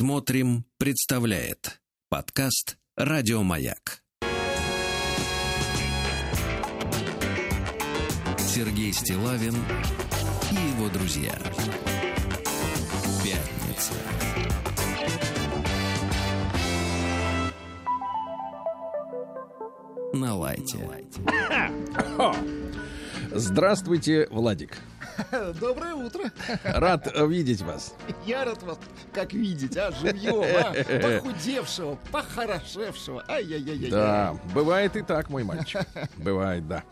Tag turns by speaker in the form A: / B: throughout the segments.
A: Смотрим, представляет подкаст Радиомаяк. Сергей Стилавин и его друзья. Пятница. На лайте.
B: Здравствуйте, Владик.
C: Доброе утро.
B: Рад видеть вас.
C: Я рад вас как видеть, а, живьем, а, похудевшего, похорошевшего. Ай-яй-яй-яй.
B: Да, бывает и так, мой мальчик. Бывает, да.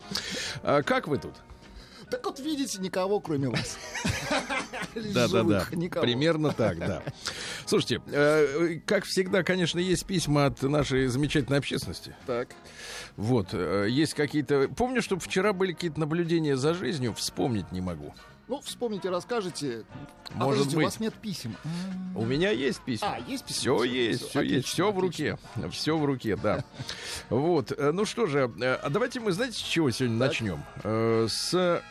B: А как вы тут?
C: Так вот, видите, никого, кроме вас.
B: Да, да, да. Примерно так, да. Слушайте, э, как всегда, конечно, есть письма от нашей замечательной общественности.
C: Так.
B: Вот, э, есть какие-то... Помню, что вчера были какие-то наблюдения за жизнью, вспомнить не могу.
C: Ну, вспомните, расскажите. А,
B: Может
C: подождите,
B: быть.
C: у вас нет писем.
B: У меня есть письма.
C: А, есть письма?
B: Все
C: Всё,
B: есть, все есть,
C: отлично,
B: все в
C: отлично.
B: руке. Все в руке, да. Вот. э, Ну что же, э, а давайте мы, знаете, с чего сегодня начнем? Э, С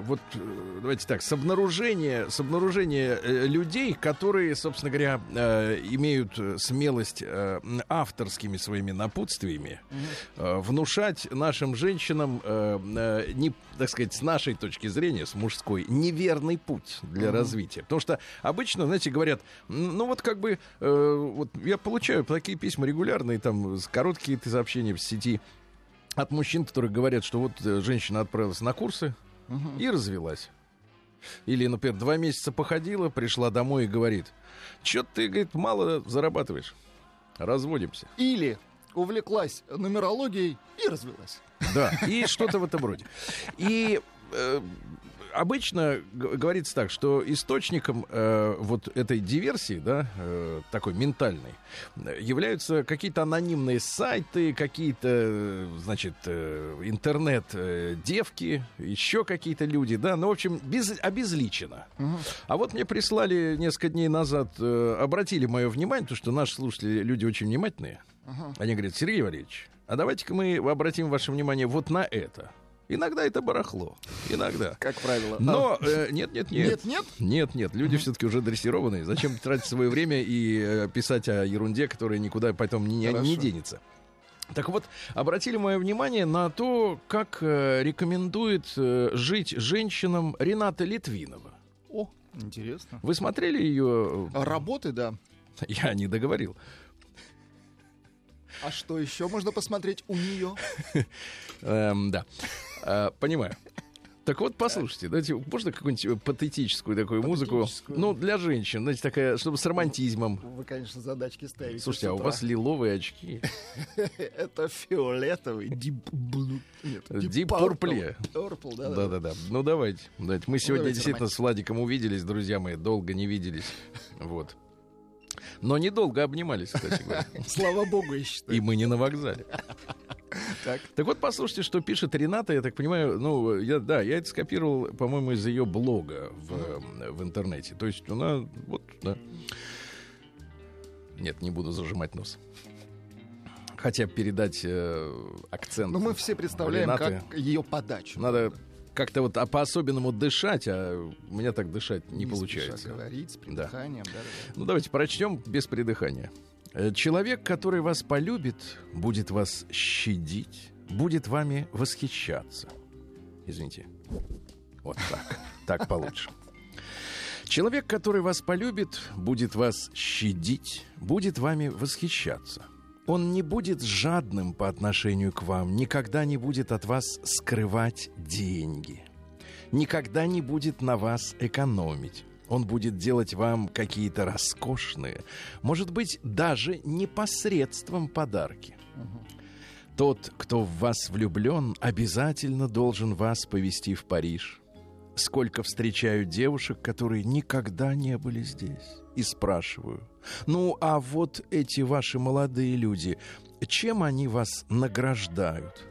B: вот э, давайте так, с обнаружения, с обнаружения э, людей, которые, собственно говоря, э, имеют э, смелость э, авторскими своими напутствиями э, внушать нашим женщинам, э, э, не, так сказать, с нашей точки зрения, с мужской, неверный путь для развития. Потому что обычно, знаете, говорят, ну вот как бы, э, вот я получаю такие письма регулярные, там, короткие сообщения в сети от мужчин, которые говорят, что вот э, женщина отправилась на курсы и развелась. Или, например, два месяца походила, пришла домой и говорит, что ты, говорит, мало зарабатываешь, разводимся.
C: Или увлеклась нумерологией и развелась.
B: Да, и что-то в этом роде. И э, обычно говорится так, что источником э, вот этой диверсии, да, э, такой ментальной, э, являются какие-то анонимные сайты, какие-то, э, значит, э, интернет-девки, еще какие-то люди, да, ну, в общем, без, обезличено. А вот мне прислали несколько дней назад, э, обратили мое внимание, потому что наши слушатели люди очень внимательные. Они говорят, Сергей Валерьевич, а давайте-ка мы обратим ваше внимание вот на это. Иногда это барахло, иногда.
C: Как правило.
B: Но э, нет, нет, нет.
C: Нет, нет?
B: Нет, нет, люди все-таки уже дрессированные. Зачем тратить свое время и э, писать о ерунде, которая никуда потом не, не денется? Так вот, обратили мое внимание на то, как э, рекомендует э, жить женщинам Рената Литвинова.
C: О, интересно.
B: Вы смотрели ее?
C: А Работы, да.
B: Я не договорил.
C: А что еще можно посмотреть у нее?
B: Эм, да. Э, понимаю. Так вот, послушайте, давайте, можно какую-нибудь патетическую такую музыку? Ну, для женщин, знаете, такая, чтобы с романтизмом.
C: Вы, конечно, задачки ставите.
B: Слушайте, а у вас лиловые очки.
C: Это фиолетовый, deep purple. да.
B: Да-да-да. Ну, давайте. Мы сегодня
C: давайте
B: действительно с Владиком увиделись, друзья мои, долго не виделись. Вот. Но недолго обнимались, кстати говоря.
C: Слава богу, я
B: И
C: считаю.
B: мы не на вокзале.
C: Так.
B: Так вот, послушайте, что пишет Рената. Я так понимаю, ну, я, да, я это скопировал, по-моему, из ее блога в, в интернете. То есть она, вот, да. Нет, не буду зажимать нос. Хотя передать э, акцент.
C: Ну, мы все представляем,
B: Ренаты.
C: как ее подачу.
B: Надо как-то вот а по-особенному дышать, а у меня так дышать не,
C: спеша
B: получается.
C: говорить с придыханием, да, да, да.
B: Ну, давайте прочтем без придыхания. Э, Человек, который вас полюбит, будет вас щадить, будет вами восхищаться. Извините. Вот так. Так получше. Человек, который вас полюбит, будет вас щадить, будет вами восхищаться. Он не будет жадным по отношению к вам, никогда не будет от вас скрывать деньги, никогда не будет на вас экономить. Он будет делать вам какие-то роскошные, может быть, даже непосредством подарки. Тот, кто в вас влюблен, обязательно должен вас повести в Париж. Сколько встречаю девушек, которые никогда не были здесь. И спрашиваю, ну а вот эти ваши молодые люди, чем они вас награждают?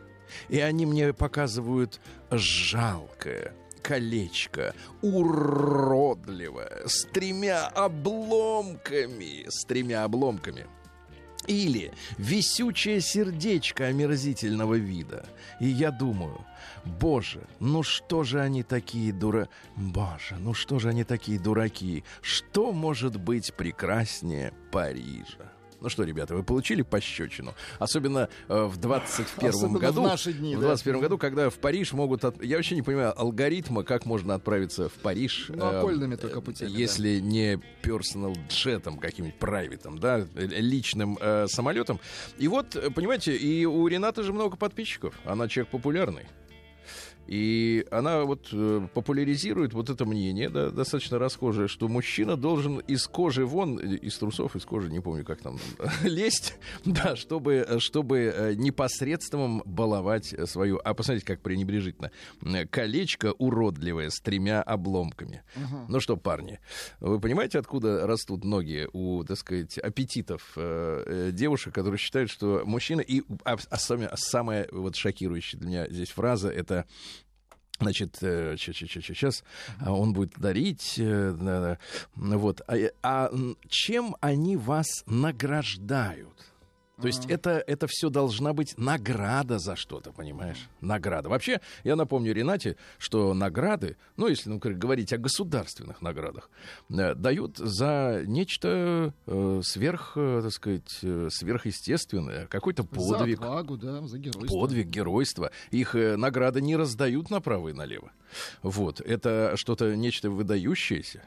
B: И они мне показывают жалкое колечко, уродливое, с тремя обломками, с тремя обломками. Или висючее сердечко омерзительного вида. И я думаю, боже, ну что же они такие дура... Боже, ну что же они такие дураки? Что может быть прекраснее Парижа? Ну что, ребята, вы получили пощечину? Особенно э, в 21
C: Особенно
B: году.
C: в наши дни,
B: в
C: да.
B: 21 году, когда в Париж могут... от- Я вообще не понимаю алгоритма, как можно отправиться в Париж.
C: Ну,
B: э,
C: окольными только путями, да.
B: Если не персонал джетом каким-нибудь правитом, да, э, личным э, самолетом. И вот, э, понимаете, и у Ренаты же много подписчиков. Она человек популярный. И она вот э, популяризирует вот это мнение, да, достаточно расхожее, что мужчина должен из кожи вон, э, из трусов, из кожи, не помню, как там, лезть, да, чтобы, чтобы э, непосредством баловать свою... А посмотрите, как пренебрежительно. Колечко уродливое с тремя обломками. Ну что, парни, вы понимаете, откуда растут ноги у, так сказать, аппетитов э, девушек, которые считают, что мужчина... И а, а самое, самое вот шокирующее для меня здесь фраза — это Значит, сейчас он будет дарить, э, вот. А, э, а чем они вас награждают? То есть это, это все должна быть награда за что-то, понимаешь? Награда. Вообще, я напомню Ренате, что награды, ну, если ну, говорить о государственных наградах, э, дают за нечто э, сверх, э, так сказать, э, сверхъестественное, какой-то подвиг.
C: За отвагу, да, за геройство.
B: Подвиг, геройство. Их э, награды не раздают направо и налево. Вот. Это что-то, нечто выдающееся.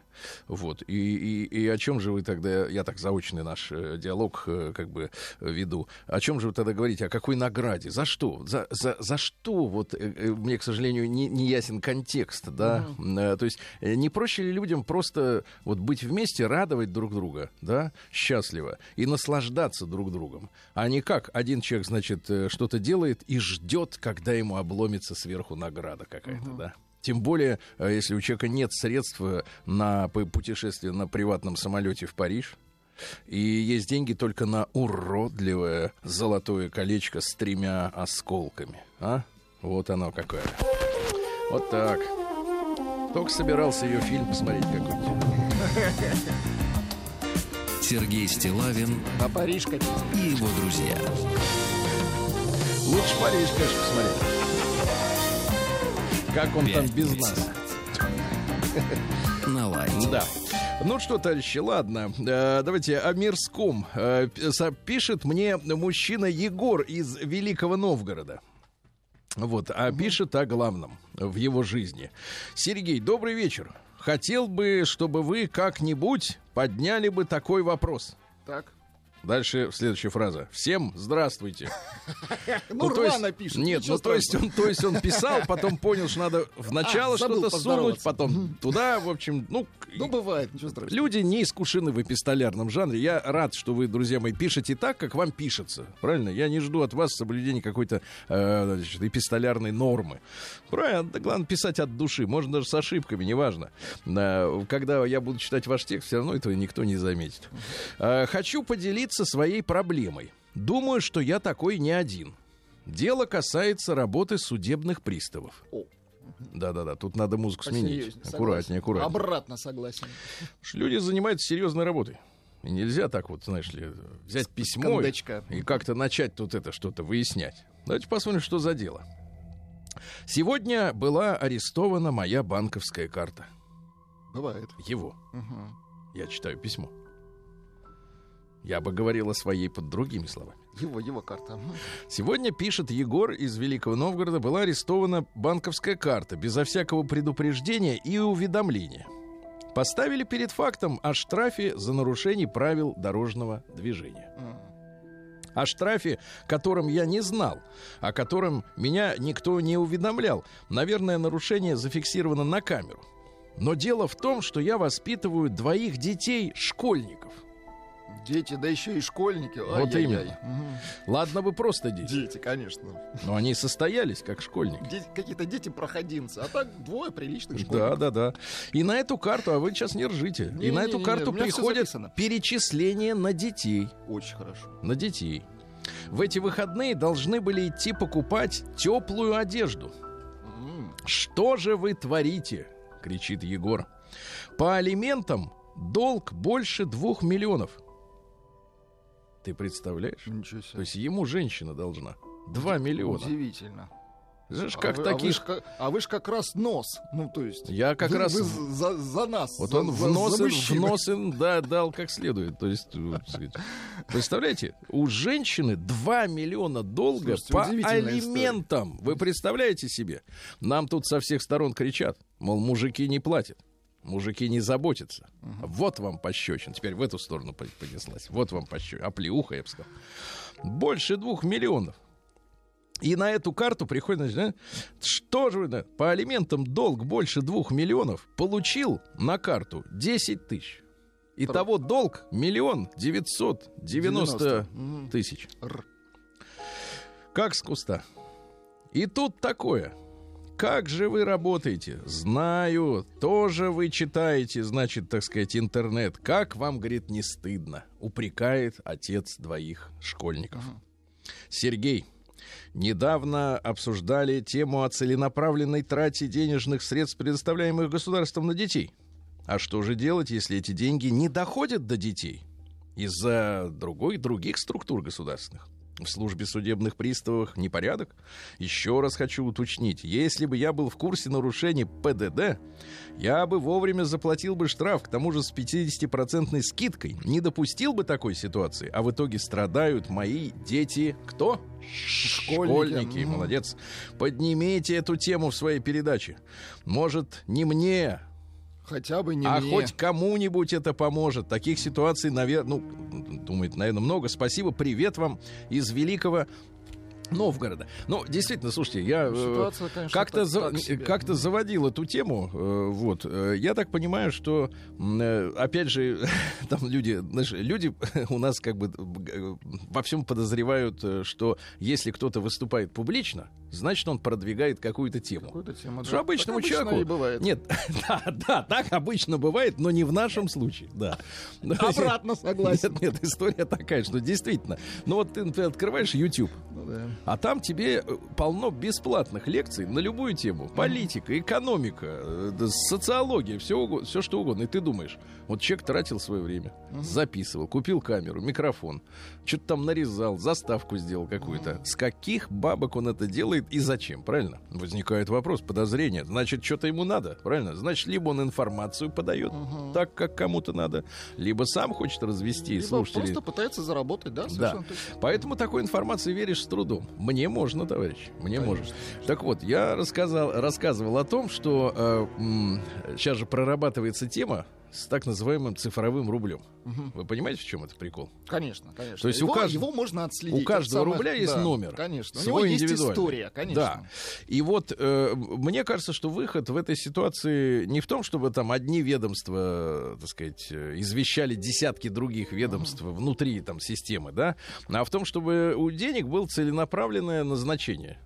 B: Вот. И, и, и о чем же вы тогда, я так заочный наш э, диалог э, как бы веду, о чем же вы тогда говорите, о какой награде? За что? За, за, за что? Вот э, э, мне, к сожалению, не, не ясен контекст, да? Э, То есть не проще ли людям просто вот быть вместе, радовать друг друга, да, счастливо, и наслаждаться друг другом, а не как один человек, значит, что-то делает и ждет, когда ему обломится сверху награда какая-то, да? Тем более, если у человека нет средств на путешествие на приватном самолете в Париж, и есть деньги только на уродливое золотое колечко с тремя осколками. А? Вот оно какое. Вот так. Только собирался ее фильм посмотреть какой-нибудь.
A: Сергей Стилавин
C: На Париж
A: и его друзья.
B: Лучше Париж, конечно, посмотреть. Как он там без нас.
A: Наладь.
B: Да. Ну что, товарищи, ладно. Э, давайте о мирском. Э, пишет мне мужчина Егор из Великого Новгорода. Вот, а пишет о главном в его жизни. Сергей, добрый вечер. Хотел бы, чтобы вы как-нибудь подняли бы такой вопрос.
C: Так.
B: Дальше следующая фраза. Всем здравствуйте.
C: Ну,
B: есть-
C: рвано пишет.
B: Нет, ну то есть, он, то есть он писал, потом понял, что надо в начало
C: А, забыл
B: что-то сунуть, потом туда, в общем, ну,
C: Ну, бывает, ничего страшного.
B: Люди не искушены в эпистолярном жанре. Я рад, что вы, друзья мои, пишете так, как вам пишется. Правильно? Я не жду от вас соблюдения какой-то э, эпистолярной нормы. Правильно? Да главное писать от души. Можно даже с ошибками, неважно. Э, когда я буду читать ваш текст, все равно этого никто не заметит. Э, хочу поделиться своей проблемой. Думаю, что я такой не один. Дело касается работы судебных приставов. Да-да-да, тут надо музыку сменить.
C: Посерьезнее,
B: Аккуратнее, аккуратнее.
C: Обратно согласен.
B: Люди занимаются серьезной работой. И нельзя так вот, знаешь ли, взять письмо
C: кондачка.
B: и как-то начать тут это что-то выяснять. Давайте посмотрим, что за дело. Сегодня была арестована моя банковская карта.
C: Бывает.
B: Его.
C: Мгм.
B: Я читаю письмо. Я бы говорил о своей под другими словами.
C: Его, его карта.
B: Сегодня, пишет Егор из Великого Новгорода, была арестована банковская карта безо всякого предупреждения и уведомления. Поставили перед фактом о штрафе за нарушение правил дорожного движения.
C: М.
B: О штрафе, которым я не знал, о котором меня никто не уведомлял. Наверное, нарушение зафиксировано на камеру. Но дело в том, что я воспитываю двоих детей школьников.
C: Дети, да еще и школьники.
B: Вот
C: Ай-яй-яй.
B: именно.
C: Мгм.
B: Ладно бы просто дети,
C: Дети, конечно.
B: но они состоялись как школьники.
C: Дети- Какие-то дети-проходимцы. А так двое приличных
B: Да,
C: школьников.
B: да, да. И на эту карту, а вы сейчас не ржите, и на эту карту
C: записано.
B: перечисления на детей.
C: Очень хорошо.
B: На детей. В эти выходные должны были идти покупать теплую одежду. Что же вы творите? кричит Егор. По алиментам долг больше двух миллионов. Ты представляешь?
C: Ничего
B: То
C: себе.
B: есть ему женщина должна. 2 миллиона.
C: Удивительно.
B: Знаешь,
C: А
B: как
C: вы- а вы ж А вы ж как раз нос. Ну, то есть...
B: Я как
C: вы-
B: раз...
C: вы за, за нас.
B: Вот
C: за-
B: он в нос,
C: за
B: в нос да, дал как следует. То есть, представляете, у женщины 2 миллиона долга
C: Слушайте,
B: по алиментам. Вы представляете себе? Нам тут со всех сторон кричат, мол, мужики не платят. Мужики не заботятся. Вот вам пощечин. Теперь в эту сторону по- понеслась. Вот вам пощечин. Оплеуха, я бы сказал. Больше двух миллионов. И на эту карту приходит, значит, что же вы, по алиментам долг больше двух миллионов, получил на карту 10 тысяч. Итого долг миллион девятьсот девяносто
C: 90. Мгм.
B: тысяч. Как с куста. И тут такое. Как же вы работаете? Знаю, тоже вы читаете, значит, так сказать, интернет. Как вам, говорит, не стыдно? Упрекает отец двоих школьников. Сергей, недавно обсуждали тему о целенаправленной трате денежных средств, предоставляемых государством на детей. А что же делать, если эти деньги не доходят до детей? Из-за другой, других структур государственных. В службе судебных приставов непорядок? Еще раз хочу уточнить. Если бы я был в курсе нарушений ПДД, я бы вовремя заплатил бы штраф, к тому же с 50% скидкой. Не допустил бы такой ситуации, а в итоге страдают мои дети. Кто? Школьники.
C: Мгм.
B: Молодец. Поднимите эту тему в своей передаче. Может, не мне,
C: Хотя бы не
B: а
C: мне.
B: хоть кому-нибудь это поможет. Таких ситуаций, наверное, ну, думает, наверное, много. Спасибо, привет вам из великого Новгорода. Ну, действительно, слушайте, я э,
C: Ситуация, конечно,
B: как-то за- как-то заводил эту тему. э, вот, Э, я так понимаю, что опять же там люди, знаешь, люди у нас как бы во всем подозревают, что если кто-то выступает публично, значит он продвигает какую-то тему.
C: Какую-то тему,
B: Что
C: да.
B: обычному
C: Так
B: человеку...
C: и бывает.
B: Нет, да, да, так обычно бывает, но не в нашем случае, да.
C: Обратно согласен.
B: Нет, нет, история такая, что действительно. Ну вот ты, например, открываешь YouTube,
C: Ну да.
B: а там тебе э, полно бесплатных лекций на любую тему. Политика, экономика, э, социология, все, все что угодно. И ты думаешь, вот человек тратил свое время, записывал, купил камеру, микрофон, что-то там нарезал, заставку сделал какую-то. С каких бабок он это делает и зачем, правильно? Возникает вопрос, подозрение. Значит, что-то ему надо, правильно? Значит, либо он информацию подает так, как кому-то надо, либо сам хочет развести
C: Либо
B: слушателей.
C: просто пытается заработать, да?
B: Да.
C: точно.
B: Поэтому такой информации веришь с трудом. Мне можно, товарищ, мне
C: Конечно.
B: можно. Так вот, я рассказал, рассказывал о том, что сейчас же прорабатывается тема с так называемым цифровым рублем.
C: Мгм.
B: Вы понимаете, в чем это прикол?
C: Конечно, конечно.
B: То есть у
C: его,
B: кажд-
C: его можно отследить.
B: у каждого
C: самое-
B: рубля есть
C: да,
B: номер.
C: Конечно. У
B: Свой
C: него есть история, конечно.
B: Да. И вот э, мне кажется, что выход в этой ситуации не в том, чтобы там одни ведомства, так сказать, э, извещали десятки других ведомств внутри там системы, да, а в том, чтобы у денег было целенаправленное назначение.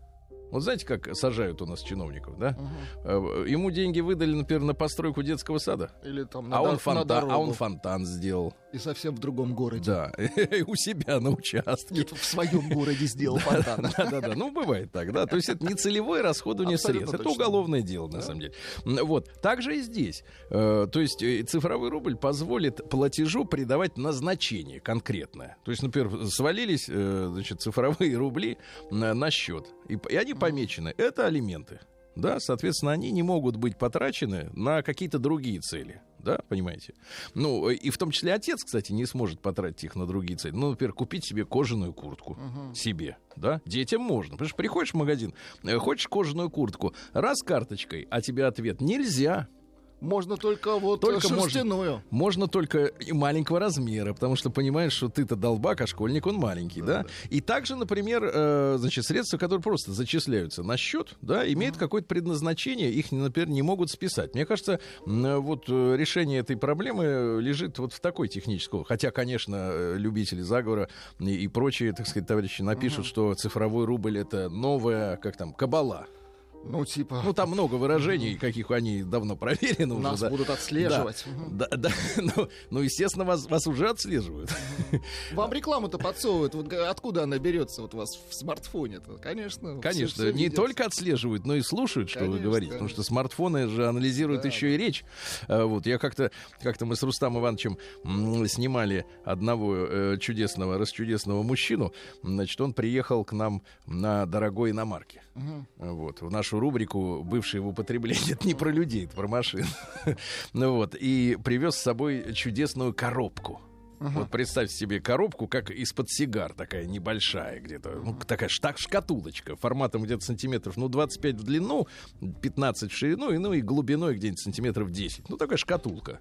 B: Вот знаете, как сажают у нас чиновников, да? Э, Ему деньги выдали, например, на постройку детского сада,
C: Или там на,
B: а, он
C: на
B: фонтан,
C: дорогу.
B: а он фонтан сделал.
C: И совсем в другом городе.
B: Да, у себя на участке.
C: Нет, в своем городе сделал фонтан.
B: Да-да-да, ну бывает так, да. То есть это не целевое расходование средств, это уголовное дело, на самом деле. Вот, так же и здесь. Э, То есть э, цифровой рубль позволит платежу придавать назначение конкретное. То есть, например, свалились, значит, цифровые рубли на на счет, и п- и они помечены. Это алименты. Да, соответственно, они не могут быть потрачены на какие-то другие цели. Да, понимаете? Ну, и в том числе отец, кстати, не сможет потратить их на другие цели. Ну, например, купить себе кожаную куртку. Себе, да? Детям можно. Потому что приходишь в магазин, э, хочешь кожаную куртку, раз карточкой, а тебе ответ нельзя.
C: Можно только вот
B: Только можно.
C: шерстяную.
B: Можно только и маленького размера, потому что понимаешь, что ты-то долбак, а школьник он маленький, да? И также, например, э, значит, средства, которые просто зачисляются на счет, да, имеют какое-то предназначение, их, например, не могут списать. Мне кажется, э, вот решение этой проблемы лежит вот в такой технической. Хотя, конечно, э, любители заговора и, и прочие, так сказать, товарищи напишут, что цифровой рубль это новая, как там, кабала.
C: Ну, типа,
B: Ну, там много выражений, каких они давно проверены уже.
C: нас
B: да.
C: будут отслеживать. Мгм.
B: Да, да, ну, ну, естественно, вас, вас уже отслеживают.
C: Вам рекламу-то подсовывают. Вот откуда она берется вот у вас в смартфоне-то? Конечно.
B: Конечно,
C: всё
B: не
C: видят.
B: только отслеживают, но и слушают, что вы
C: Конечно,
B: говорите. Потому что
C: конечно.
B: смартфоны же анализируют
C: Да,
B: еще и речь. А, Вот, я как-то, как-то мы с Рустамом Ивановичем снимали одного э, чудесного, расчудесного мужчину. Значит, он приехал к нам на дорогой иномарке.
C: Мгм.
B: Вот, в нашу рубрику «Бывшие в употреблении». Это не про людей, это про машин. Ну вот, и привез с собой чудесную коробку. Вот представьте себе коробку, как из-под сигар, такая небольшая где-то, ну, такая штак шкатулочка, форматом где-то сантиметров, ну, 25 в длину, 15 в ширину, и, ну, и глубиной где-нибудь сантиметров 10. Ну, такая шкатулка.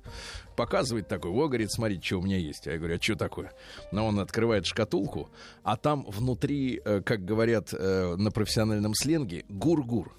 B: Показывает такой, о, говорит, смотрите, что у меня есть. Я говорю, а что такое? Но он открывает шкатулку, а там внутри, э, как говорят э, на профессиональном сленге, гур-гур.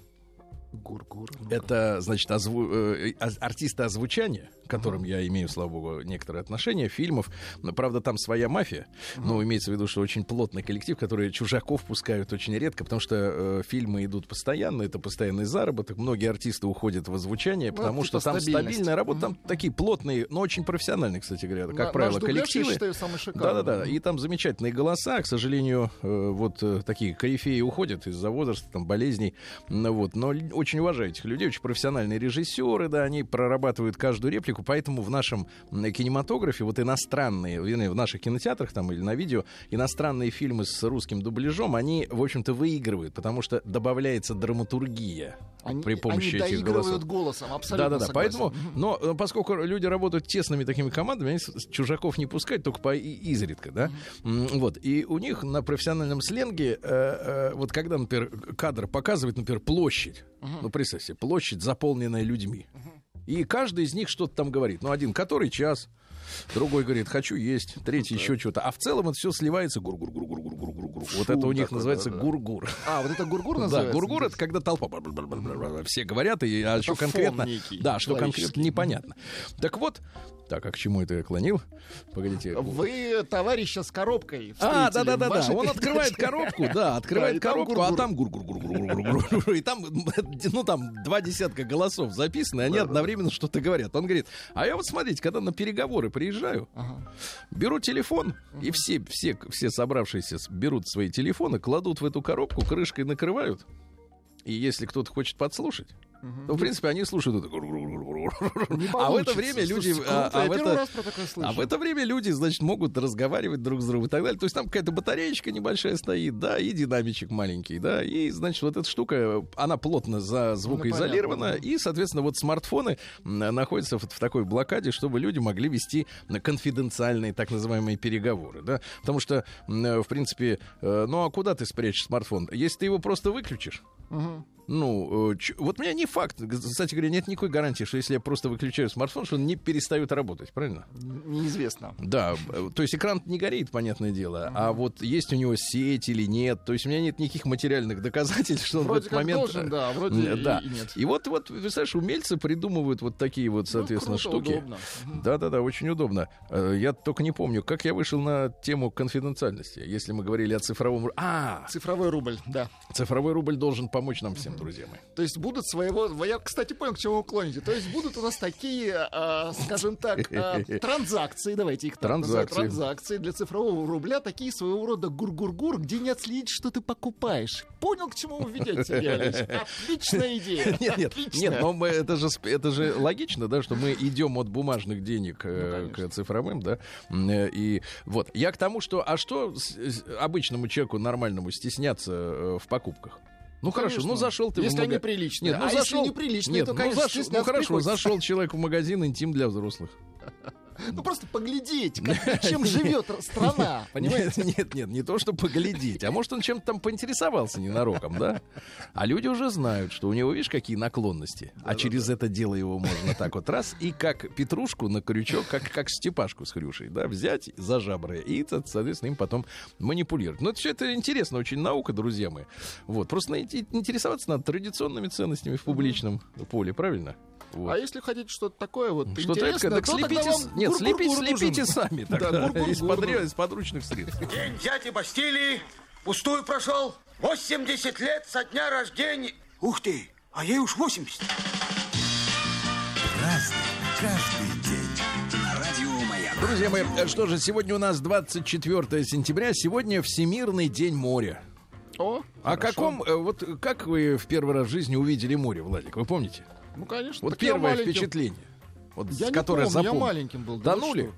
C: Гур-гур.
B: Это, значит, озву- э, артисты озвучания, к которым я имею, слава богу, некоторые отношения, фильмов. Но, правда, там своя мафия. Но имеется в виду, что очень плотный коллектив, который чужаков пускают очень редко, потому что э, фильмы идут постоянно, это постоянный заработок. Многие артисты уходят в озвучание,
C: Ну,
B: потому
C: типа
B: что там стабильная работа, там такие плотные, но очень профессиональные, кстати говоря, как
C: На-
B: правило,
C: наш дубляж, я
B: коллективы.
C: считаю, самый шикарный.
B: Да-да-да, и там замечательные голоса. К сожалению, э, вот э, такие корифеи уходят из-за возраста, там, болезней. Ну, вот. Но очень уважаю этих людей, очень профессиональные режиссеры, да, они прорабатывают каждую реплику, поэтому в нашем кинематографе вот иностранные, вернее, в наших кинотеатрах там или на видео, иностранные фильмы с русским дубляжом, они, в общем-то, выигрывают, потому что добавляется драматургия
C: Они,
B: при помощи
C: они
B: этих голосов.
C: голосом, абсолютно
B: Да-да-да, поэтому, но э, поскольку люди работают тесными такими командами, они чужаков не пускают, только по изредка, да, М, вот, и у них на профессиональном сленге, э, э, вот когда, например, кадр показывает, например, площадь, ну, представь себе, площадь, заполненная людьми, и каждый из них что-то там говорит, ну, один, который час, Другой говорит, хочу есть. Третий еще что-то. А в целом это все сливается гур-гур-гур-гур-гур-гур-гур. Вот это у них называется
C: да-да.
B: гур-гур.
C: А, вот это гургур
B: Да,
C: называется?
B: гургур это когда толпа все говорят, и, а что конкретно, да, что конкретно непонятно. Так вот, так, а к чему это я клонил? Погодите.
C: Вы товарища с коробкой
B: А,
C: встретили
B: да, да, да, да. Он открывает коробку, да,
C: Да,
B: открывает коробку, а там гур гур гур гур гур гур И там, ну, там два десятка голосов записаны, они одновременно что-то говорят. Он говорит, а я вот смотрите, когда на переговоры приезжаю,
C: Ага.
B: беру телефон, и все, все, все собравшиеся берут свои телефоны, кладут в эту коробку, крышкой накрывают. И если кто-то хочет подслушать, то, в принципе, они слушают это. А в это время люди...
C: Слушайте,
B: а- а
C: я
B: в это- а в это время люди, значит, могут разговаривать друг с другом и так далее. То есть там какая-то батареечка небольшая стоит, да, и динамичек маленький, да, и, значит, вот эта штука, она плотно за звукоизолирована,
C: понятно,
B: и, соответственно, вот смартфоны находятся вот в такой блокаде, чтобы люди могли вести конфиденциальные так называемые переговоры, да, потому что, в принципе, э, ну а куда ты спрячешь смартфон? Если ты его просто выключишь,
C: Мгм.
B: Ну, э, вот у меня не факт. Кстати говоря, нет никакой гарантии, что если я просто выключаю смартфон, что он не перестает работать, правильно?
C: Неизвестно.
B: Да, э, то есть экран не горит, понятное дело, а вот есть у него сеть или нет, то есть у меня нет никаких материальных доказательств, что он в
C: Вроде
B: этот
C: как
B: момент...
C: должен, да, вроде
B: М,
C: и-
B: да.
C: и нет.
B: И вот, вот, представляешь, умельцы придумывают вот такие вот, соответственно,
C: Ну, круто,
B: штуки. Да-да-да, очень удобно. Э, Я только не помню, как я вышел на тему конфиденциальности, если мы говорили о цифровом... А,
C: Цифровой рубль, да.
B: цифровой рубль должен помочь нам всем, друзья мои.
C: То есть будут своего... Я, кстати, понял, к чему вы клоните. То есть будут у нас такие, а, скажем так, а, транзакции, давайте их
B: Транзакции.
C: транзакции для цифрового рубля, такие своего рода гур-гур-гур, где не отследить, что ты покупаешь. Понял, к чему вы ведете? Отличная идея.
B: Нет, нет,
C: Отличная.
B: нет, но мы, это, же, это же логично, да, что мы идем от бумажных денег э,
C: Ну,
B: к цифровым, да. Э, И вот я к тому, что, а что обычному человеку нормальному стесняться э, в покупках? Ну хорошо, ну зашел ты
C: Если
B: в
C: они
B: мага-
C: приличные.
B: Нет, ну
C: А если
B: зашел,
C: неприличные,
B: нет,
C: то,
B: ну,
C: конечно,
B: ну хорошо,
C: приходится.
B: зашел человек в магазин интим для взрослых.
C: Ну просто поглядеть, как- чем живет страна, понимаете?
B: Нет, нет, не то, что поглядеть, а может он чем-то там поинтересовался ненароком, да? А люди уже знают, что у него, видишь, какие наклонности. А через это дело его можно так вот раз и как петрушку на крючок, как, как степашку с хрюшей, да, взять за жабры и, со- соответственно, им потом манипулировать. Но это все это интересно, очень наука, друзья мои. Вот, просто на- интересоваться надо традиционными ценностями в публичном поле, правильно? Вот.
C: А если хотите что-то такое вот
B: Что-то
C: интересное,
B: так
C: то
B: слепите,
C: вам
B: нет, слепите, слепите сами
C: Да, гур-гур-гур
B: из,
C: нужен.
B: подря- из подручных средств.
D: День дяди Бастилии пустую прошел. 80 лет со дня рождения. Ух ты, А ей уж 80.
A: Разный, каждый.
B: Друзья мои, что же, сегодня у нас 24 сентября, сегодня Всемирный день моря.
C: О,
B: О каком, э, вот как вы в первый раз в жизни увидели море, Владик, вы помните?
C: Ну, конечно.
B: Вот
C: я
B: первое
C: маленьким-
B: впечатление, вот,
C: Я
B: которое
C: помню, я
B: запомнил.
C: маленьким был. да
B: Тонули?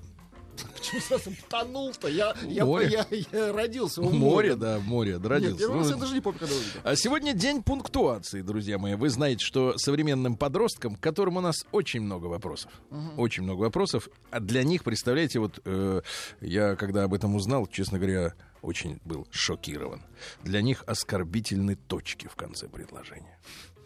C: Почему сразу тонул-то? Я, я, я, я родился в
B: Море,
C: море.
B: да, море,
C: Нет,
B: родился.
C: первый раз
B: Ну,
C: я даже не помню, когда увидел.
B: А сегодня день пунктуации, друзья мои. Вы знаете, что современным подросткам, к которым у нас очень много вопросов, очень много вопросов, а для них, представляете, вот э, я когда об этом узнал, честно говоря, очень был шокирован. Для них оскорбительны точки в конце предложения.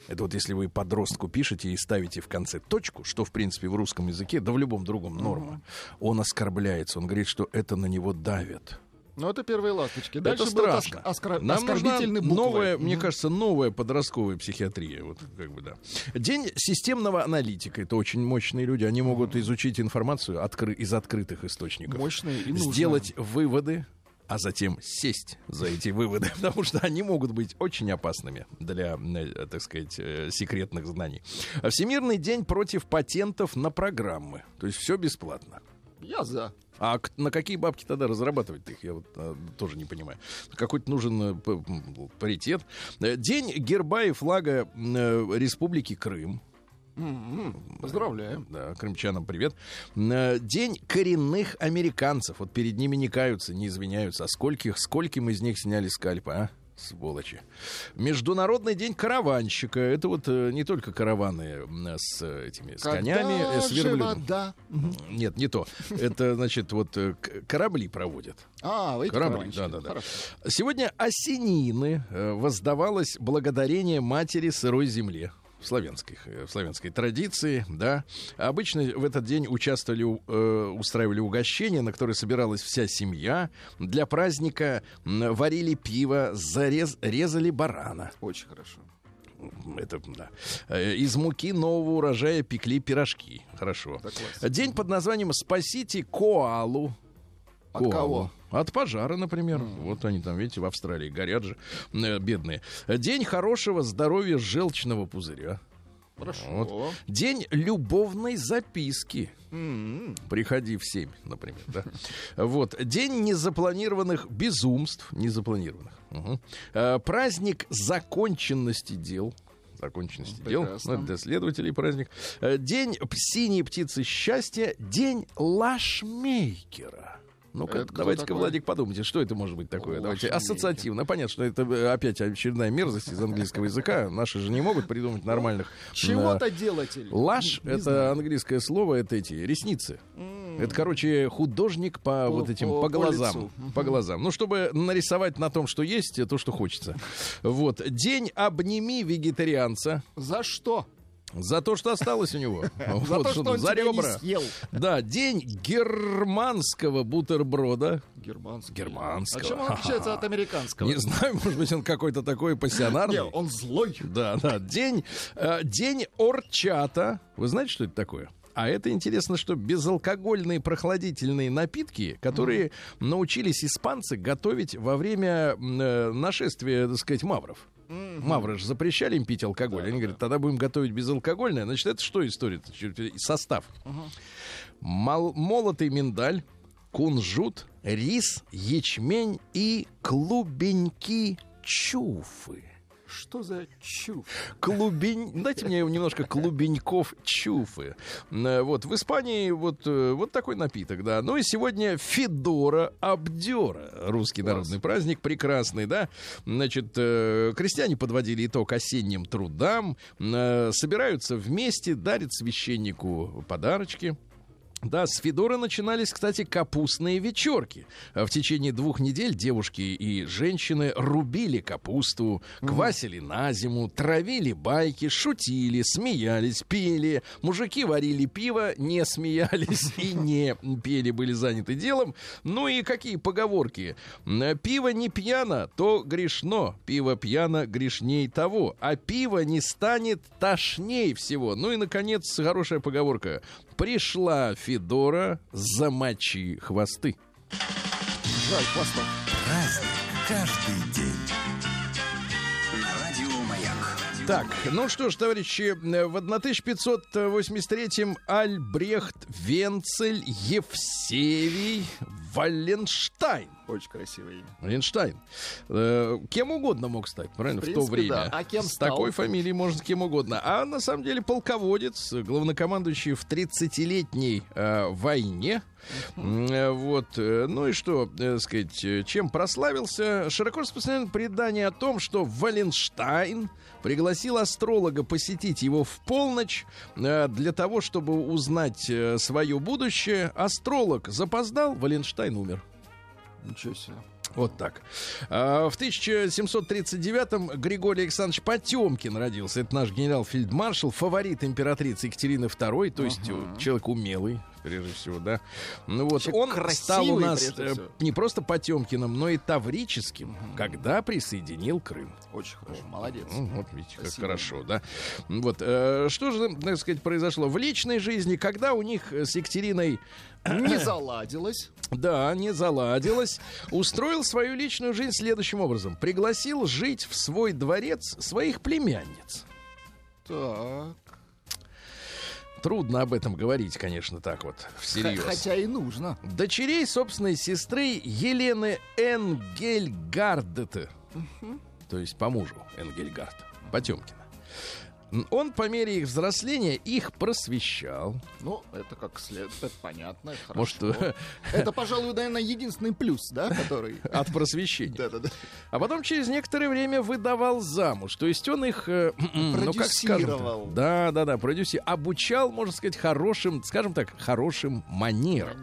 B: Это вот если вы подростку пишете и ставите в конце точку, что в принципе в русском языке, да в любом другом норма, он оскорбляется, он говорит, что это на него давит.
C: Ну, это первые ласточки. Дальше
B: это страшно.
C: оск- оскор-
B: Нам нужна
C: оскорбительные буквы.
B: новая, мне
C: Мгм.
B: кажется, новая подростковая психиатрия. Вот, как бы, да. День системного аналитика. Это очень мощные люди. Они могут изучить информацию откры- из открытых источников.
C: Мощные и нужные.
B: Сделать выводы, а затем сесть за эти выводы, потому что они могут быть очень опасными для, э, так сказать, э, секретных знаний. Всемирный день против патентов на программы. То есть все бесплатно.
C: Я за.
B: А на какие бабки тогда разрабатывать их? Я вот а, тоже не понимаю. Какой-то нужен паритет. День герба и флага Республики Крым.
C: Поздравляю.
B: Да, крымчанам привет. Э, День коренных американцев. Вот перед ними не каются, не извиняются. А скольких, скольким из них сняли скальпы, а? Сволочи. Международный день караванщика. Это вот э, не только караваны м, с э, этими с конями, э, с
C: Когда
B: верблюдом.
C: вода?
B: Нет, не то. Это, значит, вот э, корабли проводят.
C: А, вы
B: Корабли,
C: караванщики.
B: да-да-да.
C: Хорошо.
B: Сегодня осенины э, воздавалось благодарение матери сырой земле. В славянской, э, в славянской традиции, да. Обычно в этот день участвовали, э, устраивали угощения, на которые собиралась вся семья. Для праздника варили пиво, зарез, резали барана.
C: Очень хорошо.
B: Это, да. Э, Из муки нового урожая пекли пирожки. Хорошо. День под названием «Спасите коалу».
C: От кого?
B: От пожара, например. Вот они там, видите, в Австралии горят же, э, бедные. День хорошего здоровья желчного пузыря.
C: Хорошо.
B: Вот. День любовной записки.
C: М-м.
B: Приходи в 7, например. Да? Вот. День незапланированных безумств. Незапланированных. Мгм. Э, Праздник законченности дел. Законченности дел.
C: Прекрасно.
B: Ну, это для следователей праздник. Э, День синей птицы счастья. День лашмейкера. Ну-ка, давайте-ка? Владик, подумайте, что это может быть такое. Давайте
C: Лашмейкер.
B: ассоциативно. Понятно, что это э, опять очередная мерзость из английского языка. Наши же не могут придумать нормальных. э,
C: Чего-то делатель.
B: Лаш
C: Не- не
B: это английское слово, это эти ресницы. Это, короче, художник по,
C: По-
B: вот этим
C: по-
B: по,
C: по
B: глазам,
C: лицу.
B: по глазам. Ну, чтобы нарисовать на том, что есть, то, что хочется. Вот день обними вегетарианца
C: За что?
B: За то, что осталось у него.
C: За то,
B: что
C: он
B: за ребра.
C: съел.
B: Да, день германского бутерброда.
C: Германский.
B: Германского.
C: А чем он отличается от американского?
B: Не знаю, может быть, он какой-то такой пассионарный.
C: Не, он злой.
B: Да, да. День, э, день орчата. Вы знаете, что это такое? А это интересно, что безалкогольные прохладительные напитки, которые научились испанцы готовить во время э, нашествия, так сказать, мавров. Мавры же запрещали им пить алкоголь. Они говорят, тогда будем готовить безалкогольное. Значит, это что история? Состав. Мол- молотый миндаль, кунжут, рис, ячмень и клубеньки чуфы.
C: Что за чушь?
B: Клубень... Дайте мне немножко клубеньков чуфы. Э, Вот, в Испании вот, э, вот такой напиток, да. Ну и сегодня Федора Абдера. Русский народный праздник, прекрасный, да. Значит, э, крестьяне подводили итог осенним трудам, собираются вместе, дарят священнику подарочки. Да, с Федора начинались, кстати, капустные вечерки. А В течение двух недель девушки и женщины рубили капусту, квасили на зиму, травили байки, шутили, смеялись, пели. Мужики варили пиво, не смеялись и не пели, были заняты делом. Ну и какие поговорки? М, Пиво не пьяно, то грешно. Пиво пьяно, грешней того. А пиво не станет тошней всего. Ну и, наконец, хорошая поговорка. Пришла Федора, замочи хвосты.
C: Жаль.
A: Праздник каждый день.
B: Так, ну что ж, товарищи, в 1583-м Альбрехт Венцель Евсевий Валенштайн.
C: Очень красивое имя.
B: Валенштайн. Э, кем угодно мог стать, правильно, в,
C: В принципе,
B: то время.
C: да. А кем
B: С
C: стал?
B: такой фамилией можно кем угодно. А на самом деле полководец, главнокомандующий в 30-летней э, войне. Э, Вот, э, ну и что, э, сказать, чем прославился? Широко распространено предание о том, что Валенштайн пригласил астролога посетить его в полночь э, для того, чтобы узнать э, свое будущее. Астролог запоздал, Валенштайн умер.
C: Ничего себе.
B: Вот так. А, В 1739-м Григорий Александрович Потемкин родился. Это наш генерал-фельдмаршал, фаворит императрицы Екатерины II, то есть э, человек умелый, прежде всего, да. Ну вот,
C: Человек
B: он
C: красивый,
B: стал у нас э, не просто Потемкиным, но и Таврическим, когда присоединил Крым.
C: Очень хорошо. Молодец.
B: Ну, вот видите, как
C: Спасибо.
B: хорошо, да. Вот, э, что же, так сказать, произошло в личной жизни, когда у них э, с Екатериной
C: Не заладилось.
B: да, не заладилось. Устроил свою личную жизнь следующим образом. Пригласил жить в свой дворец своих племянниц.
C: Так.
B: Трудно об этом говорить, конечно, так вот, всерьез.
C: Хотя и нужно.
B: Дочерей собственной сестры Елены Энгельгардете. То есть по мужу Энгельгард. Потемкина. Он по мере их взросления их просвещал.
C: Ну, это как следует. Это понятно. это
B: Может,
C: хорошо. Это, пожалуй, наверное, единственный плюс, да, который...
B: от просвещения.
C: Да-да-да.
B: А потом через некоторое время выдавал замуж. То есть он их, э, ну как скажем,
C: Продюсировал.
B: да, да, да, продюсер, обучал, можно сказать, хорошим, скажем так, хорошим манерам.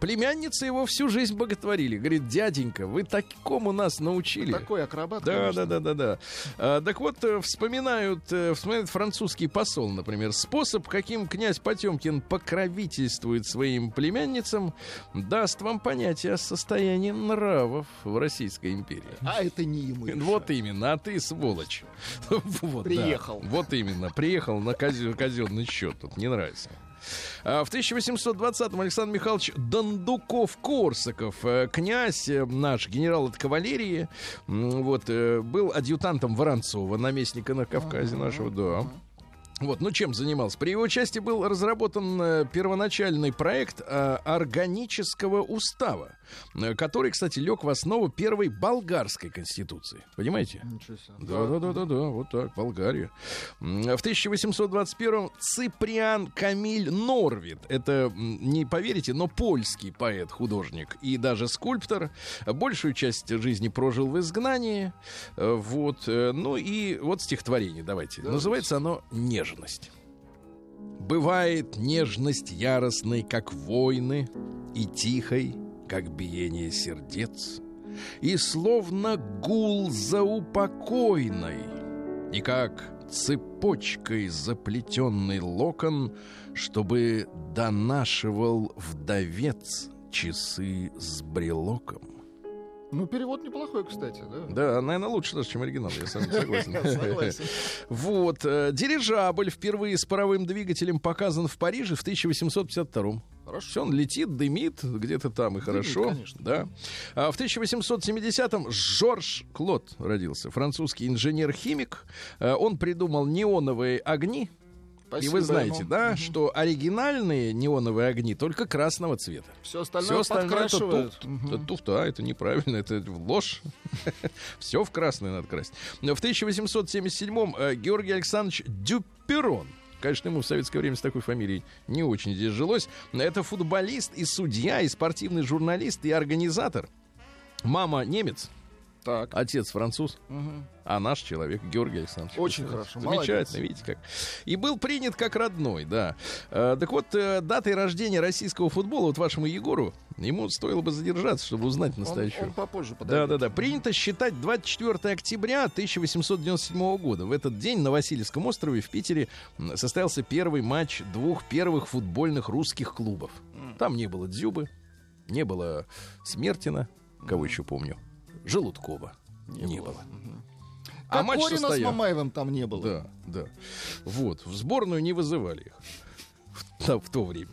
B: Племянницы его всю жизнь боготворили. Говорит, дяденька, вы такому нас научили.
C: Такой акробат,
B: Да,
C: конечно.
B: да, да, да, да. А, так вот, э, вспоминают, э, вспоминает французский посол, например, способ, каким князь Потемкин покровительствует своим племянницам, даст вам понятие о состоянии нравов в Российской империи.
C: А это не ему.
B: Вот именно, а ты сволочь. Вот, да.
C: Приехал.
B: Вот именно, приехал на казенный счет. Тут не нравится. А, В 1820-м Александр Михайлович Дондуков-Корсаков, э, князь э, наш, генерал от кавалерии, вот, э, был адъютантом Воронцова, наместника на Кавказе нашего, да. Вот, ну чем занимался? При его участии был разработан первоначальный проект органического устава, который, кстати, лег в основу первой болгарской конституции. Понимаете? Да, да, да, да, да, вот так, Болгария. В 1821-м Циприан Камиль Норвид, это, не поверите, но польский поэт, художник и даже скульптор, большую часть жизни прожил в изгнании, Э, вот, э, ну и вот стихотворение, давайте. Называется оно «Нежность». Бывает нежность яростной, как войны, и тихой, как биение сердец, и словно гул заупокойной, и как цепочкой заплетенный локон, чтобы донашивал вдовец часы с брелоком.
C: Ну, перевод неплохой, кстати, да?
B: Да, наверное, лучше даже, чем оригинал, я согласен.
C: Согласен.
B: Вот, э, дирижабль впервые с паровым двигателем показан в Париже в 1852
C: Хорошо.
B: Все, он летит, дымит где-то там, и хорошо.
C: конечно.
B: Да. А в 1870-м Жорж Клод родился, французский инженер-химик. Э, Он придумал неоновые огни. и
C: Спасибо
B: вы знаете,
C: ему.
B: да, что оригинальные неоновые огни только красного цвета.
C: Все остальное,
B: Все остальное это туфта.
C: Мгм.
B: Это туфта, а это неправильно, это ложь. Все в красное надо красить. В 1877-м э, Георгий Александрович Дюперон Конечно, ему в советское время с такой фамилией не очень здесь жилось. Это футболист и судья, и спортивный журналист, и организатор. Мама немец,
C: Так.
B: отец француз,
C: Мгм.
B: а наш человек Георгий Александрович.
C: Очень хорошо, молодец.
B: Замечательно, видите как. И был принят как родной, да. Э, так вот, э, датой рождения российского футбола, вот вашему Егору, ему стоило бы задержаться, чтобы узнать
C: Он,
B: настоящую.
C: он попозже
B: Да,
C: подойдет.
B: да, да. Принято считать 24 октября 1897 года. В этот день на Васильевском острове в Питере состоялся первый матч двух первых футбольных русских клубов. Там не было Дзюбы, не было Смертина, кого еще помню, Желудкова не, было. А
C: Как
B: матч
C: Корина с
B: состоял.
C: Мамаевым там не было.
B: Да, да. Вот. В сборную не вызывали их. В, в то время.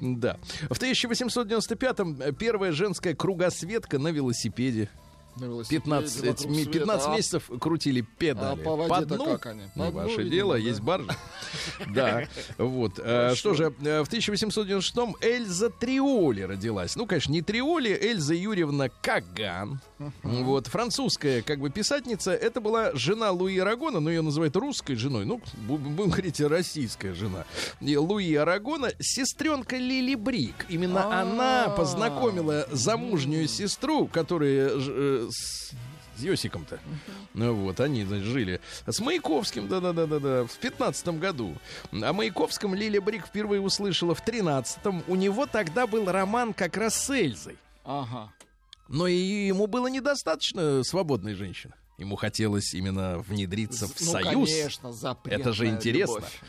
B: Да. В 1895-м первая женская кругосветка на велосипеде.
C: На велосипеде
B: 15,
C: вокруг
B: ми-
C: света.
B: 15
C: А-
B: месяцев крутили педали.
C: А по
B: по дну.
C: как они? По
B: Не
C: дну,
B: ваше
C: видимо,
B: дело,
C: да.
B: есть баржа. Да, вот. Э, Что же, э, в 1896-м Эльза Триоли родилась. Ну, конечно, не Триоли, Эльза Юрьевна Каган. Вот, французская, как бы, писательница. Это была жена Луи Арагона, но ее называют русской женой. Ну, бу- будем говорить, российская жена. И Луи Арагона, сестренка Лили Брик. Именно
C: А.
B: она познакомила замужнюю сестру, которая э, с с Йосиком-то. Ну вот, они, значит, жили. С Маяковским, да-да-да-да-да, в пятнадцатом году. О Маяковском Лилия Брик впервые услышала в тринадцатом. У него тогда был роман как раз с Эльзой.
C: Ага.
B: Но и ему было недостаточно свободной женщины. Ему хотелось именно внедриться в
C: ну,
B: союз.
C: конечно,
B: Это же интересно.
C: любовь.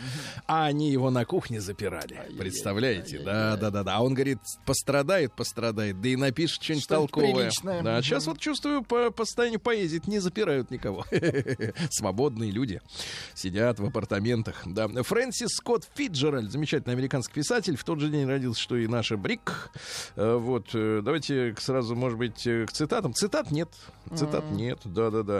B: А они его на кухне запирали.
C: Ай-яй-яй,
B: Представляете? Да, да, да, да. А он говорит, пострадает, пострадает, да и напишет что-нибудь
C: Что-нибудь
B: толковое.
C: приличное.
B: Да, сейчас вот чувствую по, по состоянию поэзии не запирают никого. Свободные люди сидят в апартаментах. Да. Фрэнсис Скотт Фиджеральд, замечательный американский писатель, в тот же день родился, что и наша Брик. Э, Вот, э, давайте сразу, может быть, э, к цитатам. Цитат нет. Цитат нет,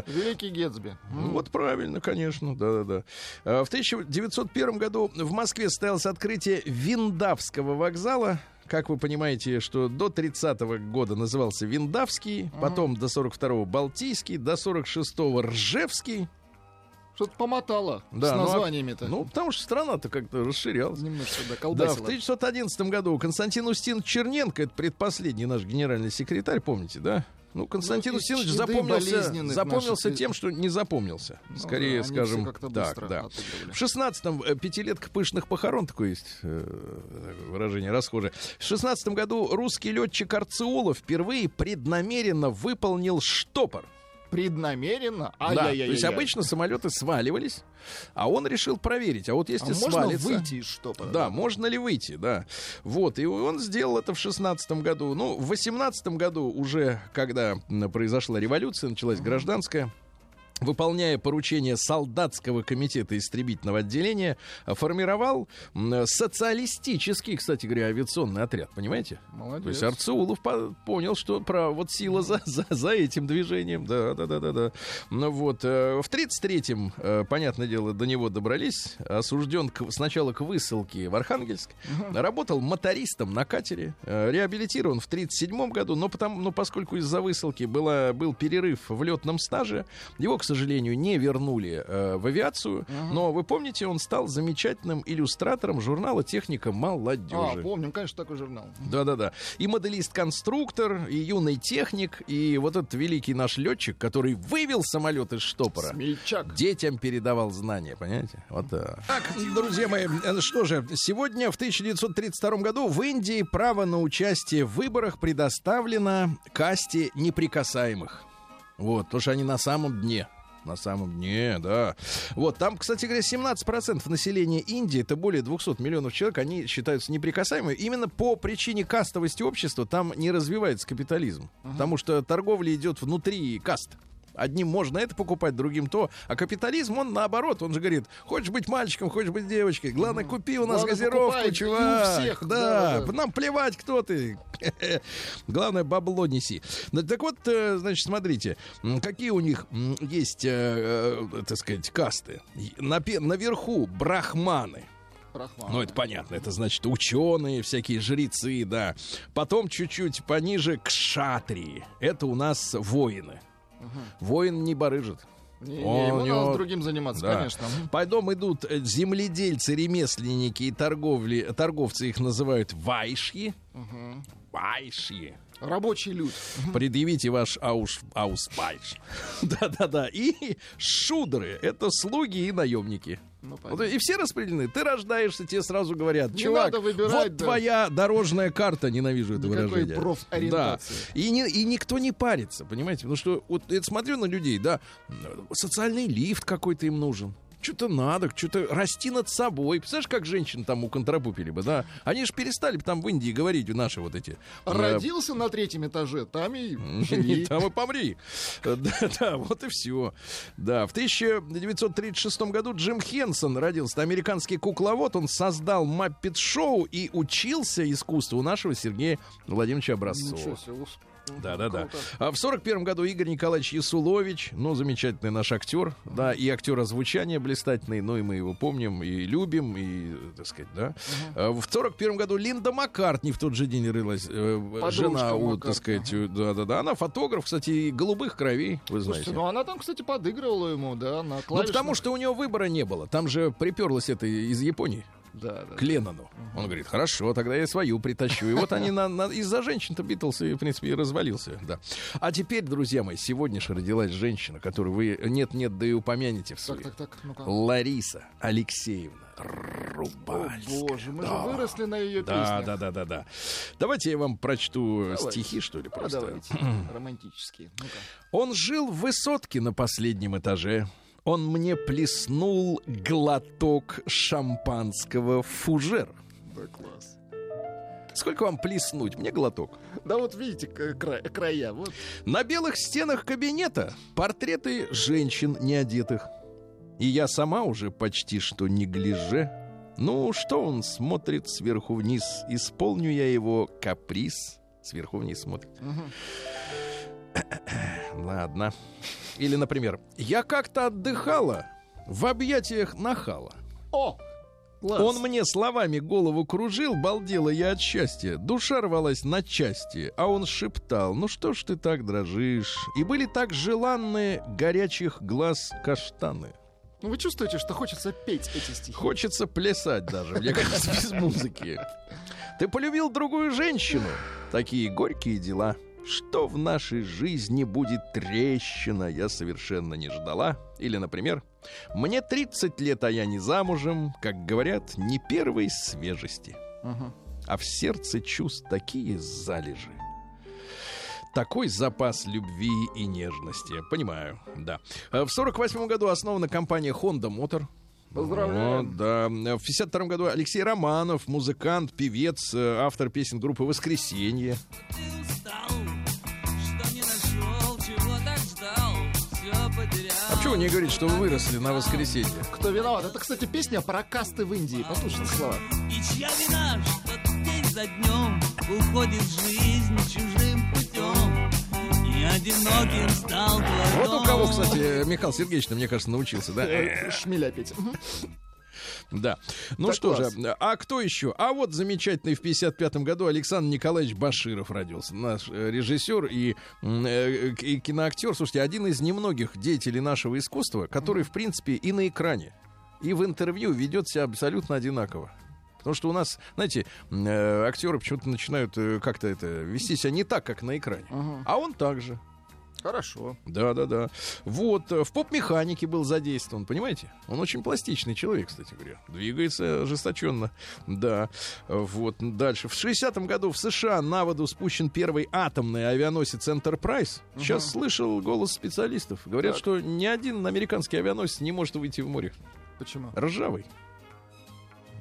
B: да-да-да.
C: Великий Гетсби.
B: Ну, Вот правильно, конечно, да-да-да. А, В 1901 году в Москве состоялось открытие Виндавского вокзала. Как вы понимаете, что до 30 года назывался Виндавский, потом до 42-го Балтийский, до 46-го Ржевский.
C: Что-то помотало
B: Да,
C: с
B: ну, а-
C: названиями-то.
B: Ну, потому что страна-то как-то расширялась.
C: Немножко, да,
B: Да, в
C: колбасило.
B: 1911 году Константин Устин Черненко, это предпоследний наш генеральный секретарь, помните, да? Ну, Константин
C: Ну,
B: Устинович запомнился, запомнился
C: наших-
B: тем, что не запомнился.
C: Ну
B: Скорее,
C: да,
B: скажем, так, да. В 16-м э, пятилетка пышных похорон, такое есть э, выражение расхожее. В 16 году русский летчик Арцеулов впервые преднамеренно выполнил штопор.
C: Преднамеренно?
B: Да,
C: Ай-яй-яй-яй.
B: то есть обычно самолеты сваливались, а он решил проверить. А вот
C: А
B: если
C: можно
B: свалится...
C: выйти из штопора?
B: Да, можно ли выйти, да. Вот, и он сделал это в шестнадцатом году. Ну, в восемнадцатом году уже, когда произошла революция, началась гражданская, выполняя поручение солдатского комитета истребительного отделения, формировал социалистический, кстати говоря, авиационный отряд, понимаете?
C: Молодец.
B: То есть Арцеулов по- понял, что про вот сила за, за, за этим движением. Да, да, да, да, да. Ну вот. э, В 33-м, э, понятное дело, до него добрались. Осужден к- сначала к высылке в Архангельск. Работал мотористом на катере. э, Реабилитирован в 37-м году. Но, потому, но поскольку из-за высылки была, был перерыв в летном стаже, его, к сожалению, не вернули э, в авиацию. Но вы помните, он стал замечательным иллюстратором журнала «Техника
C: А,
B: молодежи».
C: помним, конечно, такой журнал.
B: Да-да-да. И моделист-конструктор, и юный техник, и вот этот великий наш летчик, который вывел самолет из штопора.
C: Смельчак.
B: Детям передавал знания, понимаете? Вот так. Так, друзья мои, э, что же, сегодня, в 1932 году, в Индии право на участие в выборах предоставлено касте неприкасаемых. Вот, потому что они на самом дне. На самом дне, да. Вот, там, кстати говоря, 17% населения Индии, это более 200 миллионов человек, они считаются неприкасаемыми. Именно по причине кастовости общества там не развивается капитализм. Потому что торговля идет внутри каст. Одним можно это покупать, другим то. А капитализм, он наоборот, он же говорит, хочешь быть мальчиком, хочешь быть девочкой. Главное, купи у нас
C: Главное,
B: газировку,
C: покупай, и у
B: чувак.
C: всех,
B: да,
C: да-да-да.
B: нам плевать, кто ты. Главное, бабло неси. Так вот, э, значит, смотрите, какие у них есть, э, э, так сказать, касты. Наверху брахманы.
C: Брахман.
B: Ну, это понятно, это значит ученые, всякие жрецы, да. Потом чуть-чуть пониже кшатрии. Это у нас воины. Воин не барыжит.
C: Не,
B: Он
C: ему
B: него-
C: надо другим заниматься,
B: Да.
C: конечно.
B: Потом идут э, земледельцы, ремесленники и торговли, торговцы их называют вайши.
C: Мгм.
B: Вайши.
C: Рабочий люд.
B: Предъявите ваш ауш, аусбайш. Да-да-да. И шудры. Это слуги и наемники.
C: Ну,
B: Вот и все распределены. Ты рождаешься, тебе сразу говорят,
C: Не
B: чувак,
C: надо выбирать,
B: вот
C: да.
B: твоя дорожная карта, ненавижу это
C: Никакой
B: выражение.
C: профориентации.
B: Да. И, не- и никто не парится, понимаете? Потому что вот я смотрю на людей, да, социальный лифт какой-то им нужен. Что-то надо, что-то расти над собой. Представляешь, как женщин там у контрапупили бы, да? Они же перестали бы там в Индии говорить, наши вот эти. э,
C: Родился на третьем этаже, там и живи.
B: там и помри. Да, да, вот и все. Да, в 1936 году Джим Хенсон родился. Американский кукловод. Он создал Маппет-шоу и учился искусству нашего Сергея Владимировича Образцова. Да, да, да. А в сорок первом году Игорь Николаевич Ясулович, ну, замечательный наш актер, да, и актер озвучания блистательный, ну, и мы его помним, и любим, и, так сказать, да. А В сорок первом году Линда Маккартни в тот же день рылась, э, жена у, так сказать, да, да, да. Она фотограф, кстати, и голубых кровей, вы знаете.
C: Слушайте, ну она там, кстати, подыгрывала ему, да, на
B: Ну,
C: клавишных.
B: потому что у него выбора не было. Там же приперлось это из Японии
C: Да, да.
B: к Леннону. Он говорит, хорошо, тогда я свою притащу. И вот они на- на- из-за женщин-то Битлз, и, в принципе, и развалился. Да. А теперь, друзья мои, сегодня же родилась женщина, которую вы нет-нет, да и упомянете в
C: Так,
B: своей.
C: так, так, ну-ка.
B: Лариса Алексеевна
C: О,
B: Рубальская.
C: боже, мы же
B: Да.
C: выросли на ее
B: Да,
C: песнях.
B: да, да, да, да. Давайте я вам прочту
C: Давайте.
B: стихи, что ли,
C: А,
B: просто.
C: давайте, романтические. Ну-ка.
B: Он жил в высотке на последнем этаже. Он мне плеснул глоток шампанского в фужер.
C: Да, класс.
B: Сколько вам плеснуть? Мне глоток.
C: Да вот видите кра- края, вот.
B: На белых стенах кабинета портреты женщин неодетых. И я сама уже почти что не гляже. Ну, что он смотрит сверху вниз? Исполню я его каприз. Сверху вниз смотрит.
C: Мгм.
B: Ладно. Или, например, я как-то отдыхала в объятиях нахала.
C: О, класс.
B: Он мне словами голову кружил, балдела я от счастья. Душа рвалась на части, а он шептал, ну что ж ты так дрожишь? И были так желанные горячих глаз каштаны.
C: Ну вы чувствуете, что хочется петь эти стихи?
B: Хочется плясать даже, мне кажется, без музыки. Ты полюбил другую женщину. Такие горькие дела. Что в нашей жизни будет трещина, я совершенно не ждала. Или, например, мне 30 лет, а я не замужем, как говорят, не первой свежести.
C: Ага.
B: А в сердце чувств такие залежи. Такой запас любви и нежности. Понимаю, да. А В 48 году основана компания Honda Motor.
C: Поздравляем.
B: Вот, да. В 52 году Алексей Романов, музыкант, певец, э, автор песен группы «Воскресенье». Почему не говорите, что вы выросли на «Воскресенье»?
C: Кто виноват? Это, кстати, песня про касты в Индии. Послушайте слова.
D: И чья вина, что день за днем уходит жизнь чужим путем. Одиноким стал твой
B: Вот у кого, кстати, Михаил Сергеевич, мне кажется, научился, да?
C: Э, Шмеля петь.
B: Да. Ну
C: Так
B: что
C: класс.
B: же, а кто еще? А вот замечательный в 55 году Александр Николаевич Баширов родился. Наш э, режиссер и, э, и киноактер. Слушайте, один из немногих деятелей нашего искусства, который, в принципе, и на экране, и в интервью ведет себя абсолютно одинаково. Потому что у нас, знаете, э, актеры почему-то начинают как-то это вести себя не так, как на экране.
C: Ага.
B: А он также.
C: Хорошо.
B: Да, да, да. Вот, э, в поп-механике был задействован, понимаете? Он очень пластичный человек, кстати говоря. Двигается ожесточенно. Да. Вот, дальше. В 60-м году в США на воду спущен первый атомный авианосец Enterprise. Сейчас слышал голос специалистов. Говорят,
C: Так.
B: что ни один американский авианосец не может выйти в море.
C: Почему?
B: Ржавый.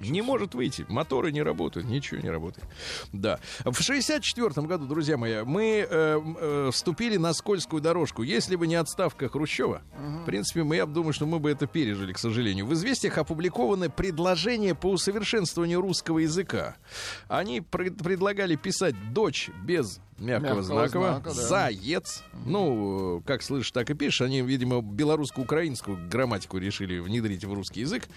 B: Не может выйти. Моторы не работают, ничего не работает. Да. В 64 году, друзья мои, мы э, э, вступили на скользкую дорожку. Если бы не отставка Хрущева, в принципе, мы, я думаю, что мы бы это пережили, к сожалению. В «Известиях» опубликованы предложения по усовершенствованию русского языка. Они пред- предлагали писать «дочь» без мягкого,
C: Мягкого
B: знака,
C: знака, да.
B: «заец». Ну, как слышишь, так и пишешь. Они, видимо, белорусско-украинскую грамматику решили внедрить в русский язык.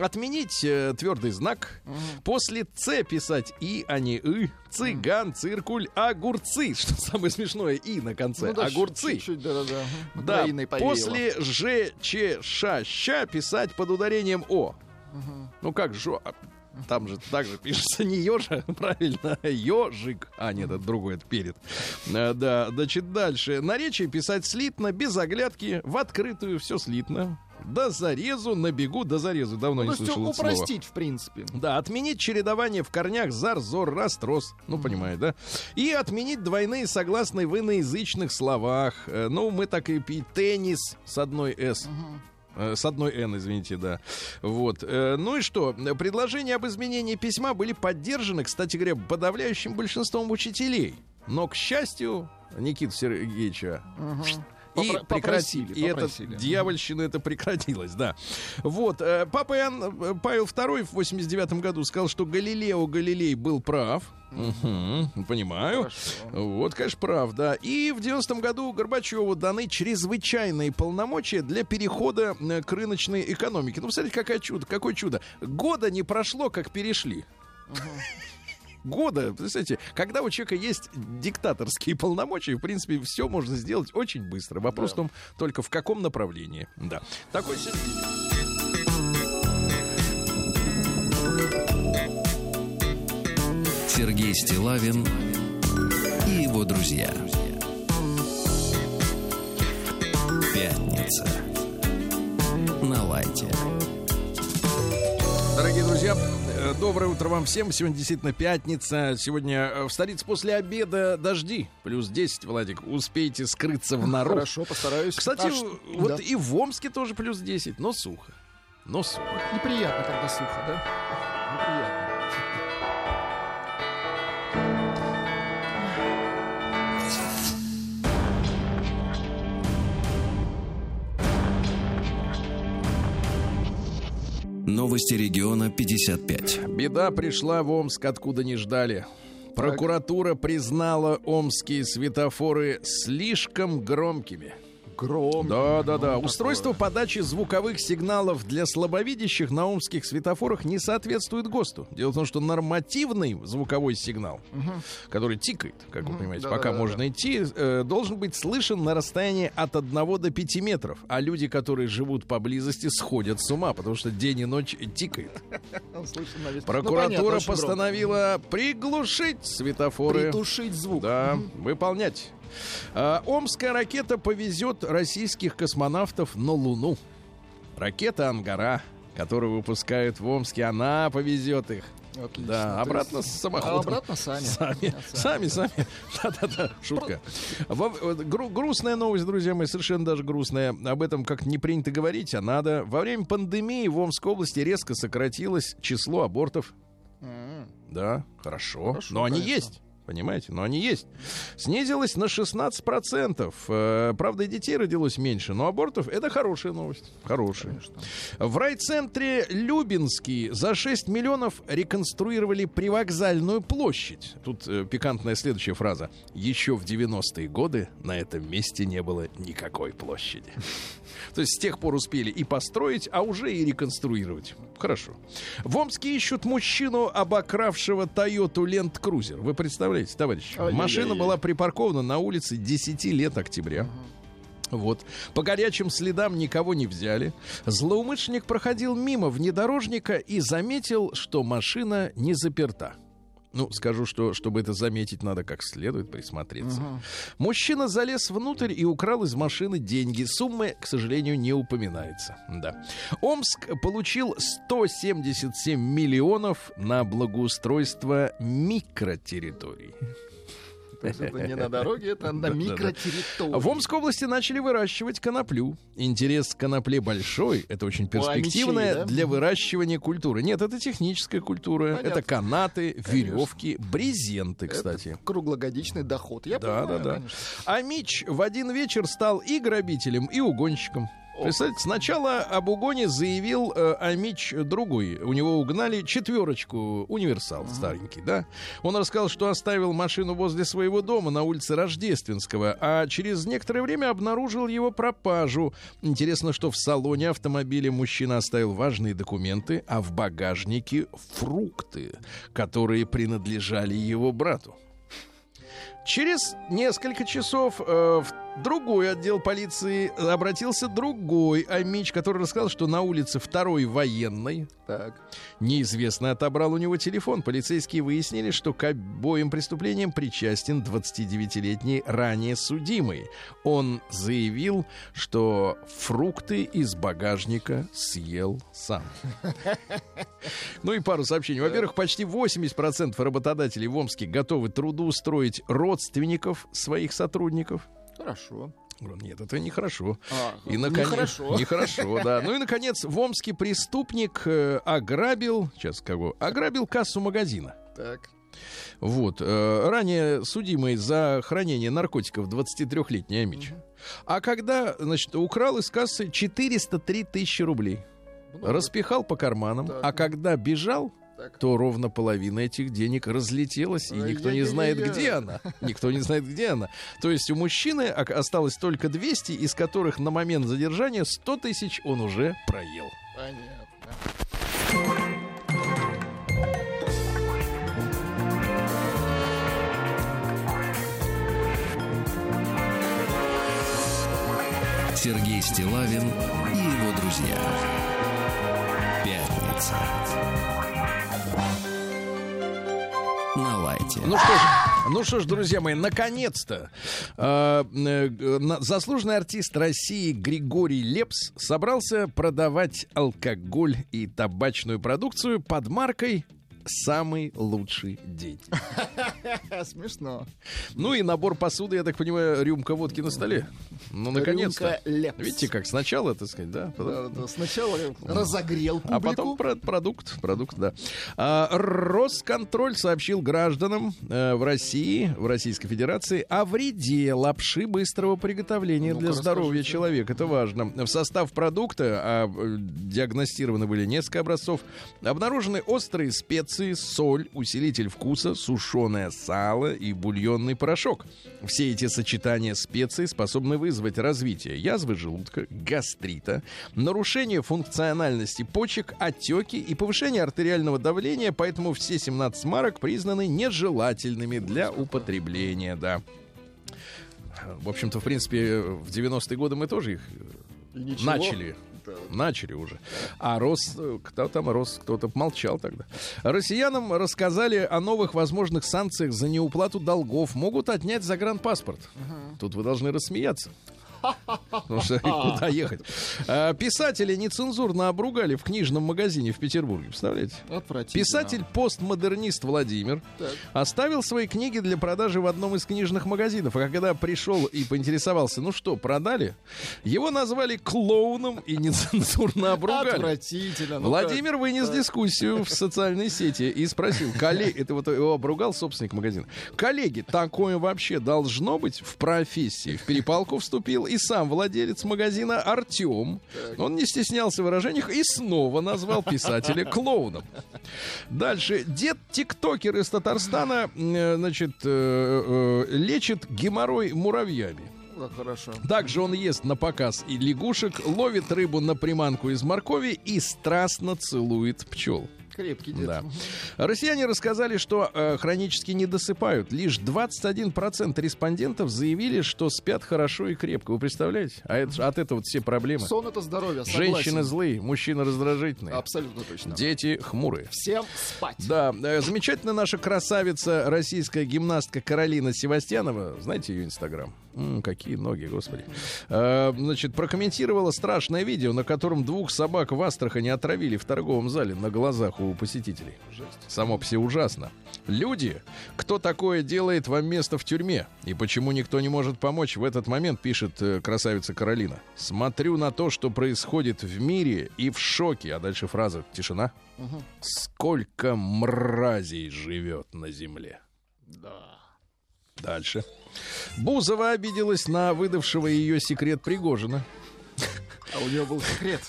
B: Отменить э, твердый знак. После «ц» писать «и», а не «ы». Цыган, циркуль, огурцы. Что самое смешное, «и» на конце.
C: Ну да,
B: огурцы.
C: Чуть-чуть, да-да-да.
B: Да,
C: Украиной повеяло.
B: после Ж, Ч, Ш, Ща писать под ударением О. Ну как жо? А, Там же также пишется не ежа, правильно, ежик. А, нет, это другой, это перед. А, Да, значит, дальше. Наречие писать слитно, без оглядки, в открытую, все слитно. До зарезу, на бегу, до зарезу. Давно
C: Ну,
B: не слышал это
C: упростить, в принципе.
B: Да, отменить чередование в корнях зар, зор, раз, трос. Ну, понимаете, да? И отменить двойные согласные в иноязычных словах. Э, Ну, мы так и пи теннис с одной «с». Э, С одной «н», извините, да. Вот. Э, Ну и что? Предложения об изменении письма были поддержаны, кстати говоря, подавляющим большинством учителей. Но, к счастью, Никита Сергеевича И,
C: Попро-
B: прекрати-
C: попросили,
B: и эта
C: попросили.
B: дьявольщина это прекратилась, да. Вот, э, папа Иоанн э, Павел II в 89 году сказал, что Галилео Галилей был прав. Мгм, понимаю.
C: Хорошо.
B: Вот, конечно, правда. И в 90-м году Горбачеву даны чрезвычайные полномочия для перехода э, к рыночной экономике. Ну, смотрите, какое чудо, какое чудо. Года не прошло, как перешли. Года, представляете, когда у человека есть диктаторские полномочия, в принципе, все можно сделать очень быстро. Вопрос в том, только в каком направлении. Да. Такой.
A: Сергей Стилавин и его друзья. Пятница. На лайте.
B: Дорогие друзья, доброе утро вам всем. Сегодня действительно пятница. Сегодня э, в столице после обеда дожди. Плюс 10, Владик. Успейте скрыться в народ.
C: Хорошо, постараюсь.
B: Кстати,
C: А что-
B: вот
C: да.
B: и в Омске тоже плюс 10, но сухо. Но сухо.
C: Неприятно, когда сухо, да? Неприятно.
A: Новости региона 55.
B: Беда пришла в Омск, откуда не ждали. Прокуратура признала омские светофоры слишком громкими.
C: Гром.
B: Да, да, да.
C: такое.
B: Устройство подачи звуковых сигналов для слабовидящих на омских светофорах не соответствует ГОСТу. Дело в том, что нормативный звуковой сигнал, который тикает, как вы понимаете, пока
C: Да-да-да-да.
B: можно идти, э, должен быть слышен на расстоянии от 1 до 5 метров. А люди, которые живут поблизости, сходят с ума, потому что день и ночь тикает.
C: Ну,
B: Прокуратура постановила приглушить светофоры.
C: Притушить звук.
B: Да, выполнять. А, Омская ракета повезет российских космонавтов на Луну. Ракета «Ангара», которую выпускают в Омске, она повезет их.
C: Отлично.
B: Да, обратно
C: есть-
B: с самоходом.
C: А обратно сами.
B: Сами, сами, сами. Да-да-да, шутка. Во- гру- грустная новость, друзья мои, совершенно даже грустная. Об этом как не принято говорить, а надо. Во время пандемии в Омской области резко сократилось число абортов.
C: М,
B: Да, хорошо.
C: Хорошо,
B: но они
C: конечно.
B: есть. Понимаете, но они есть. Снизилось на 16%. Э, Правда, и детей родилось меньше, но абортов это хорошая новость. Хорошая.
C: Конечно.
B: В райцентре Любинский за 6 миллионов реконструировали привокзальную площадь. Тут э, пикантная следующая фраза. Еще в 90-е годы на этом месте не было никакой площади. То есть с тех пор успели и построить, а уже и реконструировать. Хорошо. В Омске ищут мужчину, обокравшего Тойоту Ленд Крузер. Вы представляете, товарищ? Машина была припаркована на улице 10 лет октября. Вот. По горячим следам никого не взяли. Злоумышленник проходил мимо внедорожника и заметил, что машина не заперта. Ну, скажу, что чтобы это заметить, надо как следует присмотреться. Мужчина залез внутрь и украл из машины деньги. Суммы, к сожалению, не упоминается. Да. Омск получил 177 миллионов на благоустройство микротерриторий.
C: То есть это не на дороге, это на микротерритории.
B: В Омской области начали выращивать коноплю. Интерес к конопле большой. Это очень перспективная для выращивания культуры. Нет, это техническая культура. Это канаты, веревки, брезенты, кстати.
C: Круглогодичный доход. Я понимаю, конечно.
B: А Мич в один вечер стал и грабителем, и угонщиком. Представляете, сначала об угоне заявил э, Амич другой. У него угнали четверочку, универсал старенький, да? Он рассказал, что оставил машину возле своего дома на улице Рождественского, а через некоторое время обнаружил его пропажу. Интересно, что в салоне автомобиля мужчина оставил важные документы, а в багажнике фрукты, которые принадлежали его брату. Через несколько часов э, в другой отдел полиции обратился другой Амич, который рассказал, что на улице второй военной
C: Так.
B: неизвестно отобрал у него телефон. Полицейские выяснили, что к обоим преступлениям причастен 29-летний ранее судимый. Он заявил, что фрукты из багажника съел сам. Ну и пару сообщений. Во-первых, почти 80% работодателей в Омске готовы трудоустроить родственников своих сотрудников.
C: Хорошо.
B: Нет, это нехорошо.
C: А,
B: И наконец,
C: нехорошо.
B: Нехорошо, да. Ну и наконец, в Омске преступник э, ограбил, сейчас скажу, ограбил кассу магазина.
C: Так.
B: Вот. э, Ранее судимый за хранение наркотиков 23-летний Амич. А когда, значит, украл из кассы 403 тысячи рублей.
C: Много.
B: Распихал по карманам.
C: Так.
B: А когда бежал,
C: Так.
B: то ровно половина этих денег разлетелась, и никто не знает, где она. Никто не знает, где она. То есть у мужчины осталось только 200, из которых на момент задержания 100 тысяч он уже проел.
C: Понятно.
A: Сергей Стилавин и его друзья. Пятница. На лайте.
B: Ну что ж, ну что ж, друзья мои, наконец-то э, э, заслуженный артист России Григорий Лепс собрался продавать алкоголь и табачную продукцию под маркой «Самый лучший день».
C: Смешно.
B: Ну и набор посуды, я так понимаю, рюмка водки на столе. Ну, наконец-то. Видите, как сначала, так сказать, да?
C: Да, да, Сначала разогрел публику.
B: А потом про- продукт, продукт, да. А, Росконтроль сообщил гражданам э, в России, в Российской Федерации о вреде лапши быстрого приготовления для здоровья
C: расскажите.
B: человека. Это важно. В состав продукта, а э, диагностированы были несколько образцов, обнаружены острые специи, соль, усилитель вкуса, сушеное сало и бульонный порошок. Все эти сочетания специй способны вызвать развитие язвы желудка, гастрита, нарушение функциональности почек, отеки и повышение артериального давления, поэтому все 17 марок признаны нежелательными для употребления, да. В общем-то, в принципе, в 90-е годы мы тоже их
C: И ничего.
B: начали.
C: Да.
B: Начали уже. А Рос, э, кто там Рос, кто-то молчал тогда. Россиянам рассказали о новых возможных санкциях за неуплату долгов. Могут отнять загранпаспорт. Тут вы должны рассмеяться. Потому что куда ехать? А, Писатели нецензурно обругали в книжном магазине в Петербурге. Представляете?
C: Отвратительно.
B: Писатель-постмодернист Владимир оставил свои книги для продажи в одном из книжных магазинов. А когда пришел и поинтересовался, ну что, продали? Его назвали клоуном и нецензурно обругали.
C: Отвратительно. ну
B: Владимир вынес дискуссию в социальной сети и спросил, коллеги, это вот его обругал собственник магазина, коллеги, такое вообще должно быть в профессии? В перепалку вступил и сам владелец магазина Артем. Он не стеснялся в выражениях и снова назвал писателя клоуном. Дальше. Дед-тиктокер из Татарстана, э, значит, э, э, лечит геморрой муравьями.
C: как хорошо.
B: Также он ест на показ и лягушек, ловит рыбу на приманку из моркови и страстно целует пчел.
C: Крепкий дед.
B: Да. Россияне рассказали, что э, хронически не досыпают. Лишь 21% респондентов заявили, что спят хорошо и крепко. Вы представляете? А это, от этого все проблемы.
C: Сон это здоровье, согласен.
B: Женщины злые, мужчины раздражительные,
C: Абсолютно точно.
B: дети хмурые.
C: Всем спать.
B: Да, э, замечательно наша красавица, российская гимнастка Каролина Севастьянова. Знаете ее инстаграм? М, какие ноги, господи. Э, значит, прокомментировала страшное видео, на котором двух собак в Астрахани отравили в торговом зале на глазах у посетителей. Само себе ужасно. Люди, кто такое делает, вам место в тюрьме. И почему никто не может помочь в этот момент, пишет э, красавица Каролина. Смотрю на то, что происходит в мире и в шоке. А дальше фраза «Тишина». Сколько мразей живет на земле.
C: Да.
B: Дальше. Бузова обиделась на выдавшего ее секрет Пригожина.
C: А у нее был секрет.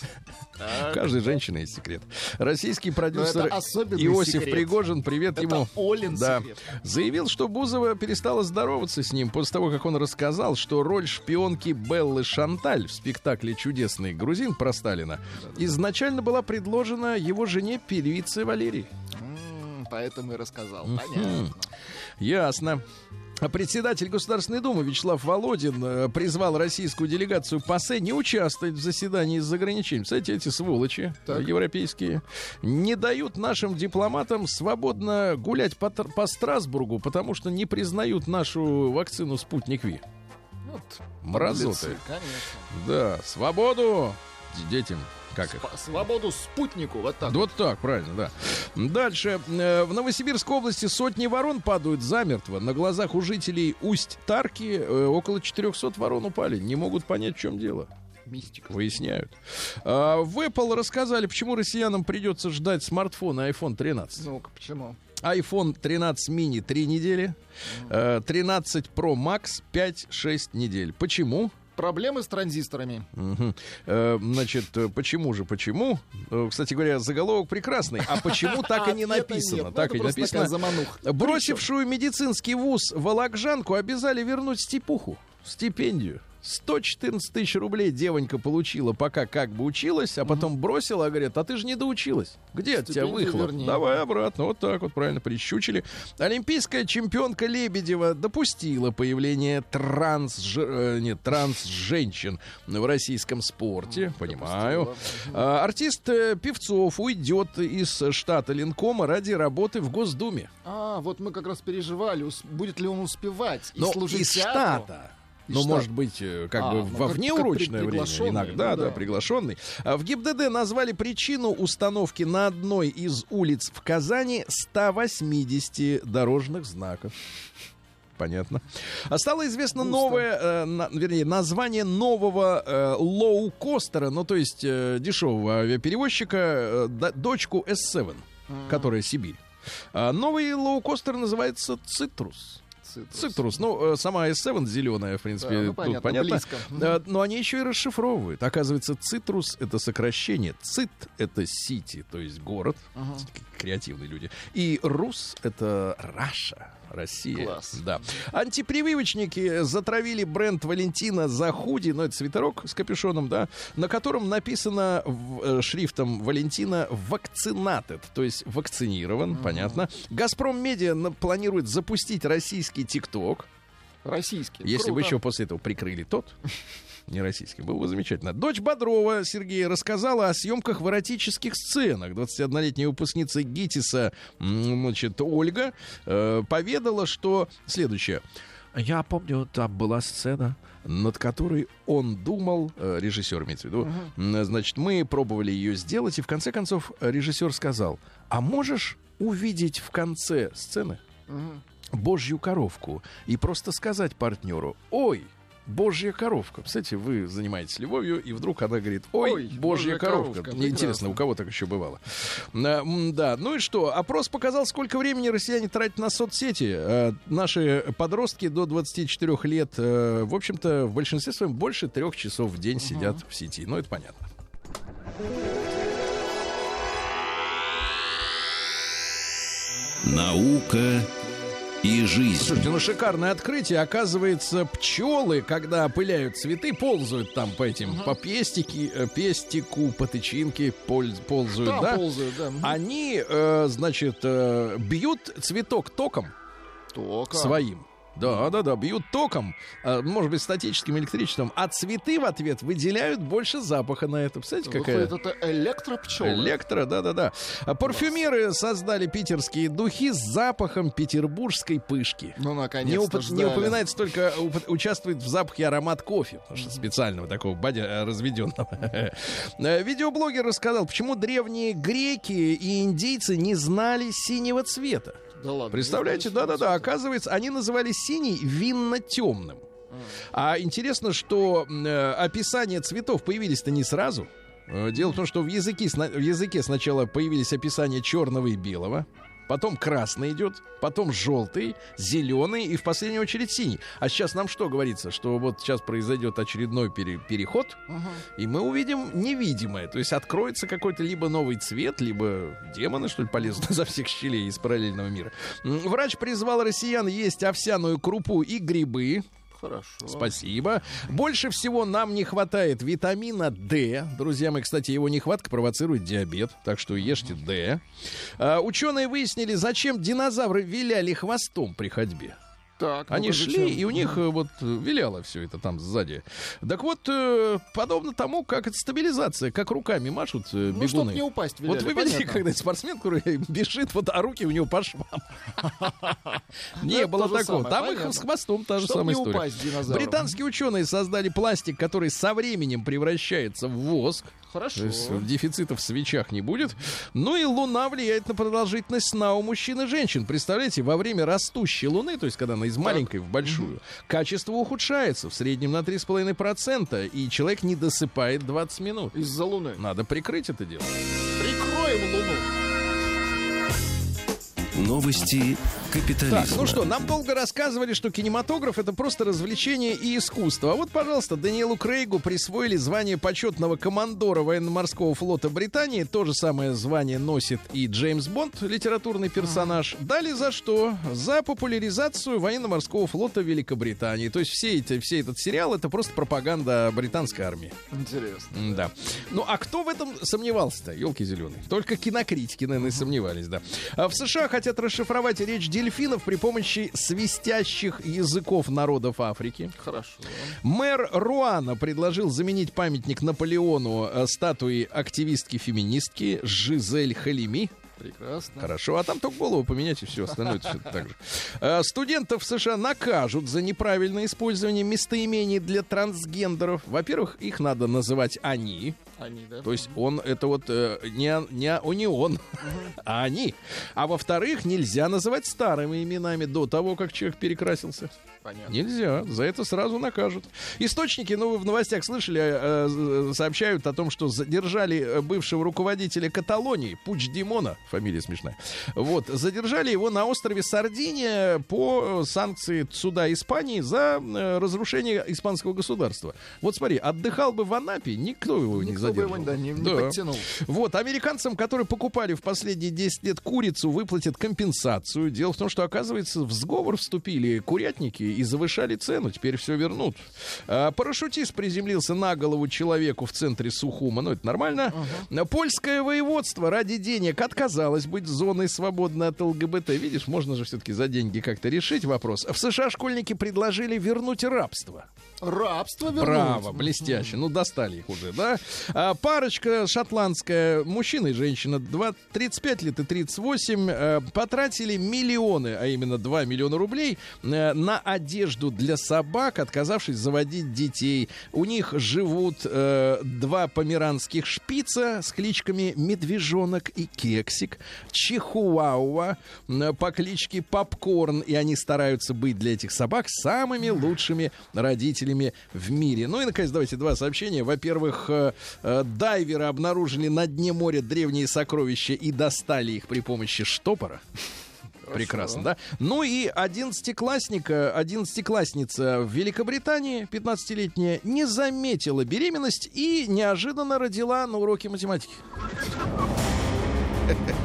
B: У каждой женщины есть секрет. Российский продюсер Иосиф
C: секрет.
B: Пригожин, привет
C: Это
B: ему.
C: Олин
B: Да.
C: секрет.
B: Заявил, что Бузова перестала здороваться с ним после того, как он рассказал, что роль шпионки Беллы Шанталь в спектакле «Чудесный грузин» про Сталина изначально была предложена его жене певице Валерии.
C: М, Поэтому и рассказал. Понятно.
B: Ясно. Председатель Государственной Думы Вячеслав Володин э, призвал российскую делегацию ПАСЕ не участвовать в заседании из-за ограничений. Кстати, эти сволочи
C: Так.
B: э, европейские не дают нашим дипломатам свободно гулять по, по Страсбургу, потому что не признают нашу вакцину «Спутник Ви».
C: Вот.
B: Мразоты.
C: Конечно.
B: Да, свободу детям. Как их?
C: Свободу спутнику. Вот так.
B: Вот так, правильно, да. Дальше. Э, В Новосибирской области сотни ворон падают замертво. На глазах у жителей Усть-Тарки э, около 400 ворон упали. Не могут понять, в чем дело.
C: Мистика.
B: Выясняют. А, В Apple рассказали, почему россиянам придется ждать смартфона iPhone 13.
C: Ну-ка, почему?
B: iPhone 13 mini 3 недели. Э, 13 Pro Max 5-6 недель. Почему?
C: Проблемы с транзисторами.
B: Мгм. Э, Значит, э, почему же, почему? Э, Кстати говоря, заголовок прекрасный. А почему так и не написано?
C: Ну,
B: Так и не написано.
C: замануха.
B: Бросившую медицинский вуз Вологжанку обязали вернуть степуху, стипендию. 114 тысяч рублей девонька получила, пока как бы училась, а потом бросила, а говорят, а ты же не доучилась. Где от тебя выхлоп?
C: верни.
B: Давай обратно. Вот так вот правильно прищучили. Олимпийская чемпионка Лебедева допустила появление транс, нет, транс-женщин в российском спорте. Понимаю. А, Артист э, Певцов уйдет из штата Ленкома ради работы в Госдуме.
C: А, вот мы как раз переживали, будет ли он успевать и
B: Но
C: служить
B: из
C: театру.
B: штата. Ну, может быть, э, как
C: А,
B: бы
C: ну,
B: во внеурочное
C: как
B: время. Иногда,
C: ну
B: да,
C: да.
B: приглашенный. А в ГИБДД назвали причину установки на одной из улиц в Казани 180 дорожных знаков. Понятно. А стало известно
C: Густо.
B: новое, э, на- вернее, название нового э, лоукостера, ну, то есть э, дешевого авиаперевозчика, э, дочку S7, которая Сибирь. А новый лоукостер называется «Цитрус».
C: Цитрус.
B: Цитрус. Ну, э, сама S7 зеленая, в принципе,
C: Да, ну,
B: тут
C: понятно,
B: понятно.
C: близко.
B: Да, но они еще и расшифровывают. Оказывается, цитрус это сокращение. Цит это сити, то есть город.
C: Ага.
B: Креативные люди. И рус это Russia. Россия.
C: Класс.
B: Да. Антипрививочники затравили бренд Валентина за худи, ну это свитерок с капюшоном, да, на котором написано в- э, шрифтом Валентина вакцинатед, то есть вакцинирован, понятно. Газпром Медиа планирует запустить российский ТикТок.
C: Российский.
B: Если бы
C: Круто.
B: еще после этого прикрыли тот, не российский, было бы замечательно. Дочь Бодрова, Сергей, рассказала о съемках в эротических сценах. 21-летняя выпускница ГИТИСа, значит, Ольга, э, поведала, что следующее. Я помню, там была сцена, над которой он думал, э, режиссер имеется в виду, м, значит, мы пробовали ее сделать, и в конце концов режиссер сказал, а можешь увидеть в конце сцены
C: Мгм.
B: божью коровку и просто сказать партнеру, ой, божья коровка. Кстати, вы занимаетесь любовью, и вдруг она говорит, ой,
C: Ой,
B: божья,
C: божья
B: коровка.
C: коровка,
B: Мне интересно, у кого так еще бывало. А, да, ну и что? Опрос показал, сколько времени россияне тратят на соцсети. А, наши подростки до 24 лет, э, в общем-то, в большинстве своем больше трех часов в день сидят в сети. Ну, это понятно.
A: Наука и жизнь.
B: Слушайте, ну шикарное открытие. Оказывается, пчелы, когда опыляют цветы, ползают там по этим, по пестики, э, пестику, по тычинке поль- ползают,
C: Там
B: да?
C: ползают, да.
B: Они, э, значит, э, бьют цветок током
C: Только.
B: своим. Да, да, да, бьют током, э, может быть, статическим электричеством, а цветы в ответ выделяют больше запаха на это. Представляете, какая...
C: Выходит, это электропчелы.
B: Электро, да-да-да. А Парфюмеры создали питерские духи с запахом петербургской пышки.
C: Ну,
B: Не,
C: наконец-то
B: не
C: ждали.
B: упоминается только уп- участвует в запахе аромат кофе, потому что специального такого бадя э, разведенного. Э, Видеоблогер рассказал, почему древние греки и индейцы не знали синего цвета.
C: Да ладно.
B: Представляете, да-да-да, оказывается, они называли синий винно-темным. А интересно, что э, описания цветов появились-то не сразу. Э, Дело в том, что в языке, в языке сначала появились описания черного и белого, потом красный идет, потом желтый, зеленый и в последнюю очередь синий. А сейчас нам что говорится? Что вот сейчас произойдет очередной пере- переход,
C: Ага.
B: и мы увидим невидимое. То есть откроется какой-то либо новый цвет, либо демоны, что ли, полезут за всех щелей из параллельного мира. Врач призвал россиян есть овсяную крупу и грибы.
C: Хорошо.
B: Спасибо. Больше всего нам не хватает витамина D. Друзья мои, кстати, его нехватка провоцирует диабет, так что ешьте D. А, ученые выяснили, зачем динозавры виляли хвостом при ходьбе.
C: Так,
B: Они
C: ну-ка,
B: шли,
C: зачем?
B: и у них э, вот э, виляло все это там сзади. Так вот, э, подобно тому, как это стабилизация, как руками машут
C: Ну,
B: бегуны.
C: не упасть,
B: Вот
C: виляли,
B: вы видите,
C: понятно.
B: когда спортсмен, который бежит, вот, а руки у него по швам. Не было такого. Там их с хвостом та же самая история. Британские ученые создали пластик, который со временем превращается в воск.
C: Хорошо.
B: То есть дефицита в свечах не будет. Ну и Луна влияет на продолжительность сна у мужчин и женщин. Представляете, во время растущей Луны, то есть когда она из маленькой в большую, качество ухудшается в среднем на 3,5%, и человек не досыпает 20 минут.
C: Из-за Луны.
B: Надо прикрыть это дело.
C: Прикроем Луну.
A: Новости капитализма.
B: Так, ну что, нам долго рассказывали, что кинематограф это просто развлечение и искусство. А вот, пожалуйста, Даниэлу Крейгу присвоили звание почетного командора военно-морского флота Британии. То же самое звание носит и Джеймс Бонд, литературный персонаж. Дали за что? За популяризацию военно-морского флота Великобритании. То есть все эти, все этот сериал это просто пропаганда британской армии.
C: Интересно.
B: Да. Ну, а кто в этом сомневался-то, елки зеленые? Только кинокритики, наверное, сомневались, да. А в США хотят расшифровать речь дельфинов при помощи свистящих языков народов Африки.
C: Хорошо.
B: Мэр Руана предложил заменить памятник Наполеону э, статуей активистки-феминистки Жизель Халими.
C: Прекрасно.
B: Хорошо, а там только голову поменять и все остальное всё так же. Э, Студентов в США накажут за неправильное использование местоимений для трансгендеров. Во-первых, их надо называть они,
C: Они, да?
B: то есть он это вот э, не, не, о- не он, а они. А во-вторых, нельзя называть старыми именами до того, как человек перекрасился.
C: Понятно.
B: Нельзя, за это сразу накажут. Источники, ну вы в новостях слышали, э, э, сообщают о том, что задержали э, бывшего руководителя Каталонии, Пуч Димона, фамилия смешная. Вот, задержали его на острове Сардиния по э, санкции суда Испании за э, разрушение испанского государства. Вот смотри, отдыхал бы в Анапе, никто его не
C: Никто бы его
B: задерживал.
C: да, не, не
B: Да.
C: подтянул.
B: Вот, американцам, которые покупали в последние 10 лет курицу, выплатят компенсацию. Дело в том, что, оказывается, в сговор вступили курятники и завышали цену. Теперь все вернут. А, парашютист приземлился на голову человеку в центре Сухума. Ну, это нормально. Польское воеводство ради денег отказалось быть зоной, свободной от ЛГБТ. Видишь, можно же все-таки за деньги как-то решить вопрос. В США школьники предложили вернуть рабство.
C: Рабство вернуть.
B: Браво, блестяще. Ну, достали их уже, да? А, парочка шотландская, мужчина и женщина, два- 35 лет и 38, э, потратили миллионы, а именно 2 миллиона рублей э, на одежду для собак, отказавшись заводить детей. У них живут э, два померанских шпица с кличками Медвежонок и Кексик, Чихуауа по кличке Попкорн, и они стараются быть для этих собак самыми лучшими родителями в мире. Ну и, наконец, давайте два сообщения. Во-первых, дайверы обнаружили на дне моря древние сокровища и достали их при помощи штопора. Прекрасно, да? Ну и одиннадцатиклассника, одиннадцатиклассница в Великобритании, 15-летняя, не заметила беременность и неожиданно родила на уроке математики.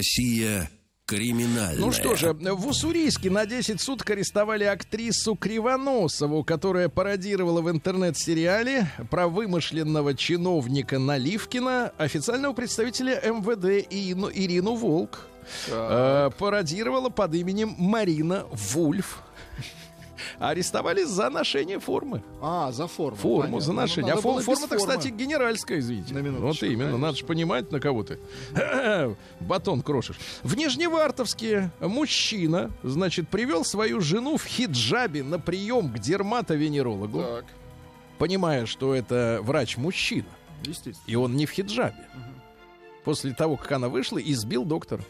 A: Россия криминальная.
B: Ну что же, в Уссурийске на 10 суток арестовали актрису Кривоносову, которая пародировала в интернет-сериале про вымышленного чиновника Наливкина, официального представителя МВД Ирину, Ирину Волк. Э, пародировала под именем Марина Вульф. Арестовали за ношение формы.
C: А, за форму.
B: Форму
C: понятно.
B: за
C: Ну,
B: ношение. А фо-
C: было без
B: форма-то, кстати, генеральская, извините.
C: На
B: вот именно,
C: конечно.
B: надо же понимать, на кого ты батон крошишь. В Нижневартовске мужчина, значит, привел свою жену в хиджабе на прием к дерматовенерологу,
C: Так,
B: понимая, что это врач-мужчина,
C: естественно.
B: и он не в хиджабе. После того, как она вышла, избил доктора.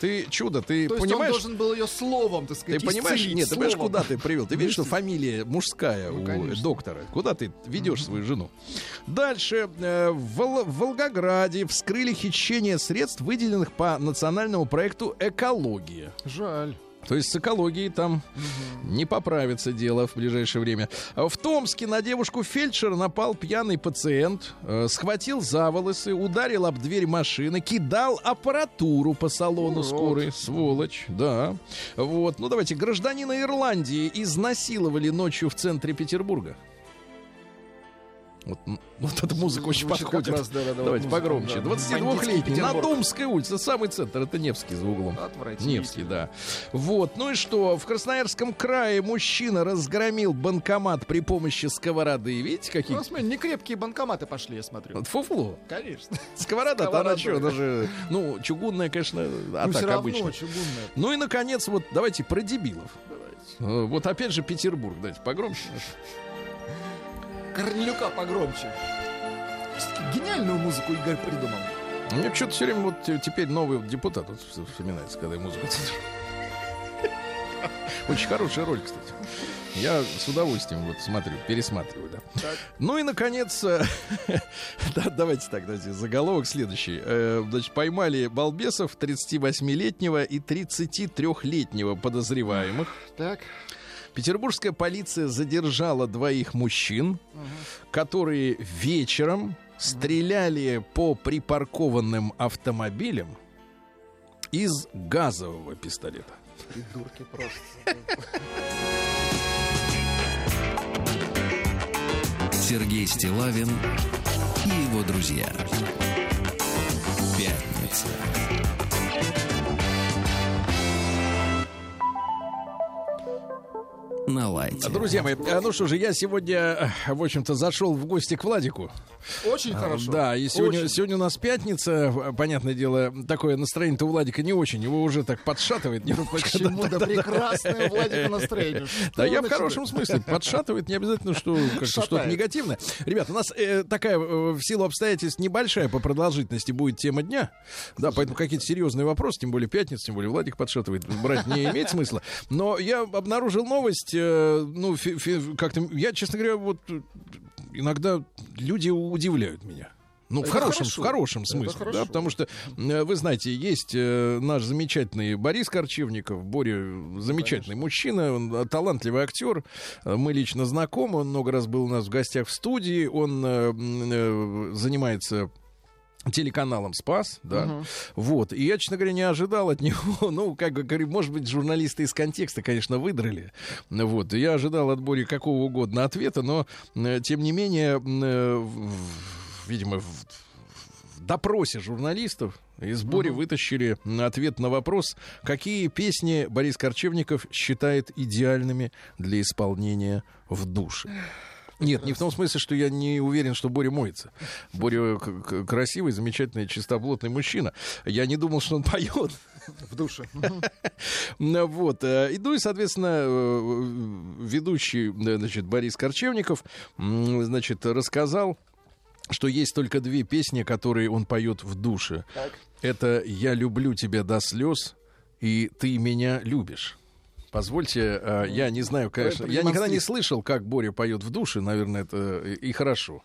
B: Ты чудо, ты
C: То есть
B: понимаешь?
C: он должен был ее словом, так
B: Ты
C: сказать,
B: понимаешь?
C: исцелить
B: Нет, ты понимаешь,
C: словом.
B: куда ты привел? Ты видишь, что фамилия мужская
C: Ну,
B: у
C: конечно.
B: доктора. Куда ты ведешь свою жену? Дальше. э, В Вол- в Волгограде вскрыли хищение средств, выделенных по национальному проекту «Экология».
C: Жаль.
B: То есть с экологией там не поправится дело в ближайшее время. А В Томске на девушку фельдшера напал пьяный пациент, э, схватил за волосы, ударил об дверь машины, кидал аппаратуру по салону
C: Урод.
B: скорой. Сволочь, да. Вот. Ну давайте, гражданина Ирландии изнасиловали ночью в центре Петербурга. Вот, вот эта музыка очень
C: Звучит
B: подходит.
C: как раз, да-да-да,
B: Давайте
C: вот музыка,
B: погромче.
C: да.
B: 22-летний на. Домской улице, самый центр, это Невский за углом. Невский, да. Вот, ну и что? В Красноярском крае мужчина разгромил банкомат при помощи сковороды. Видите, какие?
C: Ну, смотри, не крепкие банкоматы пошли, я смотрю.
B: Вот фуфло.
C: Конечно.
B: Сковорода-то она что, она же, ну, чугунная, конечно, а
C: Ну,
B: так обычно.
C: чугунная.
B: Ну и, наконец, вот давайте про дебилов.
C: Давайте.
B: Э, Вот опять же Петербург, давайте погромче.
C: Корнелюка погромче. Гениальную музыку Игорь придумал.
B: Мне что-то все время вот те- теперь новый вот депутат вот вспоминается, когда я музыку. Очень хорошая роль, кстати. Я с удовольствием вот смотрю, пересматриваю, да. Ну и, наконец, э, да, давайте так, давайте, заголовок следующий. Э, Значит, поймали балбесов 38-летнего и 33-летнего подозреваемых.
C: Так.
B: Петербургская полиция задержала двоих мужчин, которые вечером стреляли по припаркованным автомобилям из газового пистолета.
C: Придурки просто.
A: Сергей Стилавин и его друзья. Пятница. На лайте.
B: Друзья мои, э, ну что же, я сегодня, э, в общем-то, зашел в гости к Владику.
C: Очень хорошо.
B: Да, и сегодня,
C: Очень.
B: сегодня у нас пятница, понятное дело, такое настроение-то у Владика не очень, его уже так подшатывает немножко.
C: Почему? Да прекрасное Владика настроение. Что
B: Да, я в хорошем смысле. Подшатывает не обязательно, что как-то что-то негативное. Ребят, у нас э, такая, э, в силу обстоятельств, небольшая по продолжительности будет тема дня. Да, поэтому какие-то серьезные вопросы, тем более пятница, тем более Владик подшатывает, брать не имеет смысла. Но я обнаружил новость, ну, фи- фи- как-то, я, честно говоря, вот э, иногда люди удивляют меня. Ну, в
C: Это
B: хорошем,
C: хорошо.
B: в хорошем
C: Это
B: смысле,
C: хорошо.
B: да, потому что, э, вы знаете, есть э, наш замечательный Борис Корчевников, Боря замечательный мужчина, он э, талантливый актер, Э, мы лично знакомы, он много раз был у нас в гостях в студии, он э, э, занимается телеканалом «Спас», да, вот, и я, честно говоря, не ожидал от него, ну, как бы говорю, может быть, журналисты из контекста, конечно, выдрали, вот, я ожидал от Бори какого угодно ответа, но, тем не менее, э, видимо, в, допросе журналистов из Бори вытащили ответ на вопрос, какие песни Борис Корчевников считает идеальными для исполнения в душе. Нет, не в том смысле, что я не уверен, что Боря моется. Боря красивый, замечательный, чистоплотный мужчина. Я не думал, что он поет.
C: В душе.
B: Вот. э, И, ну и, соответственно, э, ведущий, значит, Борис Корчевников, значит, рассказал, что есть только две песни, которые он поет в душе.
C: Так.
B: Это «Я люблю тебя до слез» и «Ты меня любишь». Позвольте, э, я не знаю, конечно, я никогда не слышал, как Боря поет в душе, наверное, это и и хорошо.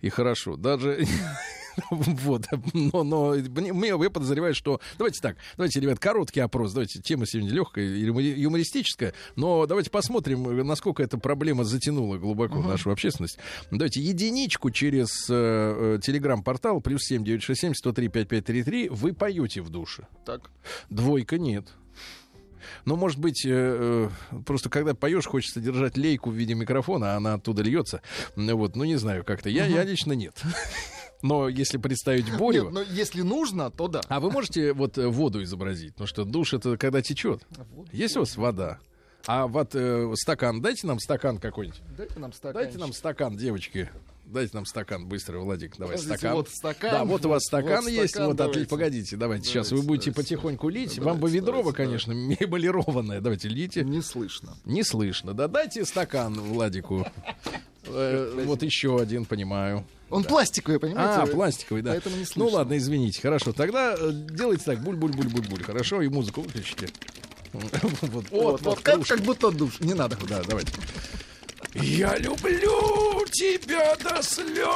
B: И хорошо. Даже вот, но, но мне, мне- я подозреваю, что... Давайте так, давайте, ребят, короткий опрос. Давайте, тема сегодня легкая, юмори- юмористическая, но давайте посмотрим, насколько эта проблема затянула глубоко в нашу общественность. Давайте единичку через э, э, телеграм-портал плюс семь девять шесть семь сто три пять пять три три вы поете в душе.
C: Так.
B: Двойка нет. Ну, может быть, э, э, просто когда поешь, хочется держать лейку в виде микрофона, а она оттуда льется. Ну, Вот, ну не знаю, как-то. Я, я лично нет. Но если представить Борю...
C: Нет, но если нужно, то да.
B: А вы можете вот э, воду изобразить? Потому что душ это когда течет. Есть у вас вода? А вот э, стакан, дайте нам стакан какой-нибудь.
C: Дайте нам стакан.
B: Дайте нам стакан, девочки. Дайте нам стакан быстро, Владик. Давай
C: Подождите,
B: стакан.
C: вот стакан,
B: Да, вот у вас стакан
C: вот
B: есть.
C: стакан,
B: вот,
C: давайте.
B: отлично. Погодите, давайте. Сейчас вы
C: Давайте,
B: будете
C: давайте.
B: потихоньку лить.
C: Давайте,
B: Вам бы ведро,
C: давайте,
B: конечно, мебелированное. Давайте, лейте.
C: Не слышно.
B: Не слышно. Да дайте стакан Владику. Э, Вот еще один, понимаю.
C: Он пластиковый, понимаете?
B: А, пластиковый, да.
C: Поэтому не
B: Ну
C: слышно.
B: ладно, извините. Хорошо. Тогда э, делайте так. Буль-буль-буль-буль-буль. Хорошо, и музыку выключите. Вот,
C: Вот,
B: вот,
C: как, как будто душ. Не надо.
B: Да, давайте. Я люблю тебя до слез.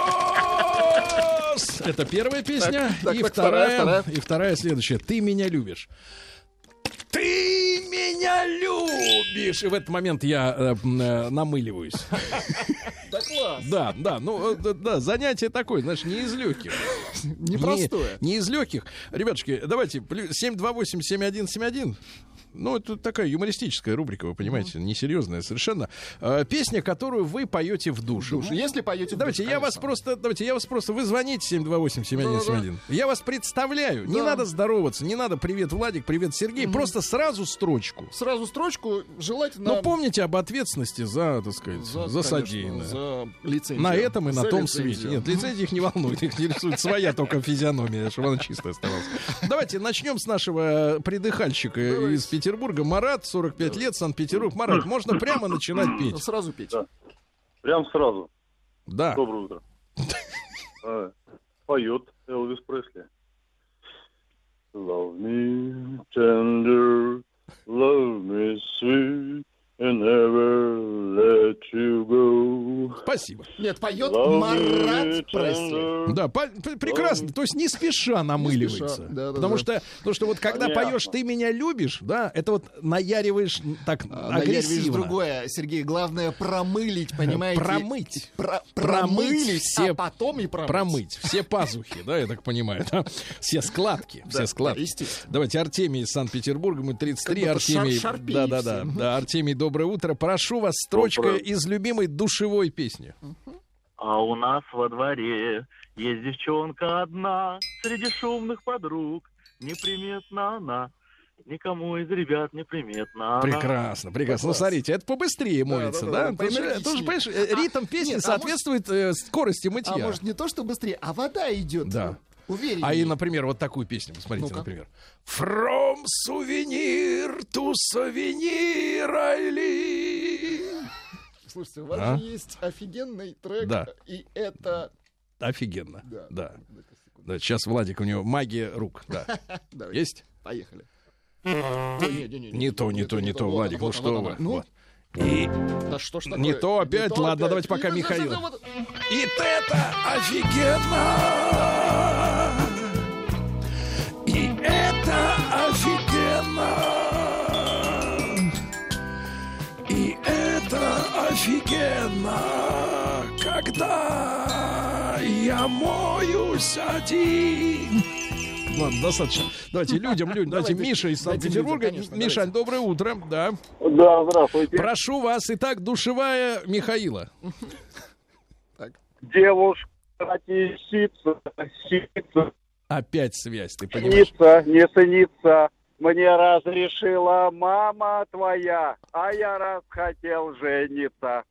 B: Это первая песня.
C: Так, так,
B: и
C: так,
B: вторая,
C: вторая, вторая.
B: И вторая следующая. Ты меня любишь. Ты меня любишь. И в этот момент я э, э, намыливаюсь.
C: Да класс.
B: Да, да, ну э, да, да, занятие такое, знаешь, не из легких.
C: Непростое.
B: Не, не из легких. Ребятушки, давайте, плю- 728-7171. Ну, это такая юмористическая рубрика, вы понимаете, несерьезная совершенно. Э, песня, которую вы поете в душу.
C: Душ. Если поете в
B: Давайте,
C: душ,
B: я вас
C: конечно.
B: просто, давайте, я вас просто, вы звоните 728-7171. Я вас представляю. Не
C: Да.
B: надо здороваться, не надо привет, Владик, привет, Сергей. Просто сразу строчку.
C: Сразу строчку, желательно...
B: Но помните об ответственности за, так сказать, за,
C: конечно,
B: содеянное.
C: За лицензию.
B: На этом и на
C: За
B: том
C: лицензию.
B: свете. Нет, лицензия их не волнует, их интересует своя только физиономия, чтобы она чистая оставалась. Давайте начнем с нашего придыхальщика из Петербурга. Марат, 45 лет, Санкт-Петербург. Марат, можно прямо начинать
C: Ну,
B: петь?
C: Сразу петь.
E: Да. Прям сразу.
B: Да.
E: Доброе утро. Поет Элвис Пресли. Love me tender,
F: love me sweet and never let you go.
B: Спасибо.
C: Нет, поет
F: Love
C: Марат Пресли.
B: Да, по- прекрасно. То есть не спеша намыливается.
C: спеша, да, да,
B: потому
C: да.
B: что, потому что вот когда
F: Понятно.
B: поешь «Ты меня любишь», да, это вот наяриваешь так
C: А, Наяриваешь
B: агрессивно.
C: другое, Сергей. Главное промылить, понимаете?
B: Промыть.
C: Про-
B: Промыть все-
C: а потом и промыть.
B: Промыть все пазухи, да, я так понимаю, да? все складки, все складки. Давайте Артемий из Санкт-Петербурга, мы 33,
C: Как будто
B: Артемий, да, да, да, да, Артемий, доброе утро, прошу вас, строчка
F: Доброе.
B: из любимой душевой песни.
G: А у нас во дворе есть девчонка одна, среди шумных подруг, неприметна она. Никому из ребят неприметна она.
B: Прекрасно, прекрасно. Ну,
C: Класс.
B: смотрите, это побыстрее
C: Да,
B: моется,
C: да,
B: да?
C: да,
B: потому что, понимаешь, э, ритм песни
C: нет, а
B: соответствует э, скорости мытья.
C: А может не то, что быстрее, а вода идет.
B: Да.
C: Увереннее.
B: А и, например, вот такую песню, посмотрите,
C: Ну-ка.
B: например. From souvenir to souvenir I live.
C: Слушайте, у вас
B: А?
C: же есть офигенный трек,
B: Да.
C: и это...
B: Офигенно.
C: Да.
B: Да. Да, сейчас Владик, у него магия рук. Да. Есть?
C: Поехали. Не,
B: то, не то, не то, Владик, ну что вы.
C: вот. Ну.
B: И,
C: да что ж такое?
B: Не то опять,
C: Не то
B: ладно,
C: опять.
B: давайте пока
C: И
B: Михаил.
C: вот-
B: и это офигенно! Офигенно! Когда я моюсь один. Ладно, достаточно. Давайте людям, людям. Давайте,
C: Давайте,
B: Миша из Санкт-Петербурга. Мишань, доброе утро. Да.
F: Да, здравствуйте.
B: Прошу вас. Итак, душевая Михаила.
F: Девушка сица, сица,
B: Опять связь, ты понимаешь?
F: снится, не снится. Мне разрешила мама твоя, а я раз хотел жениться.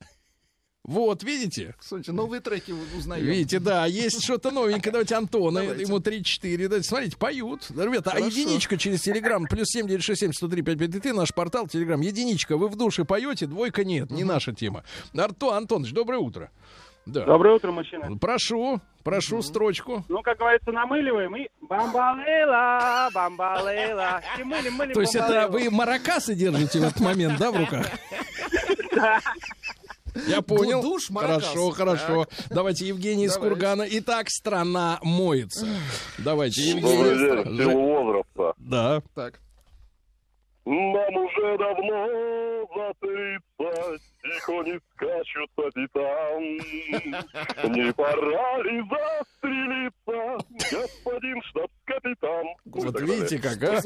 B: Вот, видите?
C: Слушайте, новые треки узнаем.
B: Видите, да, есть что-то новенькое. Давайте Антона,
C: Давайте.
B: ему 3-4. Давайте, смотрите, поют. Ребята, а
C: Хорошо.
B: единичка через Телеграм, плюс 7967 103 5533, наш портал Телеграм. Единичка, вы в душе поете, двойка нет, не наша тема. Арто, Антоныч, доброе утро. Да.
F: Доброе утро, мужчина.
B: Прошу, прошу mm-hmm. строчку.
F: Ну, как говорится, намыливаем и бамбалела, бамбалела. И мыли, мыли,
B: То есть это вы маракасы держите в этот момент, да, в руках? Да. Я понял.
C: Душ.
B: Хорошо, хорошо. Так. Давайте Евгений Давай.
C: из
B: Кургана. Итак, страна моется. Давайте, Евгений. Добрый
F: возраста.
B: Да.
C: Так.
F: Нам уже давно за 30 тихони скачут по пятам. Не пора ли застрелиться, господин штабс-капитан?
B: Вот видите как, а?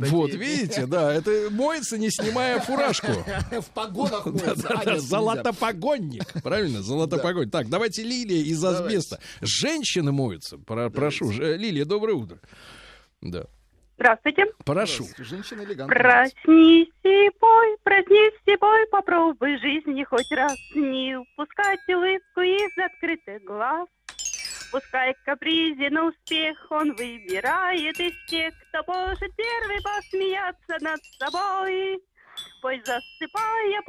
B: Вот видите, да, это моется, не снимая фуражку.
C: В погонах моется.
B: Золотопогонник, правильно, золотопогонник. Так, давайте Лилия из Азбеста. Женщины моются, прошу. Лилия, доброе утро. Да.
H: Здравствуйте.
B: Прошу.
C: Женщина элегантная.
H: Проснись и пой, проснись и пой, попробуй жизни хоть раз не упускать улыбку из открытых глаз. Пускай капризен успех он выбирает из тех, кто может первый посмеяться над собой. Пусть засыпая,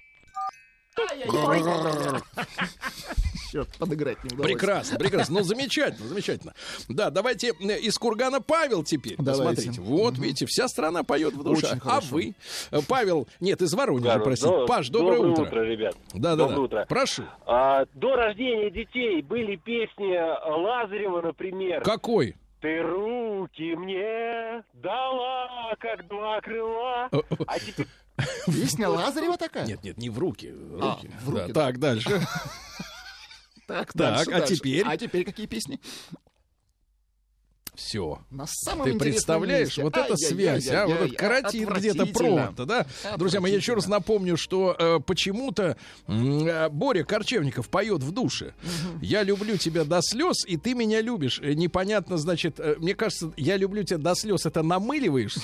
C: Черт, подыграть не удалось.
B: Прекрасно, прекрасно. Ну, замечательно, замечательно. Да, давайте э, из Кургана Павел теперь.
C: Давайте.
B: Посмотрите. Вот, видите, вся страна поет в душе. А
C: хорошо.
B: вы? Э, Павел, нет, из Воронежа, простите.
I: До-
B: Паш, доброе, утро.
I: ребят.
B: Да, да,
I: Доброе
B: да.
I: утро.
B: Прошу.
I: А, до рождения детей были песни Лазарева, например.
B: Какой?
I: Ты руки мне дала, как два крыла. А теперь
C: Песня Лазарева такая?
B: Нет, нет, не в руки.
C: А,
B: руки.
C: в руки,
B: Да, так, дальше.
C: Так,
B: Так,
C: дальше,
B: а
C: дальше.
B: теперь?
C: А теперь какие песни?
B: Все.
C: На самом
B: Ты представляешь,
C: месте.
B: вот эта связь, а, вот это каратит где-то провод, да? Друзья мои, я еще раз напомню, что э, почему-то э, Боря Корчевников поет в душе. Я люблю тебя до слез, и ты меня любишь. Э, Непонятно, значит, э, мне кажется, я люблю тебя до слез, это намыливаешься,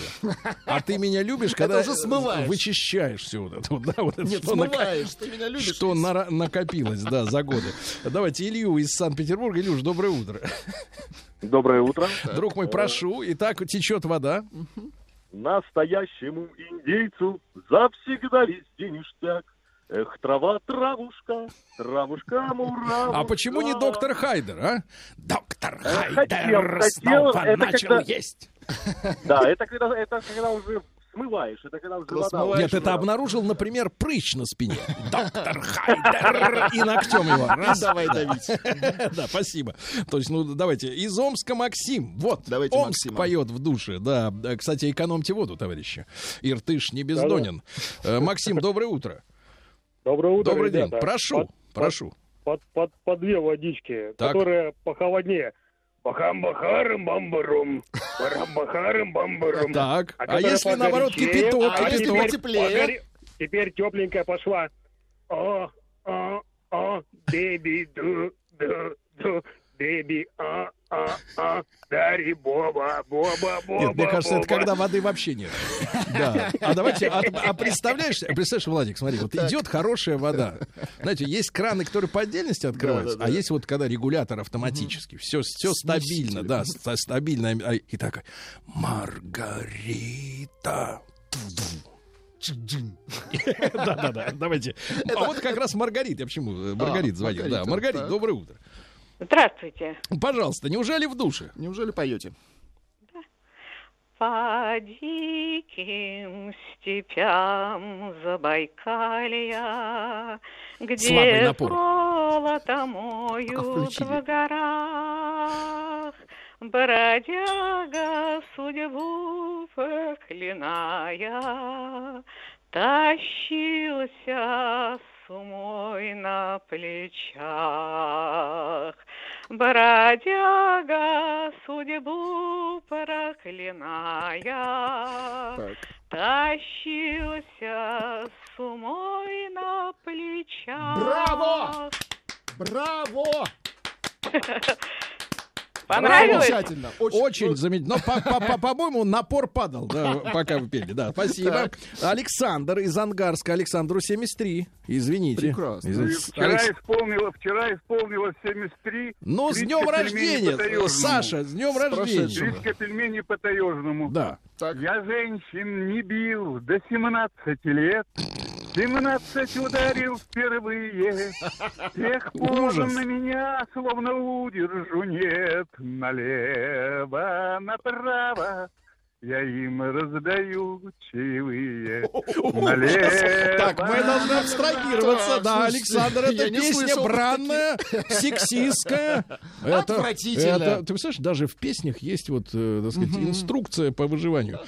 B: а ты меня любишь, когда
C: уже смываешь.
B: вычищаешь все вот это, вот, да, вот это,
C: Нет,
B: что
C: смываешь, ты меня любишь.
B: что накопилось, да, за годы. Давайте Илью из Санкт-Петербурга. Илюш, доброе утро.
F: Доброе утро.
B: Друг мой, прошу. Итак, течет вода.
F: Настоящему индейцу завсегда везде ништяк. Эх, трава, травушка, травушка, муравушка.
B: А почему не доктор Хайдер, а? Доктор
F: Э,
B: Хайдер
F: хотел,
B: снова
F: это
B: начал
F: когда-
B: есть.
F: Да, это когда, это когда уже смываешь. Это когда уже вода...
C: смываешь,
B: Нет, это обнаружил, например, прыщ на спине. Доктор Хайдер! И ногтем его. Раз.
C: Давай давить.
B: Да, спасибо. То есть, ну, давайте. Из Омска Максим. Вот,
C: Давайте
B: Омск
C: Максима.
B: поет в душе. Да, Да, кстати, экономьте воду, товарищи. Иртыш не бездонен. Э, Максим, доброе утро.
F: Доброе утро,
B: Добрый день. Прошу,
F: Под-
B: прошу.
F: Под, под, по две водички,
B: Так.
F: которые похолоднее. Бахам-бахарам бамбарум, барам-бахарам бамбарум.
B: Так,
F: А
B: а если наоборот кипяток,
C: а
B: кипяток?
C: теплее?
F: Погоре- Теперь тепленькая пошла. О, о, о, беби, ду, ду, ду, беби, а, а, а, дари, боба, боба, боба,
B: Нет, мне кажется, это когда воды вообще нет. Да. А давайте, а, а представляешь, представляешь, Владик, смотри, вот идет хорошая вода. Знаете, есть краны, которые по отдельности открываются,
C: Да, да,
B: а
C: да.
B: есть вот когда регулятор автоматически. Все, все стабильно, да, ста- стабильно. А, И так, Маргарита. Да, да, да. Давайте. А вот как раз Маргарита. Я почему э, Маргарит звонил? Да,
C: Маргарита,
B: Маргарит,
C: так.
B: доброе утро.
J: Здравствуйте.
B: Пожалуйста, неужели в душе?
C: Неужели поете?
J: По диким степям Забайкалья,
B: Слабый
J: где
B: напор.
J: золото моют
C: включили.
J: в горах, бродяга судьбу проклиная, тащился с умой на плечах. Бродяга судьбу проклиная,
C: Так.
J: тащился с умой на плечах.
C: Браво! Браво!
J: Понравилось?
C: Замечательно.
B: Очень замечательно. Но, по- по- по- по-моему, напор падал, да, пока вы пели. Да, спасибо. Александр из Ангарска. Александру 73. Извините.
C: Прекрасно.
B: Из-
E: Вчера
B: Алекс-
E: исполнилось, вчера исполнилось 73.
B: Ну, с днем рождения. Саша, с днем рождения.
C: прошедшим.
E: Тридцать пельменей по-таежному.
B: Да.
C: Так.
E: Я женщин не бил до 17 лет. 17 ударил впервые. Тех пор на меня словно удержу нет. Налево, направо. Я им раздаю чаевые. Налево.
B: Так, мы должны абстрагироваться. Да, Александр, это песня бранная, сексистская. Это,
C: Отвратительно.
B: это- ты представляешь, даже в песнях есть вот, э, так сказать, инструкция по выживанию.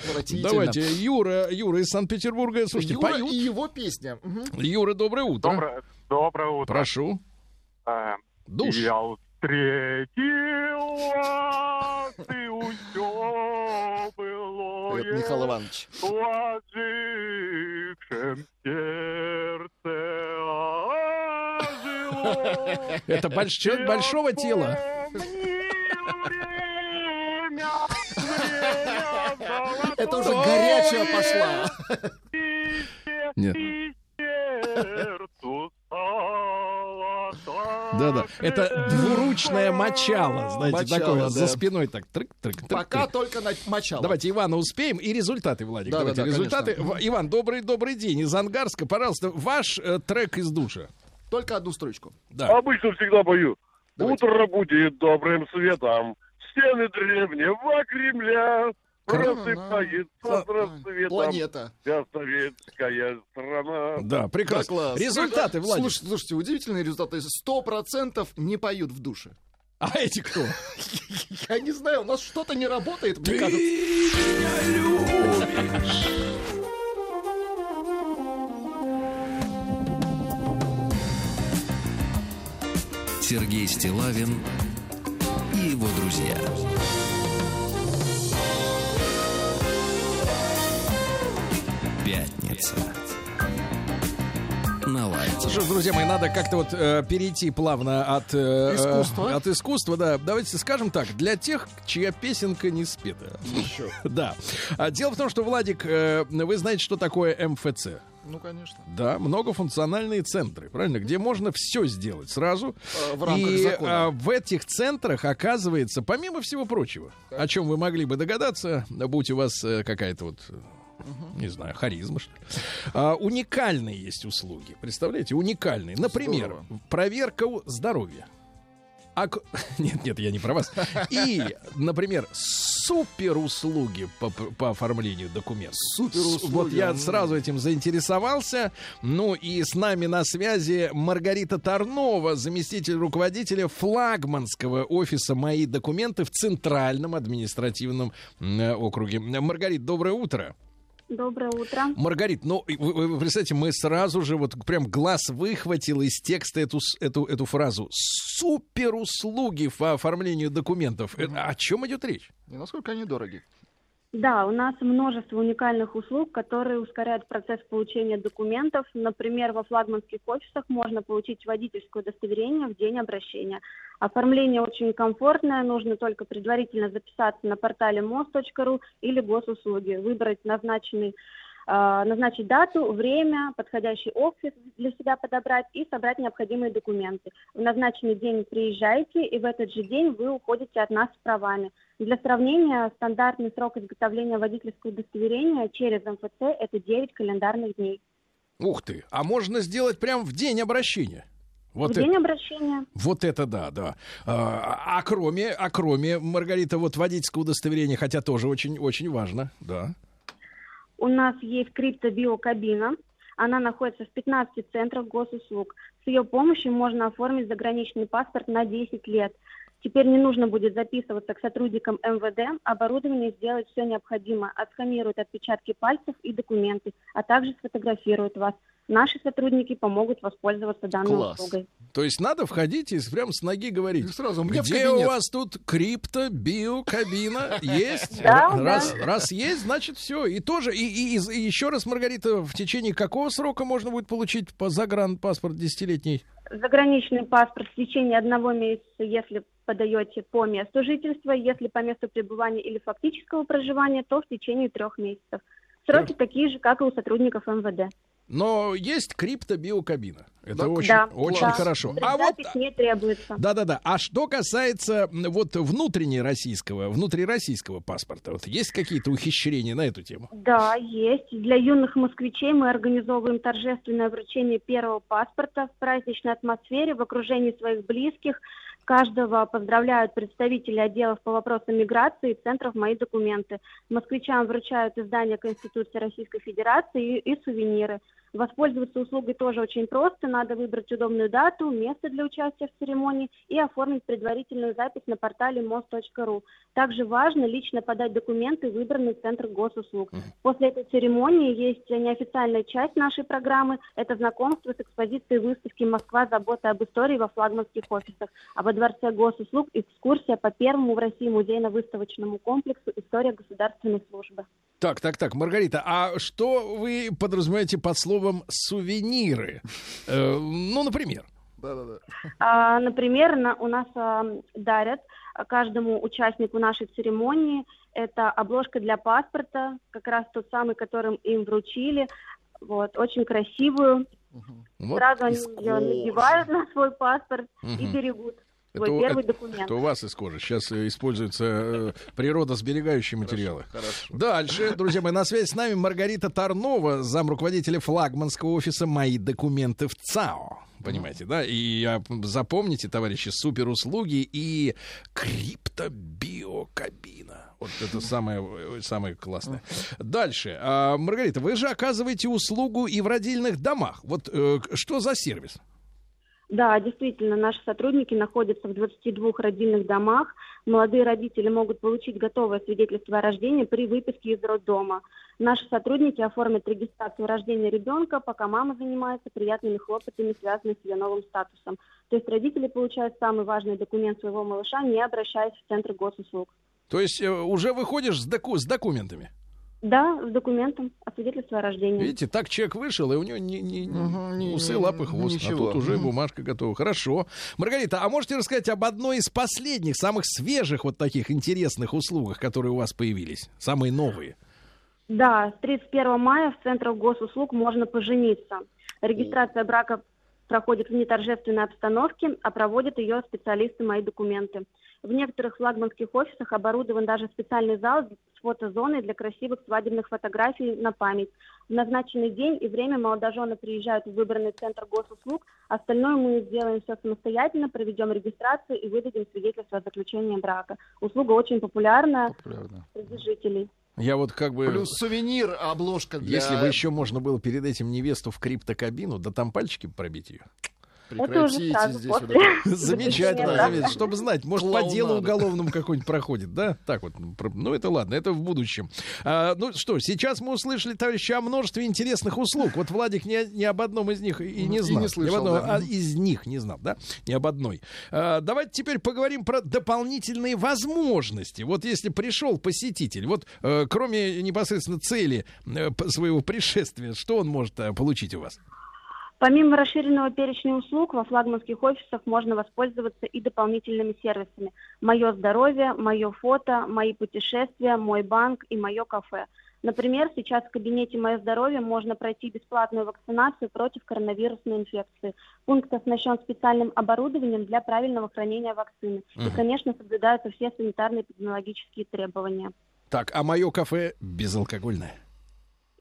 B: Давайте, Юра, Юра из Санкт-Петербурга. Слушайте,
C: Юра
B: поют.
C: и его песня.
B: Юра, доброе утро.
E: Доброе, утро.
B: Прошу.
E: А,
B: Душ.
E: Я вас, и усё было
C: Михаил Иванович.
E: ложившем сердце ожило.
B: Это больш- человек большого тела.
C: Это уже горячая пошла.
B: Нет. Да-да. Это двуручное мочало, знаете,
C: Мочало,
B: такое
C: да.
B: за спиной так трык трык трык
C: Пока только на мочало.
B: Давайте Ивана успеем и результаты, Владик.
C: Да,
B: давайте
C: да, да,
B: результаты.
C: конечно.
B: Иван, добрый добрый день из Ангарска. Пожалуйста, ваш э, трек из душа.
C: Только одну строчку.
B: Да.
F: Обычно всегда пою.
C: Давайте.
F: Утро будет добрым светом. Стены древнего Кремля. Просыпается с рассветом.
C: Планета.
F: Вся советская страна.
B: Да,
C: Да,
B: прекрасно.
C: класс.
B: Результаты, Владик.
C: Слушайте, слушайте, удивительные результаты. Сто процентов не поют в душе.
B: А эти кто?
C: Я не знаю, у нас что-то не работает, мне
B: Ты
C: кажется.
B: меня любишь.
A: Сергей Стилавин и его друзья. Пятница. На лайте.
B: Ж, друзья мои, надо как-то вот э, перейти плавно от, э,
C: Искусства.
B: э, от искусства, да. Давайте скажем так, для тех, чья песенка не спета. Да. А дело в том, что, Владик, э, вы знаете, что такое МФЦ?
C: Ну, конечно.
B: Да, многофункциональные центры, правильно, где можно все сделать сразу.
C: Э, в рамках
B: И
C: закона.
B: а, в этих центрах оказывается, помимо всего прочего, о чем вы могли бы догадаться, будь у вас э, какая-то вот не знаю, харизма, что ли. А, уникальные есть услуги. Представляете, уникальные. Например,
C: Здорово.
B: проверка здоровья. А Нет, нет, я не про вас. И, например, супер услуги по, по оформлению документов.
C: Суперуслуги,
B: Вот я
C: м.
B: сразу этим заинтересовался. Ну и с нами на связи Маргарита Тарнова, заместитель руководителя флагманского офиса «Мои документы» в Центральном административном округе. Маргарит, доброе утро.
J: Доброе утро.
B: Маргарит, ну, и вы, вы представьте, мы сразу же вот прям глаз выхватил из текста эту, с- эту, эту фразу. Супер услуги по оформлению документов. Э, О чем идет речь?
C: И насколько они дороги?
J: Да, у нас множество уникальных услуг, которые ускоряют процесс получения документов. Например, во флагманских офисах можно получить водительское удостоверение в день обращения. Оформление очень комфортное, нужно только предварительно записаться на портале мост.ру или госуслуги, выбрать назначенный э, назначить дату, время, подходящий офис для себя подобрать и собрать необходимые документы. В назначенный день приезжаете, и в этот же день вы уходите от нас с правами. Для сравнения, стандартный срок изготовления водительского удостоверения через МФЦ – это 9 календарных дней.
B: Ух ты, а можно сделать прям в день обращения. Вот
J: в
B: это,
J: день обращения
B: вот это да, да. А, а кроме, а кроме, Маргарита, вот водительского удостоверения, хотя тоже очень, очень важно, да.
J: у нас есть криптобиокабина. Она находится в 15 центрах госуслуг. С ее помощью можно оформить заграничный паспорт на 10 лет. Теперь не нужно будет записываться к сотрудникам МВД. Оборудование сделает все необходимое. Отсканирует отпечатки пальцев и документы, а также сфотографирует вас. Наши сотрудники помогут воспользоваться данной
C: Класс.
J: услугой.
B: То есть надо входить и прям с ноги говорить.
C: И сразу мне
B: Где у вас тут крипто, биокабина? Есть?
J: Да,
B: раз,
J: да.
B: раз есть, значит все. И тоже, и, и- и- и еще раз, Маргарита, в течение какого срока можно будет получить по загранпаспорт десятилетний?
J: Заграничный паспорт в течение одного месяца, если подаете по месту жительства, если по месту пребывания или фактического проживания, то в течение трех месяцев. Сроки такие же, как и у сотрудников МВД.
B: Но есть крипто-биокабина. Это
C: Да,
B: очень,
J: да,
B: очень
J: да.
B: хорошо. А вот
J: Запись не требуется.
B: Да-да-да. А что касается вот внутреннероссийского, внутрироссийского паспорта, вот есть какие-то ухищрения на эту тему?
J: Да, есть. Для юных москвичей мы организовываем торжественное вручение первого паспорта в праздничной атмосфере, в окружении своих близких. Каждого поздравляют представители отделов по вопросам миграции и центров «Мои документы». Москвичам вручают издание Конституции Российской Федерации и, и сувениры. Воспользоваться услугой тоже очень просто. Надо выбрать удобную дату, место для участия в церемонии и оформить предварительную запись на портале мост.ру. Также важно лично подать документы в выбранный центр госуслуг. После этой церемонии есть неофициальная часть нашей программы. Это знакомство с экспозицией выставки «Москва. Забота об истории» во флагманских офисах. А во Дворце госуслуг экскурсия по первому в России музейно-выставочному комплексу «История государственной службы».
B: Так, так, так, Маргарита, а что вы подразумеваете под словом сувениры? Э, ну, например.
C: Да-да-да.
J: А, Например, на- у нас а, дарят каждому участнику нашей церемонии это обложка для паспорта, как раз тот самый, которым им вручили. Вот, очень красивую.
B: Вот
J: Сразу они ее надевают на свой паспорт и
B: Мгм.
J: берегут свой
B: у-
J: первый
B: это-
J: документ.
B: Это у вас из кожи. Сейчас э, используются э, природосберегающие материалы.
C: Хорошо.
B: Дальше, друзья мои, на связи с нами Маргарита Тарнова, зам руководителя флагманского офиса «Мои документы в ЦАО». Понимаете, да? И а, запомните, товарищи, суперуслуги и криптобиокабина. Вот это самое, э, самое классное. Дальше. А, Маргарита, вы же оказываете услугу и в родильных домах. Вот э, что за сервис?
J: Да, действительно, наши сотрудники находятся в 22 родильных домах. Молодые родители могут получить готовое свидетельство о рождении при выписке из роддома. Наши сотрудники оформят регистрацию рождения ребенка, пока мама занимается приятными хлопотами, связанными с ее новым статусом. То есть родители получают самый важный документ своего малыша, не обращаясь в Центр госуслуг.
B: То есть э, уже выходишь с, доку- с документами.
J: Да, с документом о свидетельстве о рождении.
B: Видите, так человек вышел, и у него не, не- не- усы, лапы, хвост.
C: ничего.
B: А тут уже бумажка готова. Хорошо. Маргарита, а можете рассказать об одной из последних, самых свежих вот таких интересных услугах, которые у вас появились? Самые новые.
J: Да, с 31 мая в Центрах госуслуг можно пожениться. Регистрация брака проходит в неторжественной обстановке, а проводят ее специалисты «Мои документы». В некоторых флагманских офисах оборудован даже специальный зал с фотозоной для красивых свадебных фотографий на память. В назначенный день и время молодожены приезжают в выбранный центр госуслуг, остальное мы сделаем все самостоятельно, проведем регистрацию и выдадим свидетельство о заключении брака. Услуга очень популярна среди жителей.
B: Я вот как бы...
C: Плюс сувенир, обложка для...
B: Если бы еще можно было перед этим невесту в криптокабину, да там пальчики пробить ее.
C: Прекратите
J: сразу
C: здесь вот это.
B: Замечательно, замечательно. чтобы знать, может, по делу уголовному какой-нибудь проходит, да? Так вот, ну, это ладно, это в будущем. А, ну что, сейчас мы услышали, товарищи, о множестве интересных услуг. Вот Владик ни, ни об одном из них и
C: И
B: не
C: не
B: знал.
C: слышал,
B: Ни об одном,
C: да.
B: а из них не знал, да? Ни об одной. А, давайте теперь поговорим про дополнительные возможности. Вот если пришел посетитель, вот э, кроме непосредственно цели э, своего пришествия, что он может э, получить у вас?
J: Помимо расширенного перечня услуг, во флагманских офисах можно воспользоваться и дополнительными сервисами. Мое здоровье, мое фото, мои путешествия, мой банк и мое кафе. Например, сейчас в кабинете «Мое здоровье» можно пройти бесплатную вакцинацию против коронавирусной инфекции. Пункт оснащен специальным оборудованием для правильного хранения вакцины. И,
B: Мгм.
J: конечно, соблюдаются все санитарно-эпидемиологические требования.
B: Так, а мое кафе безалкогольное.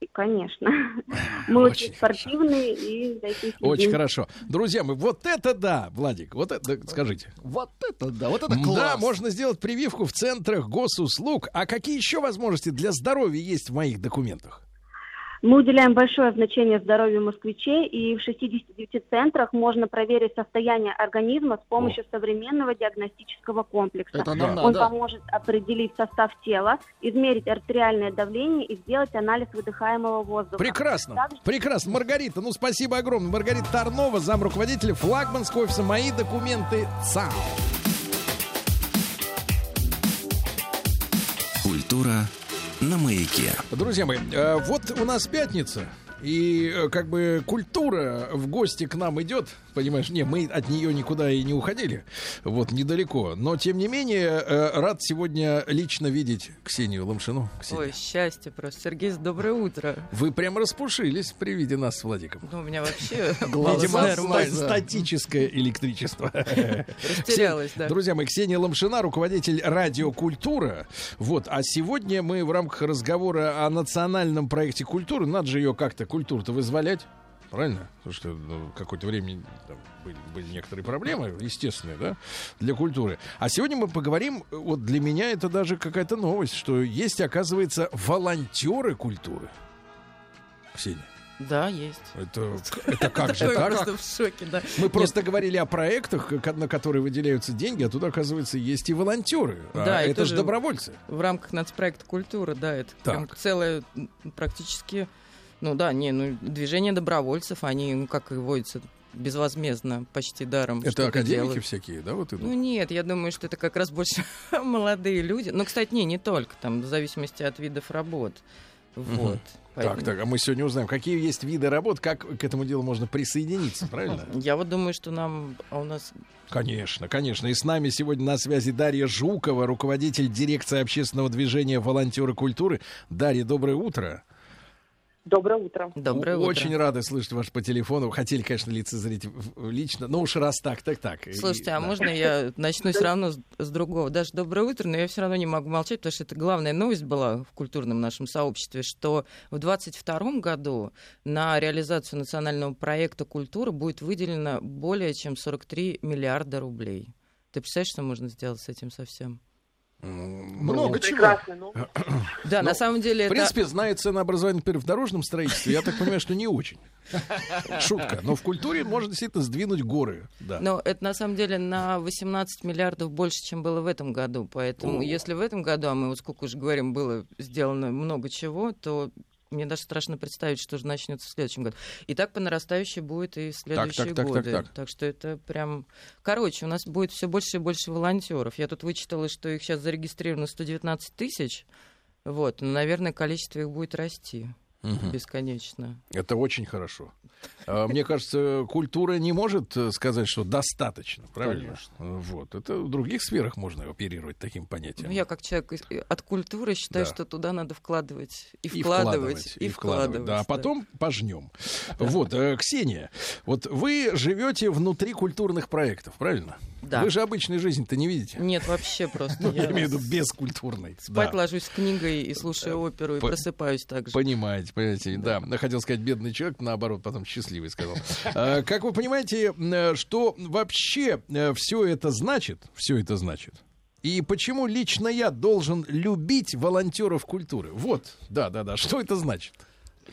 J: И, конечно. Мы
B: Очень
J: очень спортивные и.
B: Очень хорошо. Друзья мои, вот это да, Владик, вот это, да, скажите.
C: Вот это да, вот это класс.
B: Да, можно сделать прививку в центрах госуслуг. А какие еще возможности для здоровья есть в моих документах?
J: Мы уделяем большое значение здоровью москвичей, и в 69 центрах можно проверить состояние организма с помощью современного диагностического комплекса.
C: Это нам
J: Он
C: надо.
J: поможет определить состав тела, измерить артериальное давление и сделать анализ выдыхаемого воздуха.
B: Прекрасно,
J: Также-
B: прекрасно. Маргарита, ну спасибо огромное. Маргарита Тарнова, зам руководителя флагманского офиса «Мои документы ЦАО».
A: Культура на маяке.
B: Друзья мои, э, вот у нас пятница, и э, как бы культура в гости к нам идет, понимаешь? Не, мы от нее никуда и не уходили, вот недалеко. Но тем не менее э, рад сегодня лично видеть Ксению Ломшину. Ксения,
K: Ой, счастье просто. Сергей, доброе утро.
B: Вы прям распушились при виде нас с Владиком.
K: Ну, у меня вообще
B: Видимо, статическое электричество.
K: растерялась, да.
B: Друзья мои, Ксения Ломшина, руководитель радиокультура. Вот, а сегодня мы в рамках разговора о национальном проекте культуры, надо же ее как-то культуру-то вызволять. Правильно? Потому что ну, какое-то время там, были, были некоторые проблемы, естественные, да, для культуры. А сегодня мы поговорим, вот для меня это даже какая-то новость, что есть, оказывается, волонтеры культуры. Ксения,
K: Да, есть.
B: это, это как же так?
K: просто в шоке, да.
B: Мы просто говорили о проектах, на которые выделяются деньги, а тут, оказывается, есть и волонтеры. А
K: Да, и
B: это же добровольцы.
K: В рамках нацпроекта культура, да, это прям
B: Так.
K: целое практически, ну да, не, ну движение добровольцев, они, ну, как и водится, безвозмездно, почти даром.
B: Это академики
K: делают.
B: всякие, да, вот идут?
K: Ну нет, я думаю, что это как раз больше молодые люди. Но, кстати, не, не только, там, в зависимости от видов работ. Вот.
B: так,
K: Поэтому
B: так, а мы сегодня узнаем, какие есть виды работ, как к этому делу можно присоединиться, правильно?
K: Я вот думаю, что нам, а у нас
B: Конечно, конечно. И с нами сегодня на связи Дарья Жукова, руководитель дирекции общественного движения «Волонтеры культуры». Дарья, доброе утро.
L: Доброе утро.
K: доброе утро.
B: Очень рады слышать вас по телефону. Хотели, конечно, лицезреть лично, но уж раз так, так, так. И-
K: Слушайте, а
B: да.
K: можно я начну все равно с, с другого? Даже доброе утро, но я все равно не могу молчать, потому что это главная новость была в культурном нашем сообществе, что в 2022 году на реализацию национального проекта «Культура» будет выделено более чем 43 миллиарда рублей. Ты представляешь, что можно сделать с этим совсем?
C: Много
B: ну,
C: чего.
L: Прекрасно. Ну,
K: Да, на самом деле
B: В
K: это...
B: принципе, знает ценообразование, например, в дорожном строительстве, я так понимаю, что не очень. Шутка. Но в культуре можно действительно сдвинуть горы. Да.
K: Но это на самом деле на 18 миллиардов больше, чем было в этом году. Поэтому
B: О.
K: если в этом году, а мы вот сколько уже говорим, было сделано много чего, то мне даже страшно представить, что же начнется в следующем году. И так по нарастающей будет и в следующие
B: так, так,
K: годы.
B: так, так.
K: что это прям... Короче, у нас будет все больше и больше волонтеров. Я тут вычитала, что их сейчас зарегистрировано 119 тысяч. Вот, но, наверное, количество их будет расти
B: Мгм.
K: бесконечно.
B: Это очень хорошо. А, Мне кажется, культура не может э, сказать, что достаточно, правильно?
C: Конечно.
B: Вот. Это в других сферах можно оперировать таким понятием.
K: Ну, я как человек э, от культуры считаю,
B: Да.
K: что туда надо вкладывать и
B: И
K: вкладывать, и вкладывать.
B: Да, а потом пожнем. Вот, э, Ксения, вот вы живете внутри культурных проектов, правильно?
K: Да.
B: Вы же обычной жизни-то не видите.
K: Нет, вообще просто.
B: Я имею в виду бескультурной.
K: спать
B: Да.
K: ложусь с книгой и слушаю оперу, и просыпаюсь так же.
B: Понимаете. Понимаете, понимаете, да. Хотел сказать бедный человек, наоборот, потом счастливый сказал. А, Как вы понимаете, э, что вообще все это значит, все это значит? И почему лично я должен любить волонтеров культуры? Вот, да, да, да, что это значит?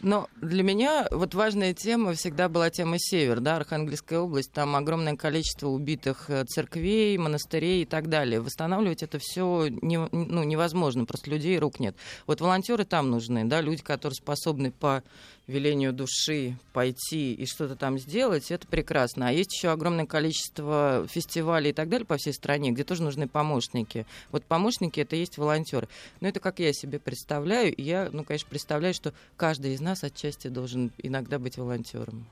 K: Но для меня вот важная тема всегда была тема Север, да, Архангельская область. Там огромное количество убитых э, церквей, монастырей и так далее. Восстанавливать это все не, ну, невозможно, просто людей рук нет. Вот волонтеры там нужны, да, люди, которые способны по велению души пойти и что-то там сделать, это прекрасно. А есть еще огромное количество фестивалей и так далее по всей стране, где тоже нужны помощники. Вот помощники это есть волонтеры. Но это как я себе представляю. Я, ну, конечно, представляю, что каждый из нас отчасти должен иногда быть волонтером.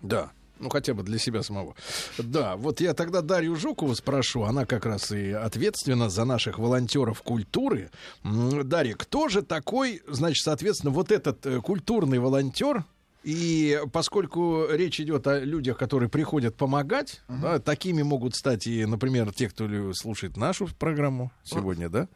B: Да. Ну, хотя бы для себя самого. Да, вот я тогда Дарью Жукову спрошу, она как раз и ответственна за наших волонтеров культуры. Дарья, кто же такой, значит, соответственно, вот этот э, культурный волонтер, и поскольку речь идет о людях, которые приходят помогать, да, такими могут стать и, например, те, кто слушает нашу программу сегодня, да.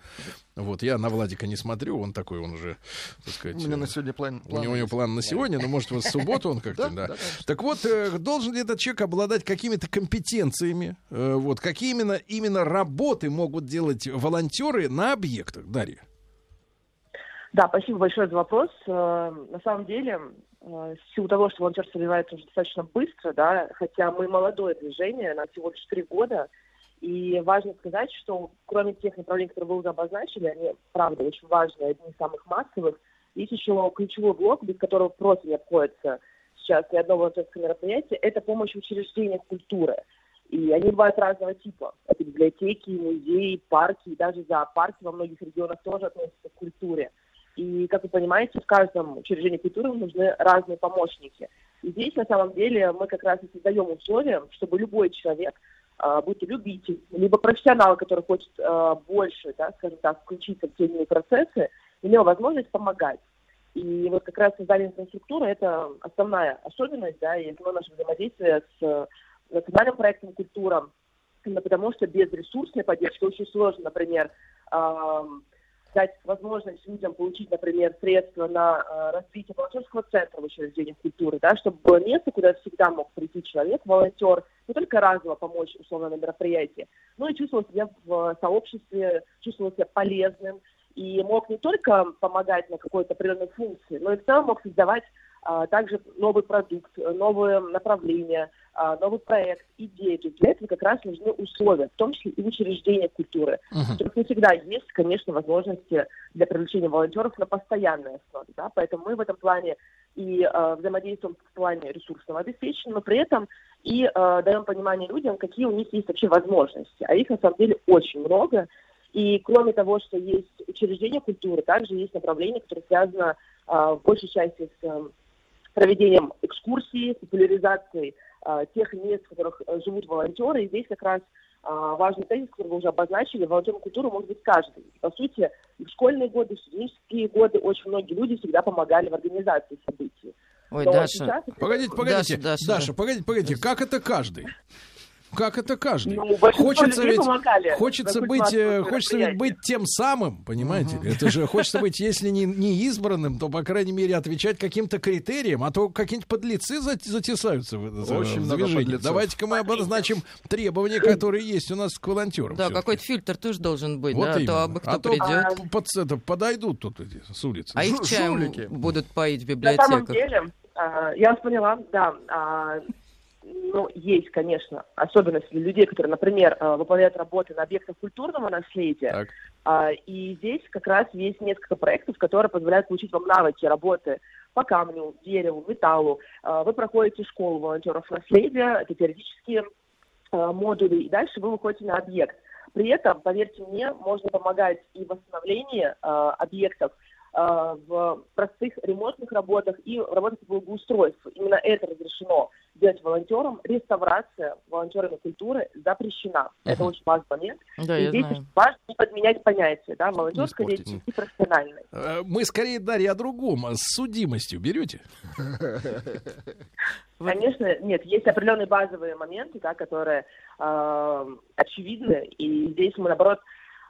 B: Вот я на Владика не смотрю, он такой, он уже, так сказать,
C: У меня
B: э,
C: на сегодня план.
B: у него, у него план на сегодня, но может вот в субботу он как-то,
C: Да,
B: да. Так вот, э, должен ли этот человек обладать какими-то компетенциями? Э, Вот какие именно именно работы могут делать волонтеры на объектах, Дарья?
L: Да, спасибо большое за вопрос. На самом деле, в силу того, что волонтерство развивается уже достаточно быстро, да, хотя мы молодое движение, нам всего лишь три года, и важно сказать, что кроме тех направлений, которые вы уже обозначили, они, правда, очень важные, одни из самых массовых, есть еще ключевой блок, без которого просто не обходится сейчас ни одно волонтерское мероприятие, это помощь в культуры. И они бывают разного типа. Это библиотеки, музеи, парки, и даже зоопарки во многих регионах тоже относятся к культуре. И, как вы понимаете, в каждом учреждении культуры нужны разные помощники. И здесь, на самом деле, мы как раз и создаем условия, чтобы любой человек, а, будь то любитель, либо профессионал, который хочет а, больше, да, скажем так, включиться в те или иные процессы, имел возможность помогать. И вот как раз создание инфраструктуры – это основная особенность, да, и основное наше взаимодействие с национальным проектом «Культура», потому что без ресурсной поддержки очень сложно, например, дать возможность людям получить, например, средства на э, развитие волонтерского центра в учреждениях культуры, да, чтобы было место, куда всегда мог прийти человек, волонтер, не только разово помочь условно на мероприятии, но и чувствовал себя в сообществе, чувствовал себя полезным, и мог не только помогать на какой-то определенной функции, но и в целом мог создавать также новый продукт, новое направление, а, новый проект, идеи. То есть для этого как раз нужны условия, в том числе и в учреждениях культуры. Есть не всегда есть, конечно, возможности для привлечения волонтеров на постоянной основе. Да? Поэтому мы в этом плане и э, взаимодействуем в плане ресурсного обеспечения, но при этом и э, даем понимание людям, какие у них есть вообще возможности. А их на самом деле очень много. И кроме того, что есть учреждения культуры, также есть направление, которое связано э, в большей части с э, проведением экскурсий, популяризацией э, тех мест, в которых э, живут волонтеры. И здесь как раз э, важный тезис, который вы уже обозначили, волонтером культуры может быть каждый. По сути, и в школьные годы, в студенческие годы очень многие люди всегда помогали в организации событий.
K: Ой,
L: Но
K: Даша.
L: сейчас-
B: Погодите, погодите.
K: Даша,
B: Даша,
K: Даша, да.
B: погодите, погодите. Как это каждый? Как это каждый?
L: Ну,
B: хочется ведь,
L: помогали
B: хочется быть, э, хочется ведь быть тем самым, понимаете? ли? Это же хочется быть, если не, не избранным, то, по крайней мере, отвечать каким-то критериям, а то какие-нибудь подлецы зат- затесаются в,
C: Очень
B: в
C: подлецов.
B: Давайте-ка мы обозначим требования, которые есть у нас к волонтерам.
K: Да, какой-то фильтр тоже должен быть,
B: Вот
K: да, а то
B: именно.
K: абы кто
B: а то
K: придет.
B: п- под- это, подойдут тут эти с улицы.
K: А их чаем будут поить в
L: На самом
K: библиотеках.
L: деле, а, я вас поняла, да, а, ну, есть, конечно, особенности для людей, которые, например, а, выполняют работы на объектах культурного наследия.
B: Так.
L: А, И здесь как раз есть несколько проектов, которые позволяют получить вам навыки работы по камню, дереву, металлу. А, Вы проходите школу волонтеров наследия, это теоретические а, модули, и дальше вы выходите на объект. При этом, поверьте мне, можно помогать и в восстановлении а, объектов, в простых ремонтных работах и в работах по благоустройству. Именно это разрешено делать волонтерам. Реставрация волонтерами культуры запрещена. Это очень важный момент.
K: Да,
L: и
K: я
L: здесь
K: знаю.
L: важно не подменять понятия, да,
B: испортить.
L: деятельности и профессиональной.
B: Э, Мы скорее, Дарья, о другом. а С судимостью берете?
L: Конечно, нет, есть определенные базовые моменты, да, которые э, очевидны, и здесь мы, наоборот,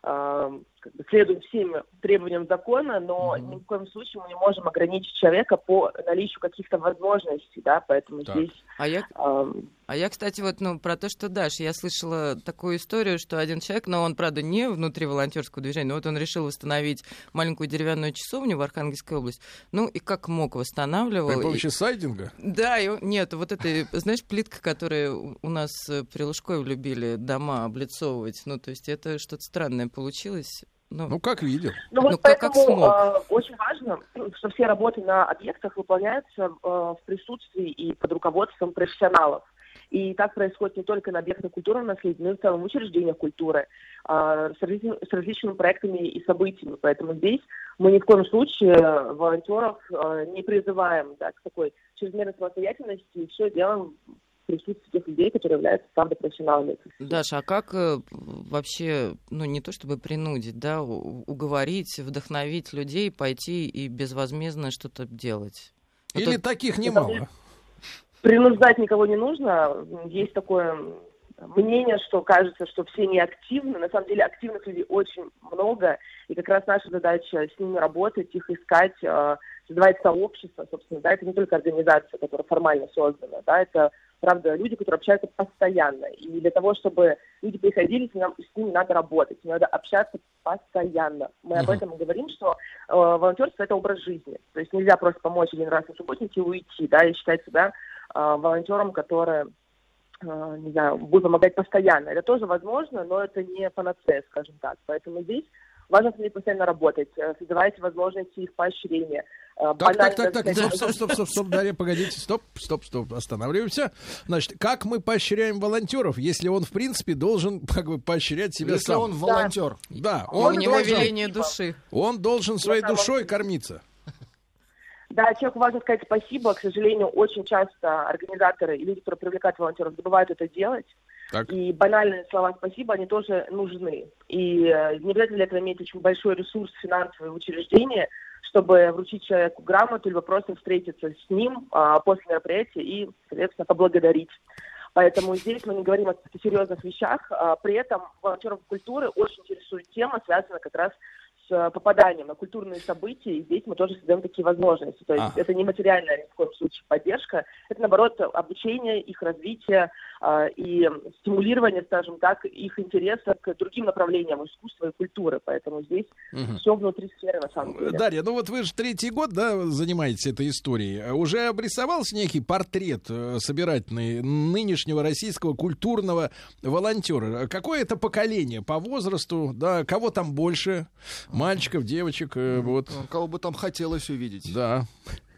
L: э, следуем всем требованиям закона, но ни в коем случае мы не можем ограничить человека по наличию каких-то возможностей, да, поэтому
K: Так.
L: здесь...
K: А я,
L: эм,
K: а я, кстати, вот ну, про то, что Даш, я слышала такую историю, что один человек, но он, правда, не внутри волонтерского движения, но вот он решил восстановить маленькую деревянную часовню в Архангельской области. Ну и как мог восстанавливал.
B: При
K: И-
B: помощи сайдинга?
K: Да, и, нет, вот это, знаешь, плитка, которую у нас э, при Лужкове любили дома облицовывать, ну, то есть это что-то странное получилось. Ну,
B: ну как видел.
L: Ну, вот
K: Ну, как-
L: поэтому
K: как смог.
L: э, очень важно, что все работы на объектах выполняются э, в присутствии и под руководством профессионалов. И так происходит не только на объектах культурного наследия, но и в целом в учреждениях культуры, э, с, различными, с различными проектами и событиями. Поэтому здесь мы ни в коем случае волонтеров э, не призываем да, к такой чрезмерной самостоятельности и все делаем в присутствии тех людей, которые являются, правда, профессионалами.
K: Даша, а как э, вообще, ну, не то чтобы принудить, да, уговорить, вдохновить людей пойти и безвозмездно что-то делать? Вот
B: Или
K: тут-
B: таких немало.
L: принуждать никого не нужно. Есть такое мнение, что кажется, что все не активны. На самом деле активных людей очень много. И как раз наша задача с ними работать, их искать, э, создавать сообщество, собственно. Да, это не только организация, которая формально создана. Да, это, правда, люди, которые общаются постоянно. И для того, чтобы люди приходили, с, нам- с ними надо работать. С ними надо общаться постоянно. Мы об
M: Мгм.
L: этом и говорим, что э, волонтерство – это образ жизни. То есть нельзя просто помочь один раз на субботнике и уйти, да, и считать себя э, волонтером, который, э, не знаю, будет помогать постоянно. Это тоже возможно, но это не панацея, скажем так. Поэтому здесь важно с ними постоянно работать, э, создавать возможности их поощрения. Э,
B: Так, так,
L: банально
B: так, так, стоп, стоп, стоп, стоп, стоп, Дарья, погодите, стоп, стоп, стоп, останавливаемся. Значит, как мы поощряем волонтеров, если он, в принципе, должен как бы поощрять себя
C: Если
B: сам?
C: он волонтер.
B: Да,
K: У
B: он
K: него
B: должен,
K: веление души.
B: он должен своей душой кормиться.
L: Да, человеку важно сказать спасибо. К сожалению, очень часто организаторы и люди, которые привлекают волонтеров, забывают это делать.
B: Так.
L: И банальные слова спасибо, они тоже нужны. И э, не обязательно для этого иметь очень большой ресурс финансовый в учреждении, чтобы вручить человеку грамоту, либо просто встретиться с ним а, после мероприятия и, соответственно, поблагодарить. Поэтому здесь мы не говорим о серьезных вещах. а, При этом волонтеров культуры очень интересует тема, связанная как раз с э, попаданием на культурные события, и здесь мы тоже создаем такие возможности. То есть
M: Ага.
L: это не материальная ни в коем случае поддержка, это, наоборот, обучение, их развитие а, и стимулирование, скажем так, их интереса к другим направлениям искусства и культуры. Поэтому здесь
B: Мгм.
L: все внутри сферы, на самом деле.
B: Дарья, ну вот вы же третий год, да, занимаетесь этой историей. Уже обрисовался некий портрет э, собирательный нынешнего российского культурного волонтера. Какое это поколение по возрасту, да, кого там больше? Мальчиков, девочек, э, вот.
C: Кого бы там хотелось увидеть.
B: Да.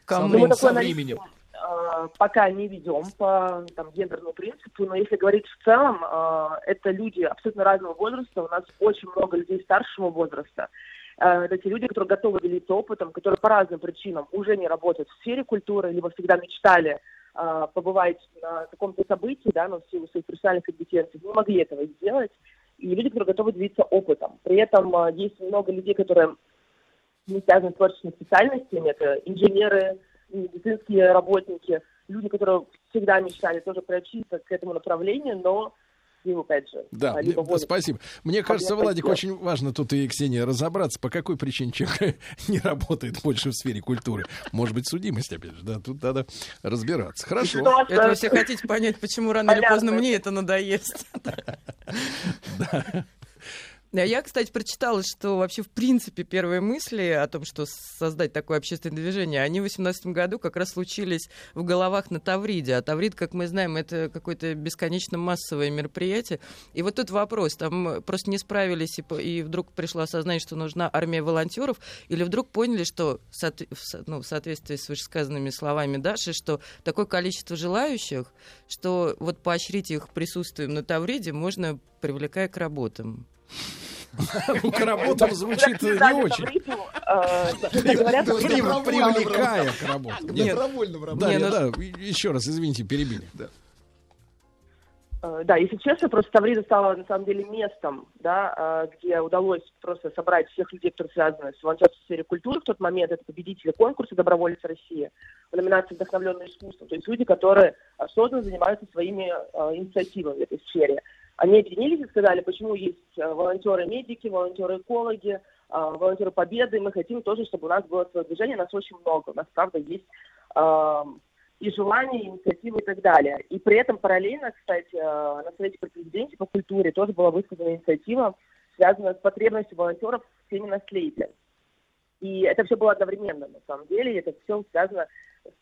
C: Со,
L: Ну, мы
C: со
L: анализ,
C: временем.
L: э, пока не ведем по там, гендерному принципу, но если говорить в целом, э, это люди абсолютно разного возраста. У нас очень много людей старшего возраста. Это те люди, которые готовы делиться опытом, которые по разным причинам уже не работают в сфере культуры, либо всегда мечтали побывать на каком-то событии, да, но в силу своих профессиональных компетенций не могли этого сделать. И люди, которые готовы делиться опытом. При этом э, есть много людей, которые не связаны с творческими специальностями. Это инженеры, медицинские работники, люди, которые всегда мечтали тоже приобщиться к этому направлению, но его, опять же,
B: Да,
L: а,
B: мне- спасибо. Мне кажется,
L: Объект
B: Владик,
L: отдела.
B: очень важно тут и Ксения разобраться, по какой причине человек не работает больше в сфере культуры. Может быть, судимость, опять же, да, тут надо разбираться. Хорошо.
K: Это вы все хотите понять, почему рано или поздно мне это надоест. А Я, кстати, прочитала, что вообще в принципе первые мысли о том, что создать такое общественное движение, они в 2018 году как раз случились в головах на Тавриде. А Таврид, как мы знаем, это какое-то бесконечно массовое мероприятие. И вот тут вопрос, там просто не справились, и, и вдруг пришло осознание, что нужна армия волонтеров, или вдруг поняли, что ну, в соответствии с вышесказанными словами Даши, что такое количество желающих, что вот поощрить их присутствием на Тавриде можно, привлекая к работам.
B: К работам звучит не очень.
L: э,
B: Привлекая к работе.
C: Нет. Добровольным
K: ну-
B: да, еще раз, извините, перебили.
L: Э, Да, если честно, просто Таврида стала на самом деле местом, да, э, где удалось просто собрать всех людей, которые связаны с волонтерством в сфере культуры в тот момент. Это победители конкурса «Добровольцы России» в номинации «Вдохновленное искусство». То есть люди, которые осознанно занимаются своими инициативами в этой сфере. Они объединились и сказали, почему есть э, волонтеры-медики, волонтеры-экологи, э, волонтеры Победы. Мы хотим тоже, чтобы у нас было свое движение, нас очень много. У нас, правда, есть э, и желание, и инициативы и так далее. И при этом параллельно, кстати, э, на Совете при президенте по культуре тоже была высказана инициатива, связанная с потребностью волонтеров в теме наследия. И это все было одновременно, на самом деле, и это все связано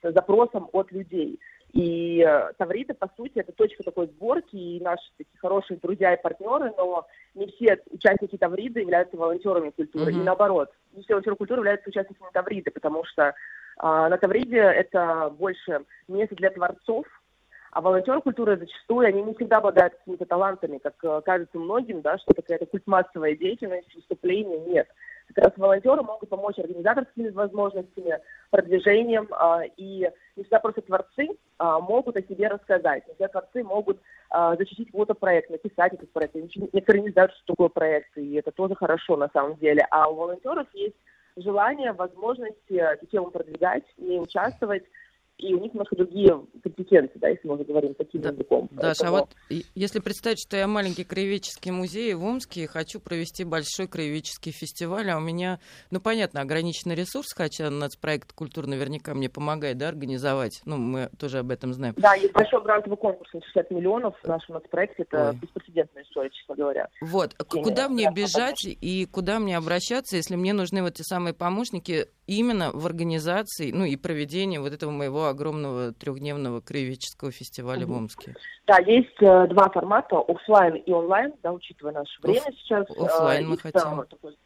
L: с запросом от людей. И э, Тавриды, по сути, это точка такой сборки, и наши такие хорошие друзья и партнеры, но не все участники Тавриды являются волонтерами культуры,
M: Мгм.
L: и наоборот. Не все волонтеры культуры являются участниками Тавриды, потому что а, на Тавриде это больше место для творцов, а волонтеры культуры зачастую, они не всегда обладают какими-то талантами, как э, кажется многим, да, что это какая-то культмассовая деятельность, выступление, нет. Как раз волонтеры могут помочь организаторскими возможностями, продвижением, а, и не всегда просто творцы а, могут о себе рассказать, не всегда творцы могут а, защитить какой-то проект, написать этот проект. Некоторые не знают, что такое проект, и это тоже хорошо на самом деле. А у волонтеров есть желание, возможность э, эту тему продвигать, не участвовать, и у них немножко другие компетенции, да, если мы уже говорим таким языком.
K: Даша, а
L: Поэтому-
K: вот и- если представить, что я маленький краеведческий музей в Омске и хочу провести большой краеведческий фестиваль, а у меня, ну, понятно, ограниченный ресурс, хотя нацпроект «Культура» наверняка мне помогает, да, организовать, ну, мы тоже об этом знаем.
L: Да, есть большой грантовый конкурс на 60 миллионов в нашем нацпроекте. Это
K: Ой.
L: беспрецедентная история, честно говоря.
K: Вот,
L: Теме
K: куда мне бежать и куда мне обращаться, если мне нужны вот те самые помощники именно в организации, ну, и проведении вот этого моего огромного трехдневного краеведческого фестиваля в
L: Мгм.
K: Омске?
L: Да, есть э, два формата, оффлайн и онлайн, да, учитывая наше
K: Оф-
L: время сейчас. э,
K: оффлайн мы
L: и в
K: хотим.
L: такой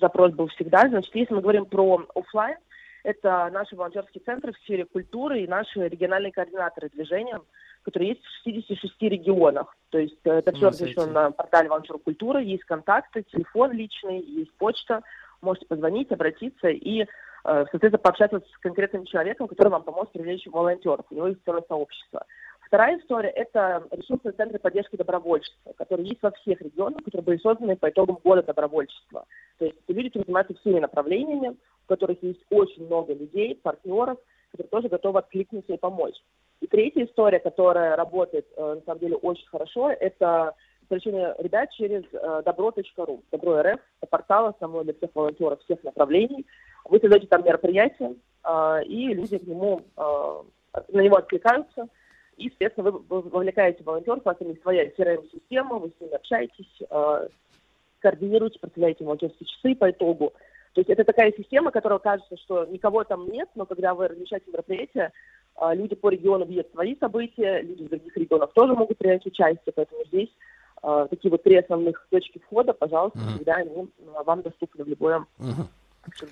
L: запрос был всегда. Значит, если мы говорим про оффлайн, это наши волонтерские центры в сфере культуры и наши региональные координаторы движения, которые есть в 66 регионах. То есть э, это все размещено на портале волонтер культуры, есть контакты, телефон личный, есть почта, можете позвонить, обратиться и, э, соответственно, пообщаться с конкретным человеком, который вам поможет привлечь волонтеров. У него есть целое сообщество. Вторая история – это ресурсные центры поддержки добровольчества, которые есть во всех регионах, которые были созданы по итогам года добровольчества. То есть люди, занимаются всеми направлениями, в которых есть очень много людей, партнеров, которые тоже готовы откликнуться и помочь. И третья история, которая работает, э, на самом деле, очень хорошо, это привлечение ребят через э, добро.ру. Добро.рф – это портал основной для всех волонтеров всех направлений. Вы создаете там мероприятие, э, и люди к нему, э, на него откликаются. И, соответственно, вы вы вовлекаете волонтеров, у вас есть своя CRM-система, вы с ними общаетесь, э, координируете, проставляете волонтерские часы по итогу. То есть это такая система, которая кажется, что никого там нет, но когда вы размещаете мероприятие, а, люди по региону видят свои события, люди из других регионов тоже могут принять участие, поэтому здесь а, такие вот три основных точки входа, пожалуйста,
B: Мгм.
L: всегда они а, вам доступны в любое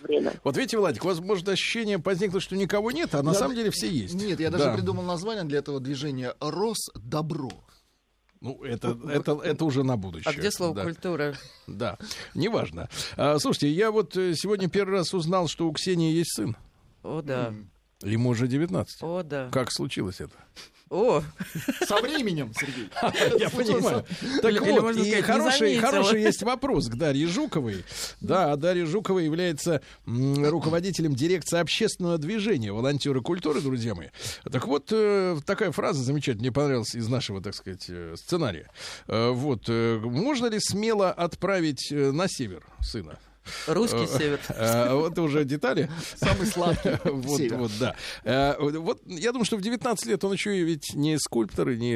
L: Время.
B: Вот видите, Владик, у вас может ощущение возникло, что никого нет, а на
C: Я-
B: самом деле все есть.
C: Нет, я даже
B: Да.
C: придумал название для этого движения «Росдобро».
B: Ну, это, это, это уже на будущее.
K: А где слово
B: Да.
K: «культура»?
B: Да, неважно. А, слушайте, я вот э, сегодня первый раз узнал, что у Ксении есть сын.
K: О, да.
B: Ему уже 19.
K: О, да.
B: Как случилось это?
K: О,
C: Со временем, Сергей.
B: Я понимаю. Так
K: Или- или,
B: вот,
K: можно
B: и хороший, есть вопрос к Дарье Жуковой. Да, Дарья Жукова является руководителем дирекции общественного движения «Волонтеры культуры», друзья мои. Так вот, э, такая фраза замечательная, мне понравилась из нашего, так сказать, э, сценария. Э, Вот, можно ли смело отправить на север сына?
K: Русский
B: Э,
K: север.
B: э, Вот уже детали.
C: Самый сладкий
B: Вот, да. Э, Вот я думаю, что в 19 лет он еще и ведь не скульптор, и не,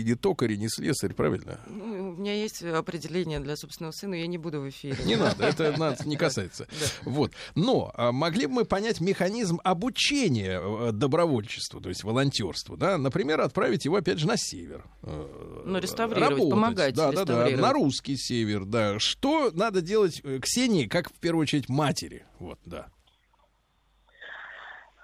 B: и не токарь, и не слесарь, правильно?
K: Ну, у меня есть определение для собственного сына, я не буду в эфире.
B: Не надо, это нас не касается. Вот. Но а, могли бы мы понять механизм обучения добровольчеству, то есть волонтерству, да? Например, отправить его опять же на север.
K: Ну, реставрировать, помогать
B: да, да, да, на русский север, да. Что надо делать Ксении, как в первую очередь матери? Вот, да.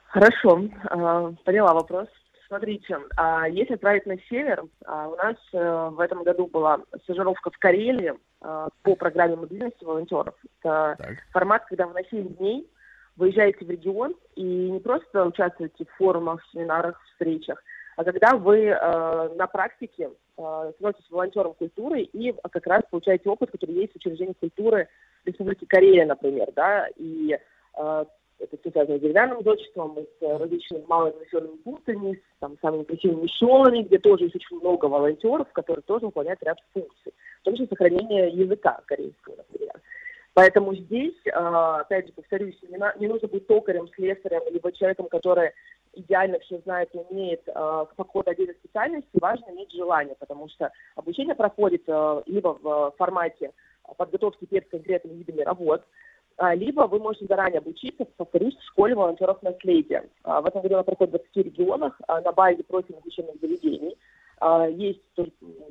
L: Хорошо, а, поняла вопрос. Смотрите, а, если отправить на север, а, у нас э, в этом году была стажировка в Карелии по программе мобильности волонтеров. Это формат, когда вы на 7 дней выезжаете в регион и не просто участвуете в форумах, семинарах, встречах, а когда вы э, на практике э, становитесь волонтером культуры и как раз получаете опыт, который есть в учреждениях культуры Республики Корея, например, да, и э, Это все связано с деревянным зодчеством, с различными малыми населенными пунктами, с там, самыми красивыми селами, где тоже есть очень много волонтеров, которые тоже выполняют ряд функций, в том числе сохранение языка корейского, например. Поэтому здесь, э, опять же, повторюсь, не, нужно быть токарем, слесарем, либо человеком, который идеально все знает и умеет э, по какой-то отдельной специальности, важно иметь желание, потому что обучение проходит либо в формате подготовки перед конкретными видами работ, а, либо вы можете заранее обучиться, повторюсь, в школе волонтеров наследия. А, В этом году она проходит в 20 регионах а, на базе профильных учебных заведений. Есть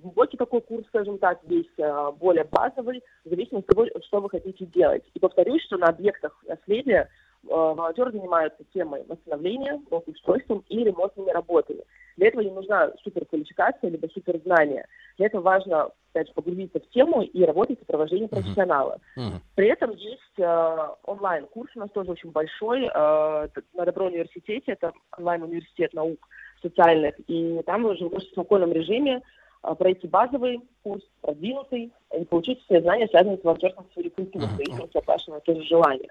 L: глубокий такой курс, скажем так, есть более базовый, в зависимости от того, что вы хотите делать. И повторюсь, что на объектах наследия а, волонтеры занимаются темой восстановления, благоустройством и ремонтными работами. Для этого не нужна суперквалификация либо суперзнание. Для этого важно, опять же, погрузиться в тему и работать в сопровождении профессионала. При этом есть э, онлайн-курс у нас тоже очень большой э, на Добро университете, это онлайн-университет наук социальных, и там вы уже можете в спокойном режиме э, пройти базовый курс, продвинутый, и получить все знания, связанные с волонтерством культуры, в зависимости от вашего тоже желания.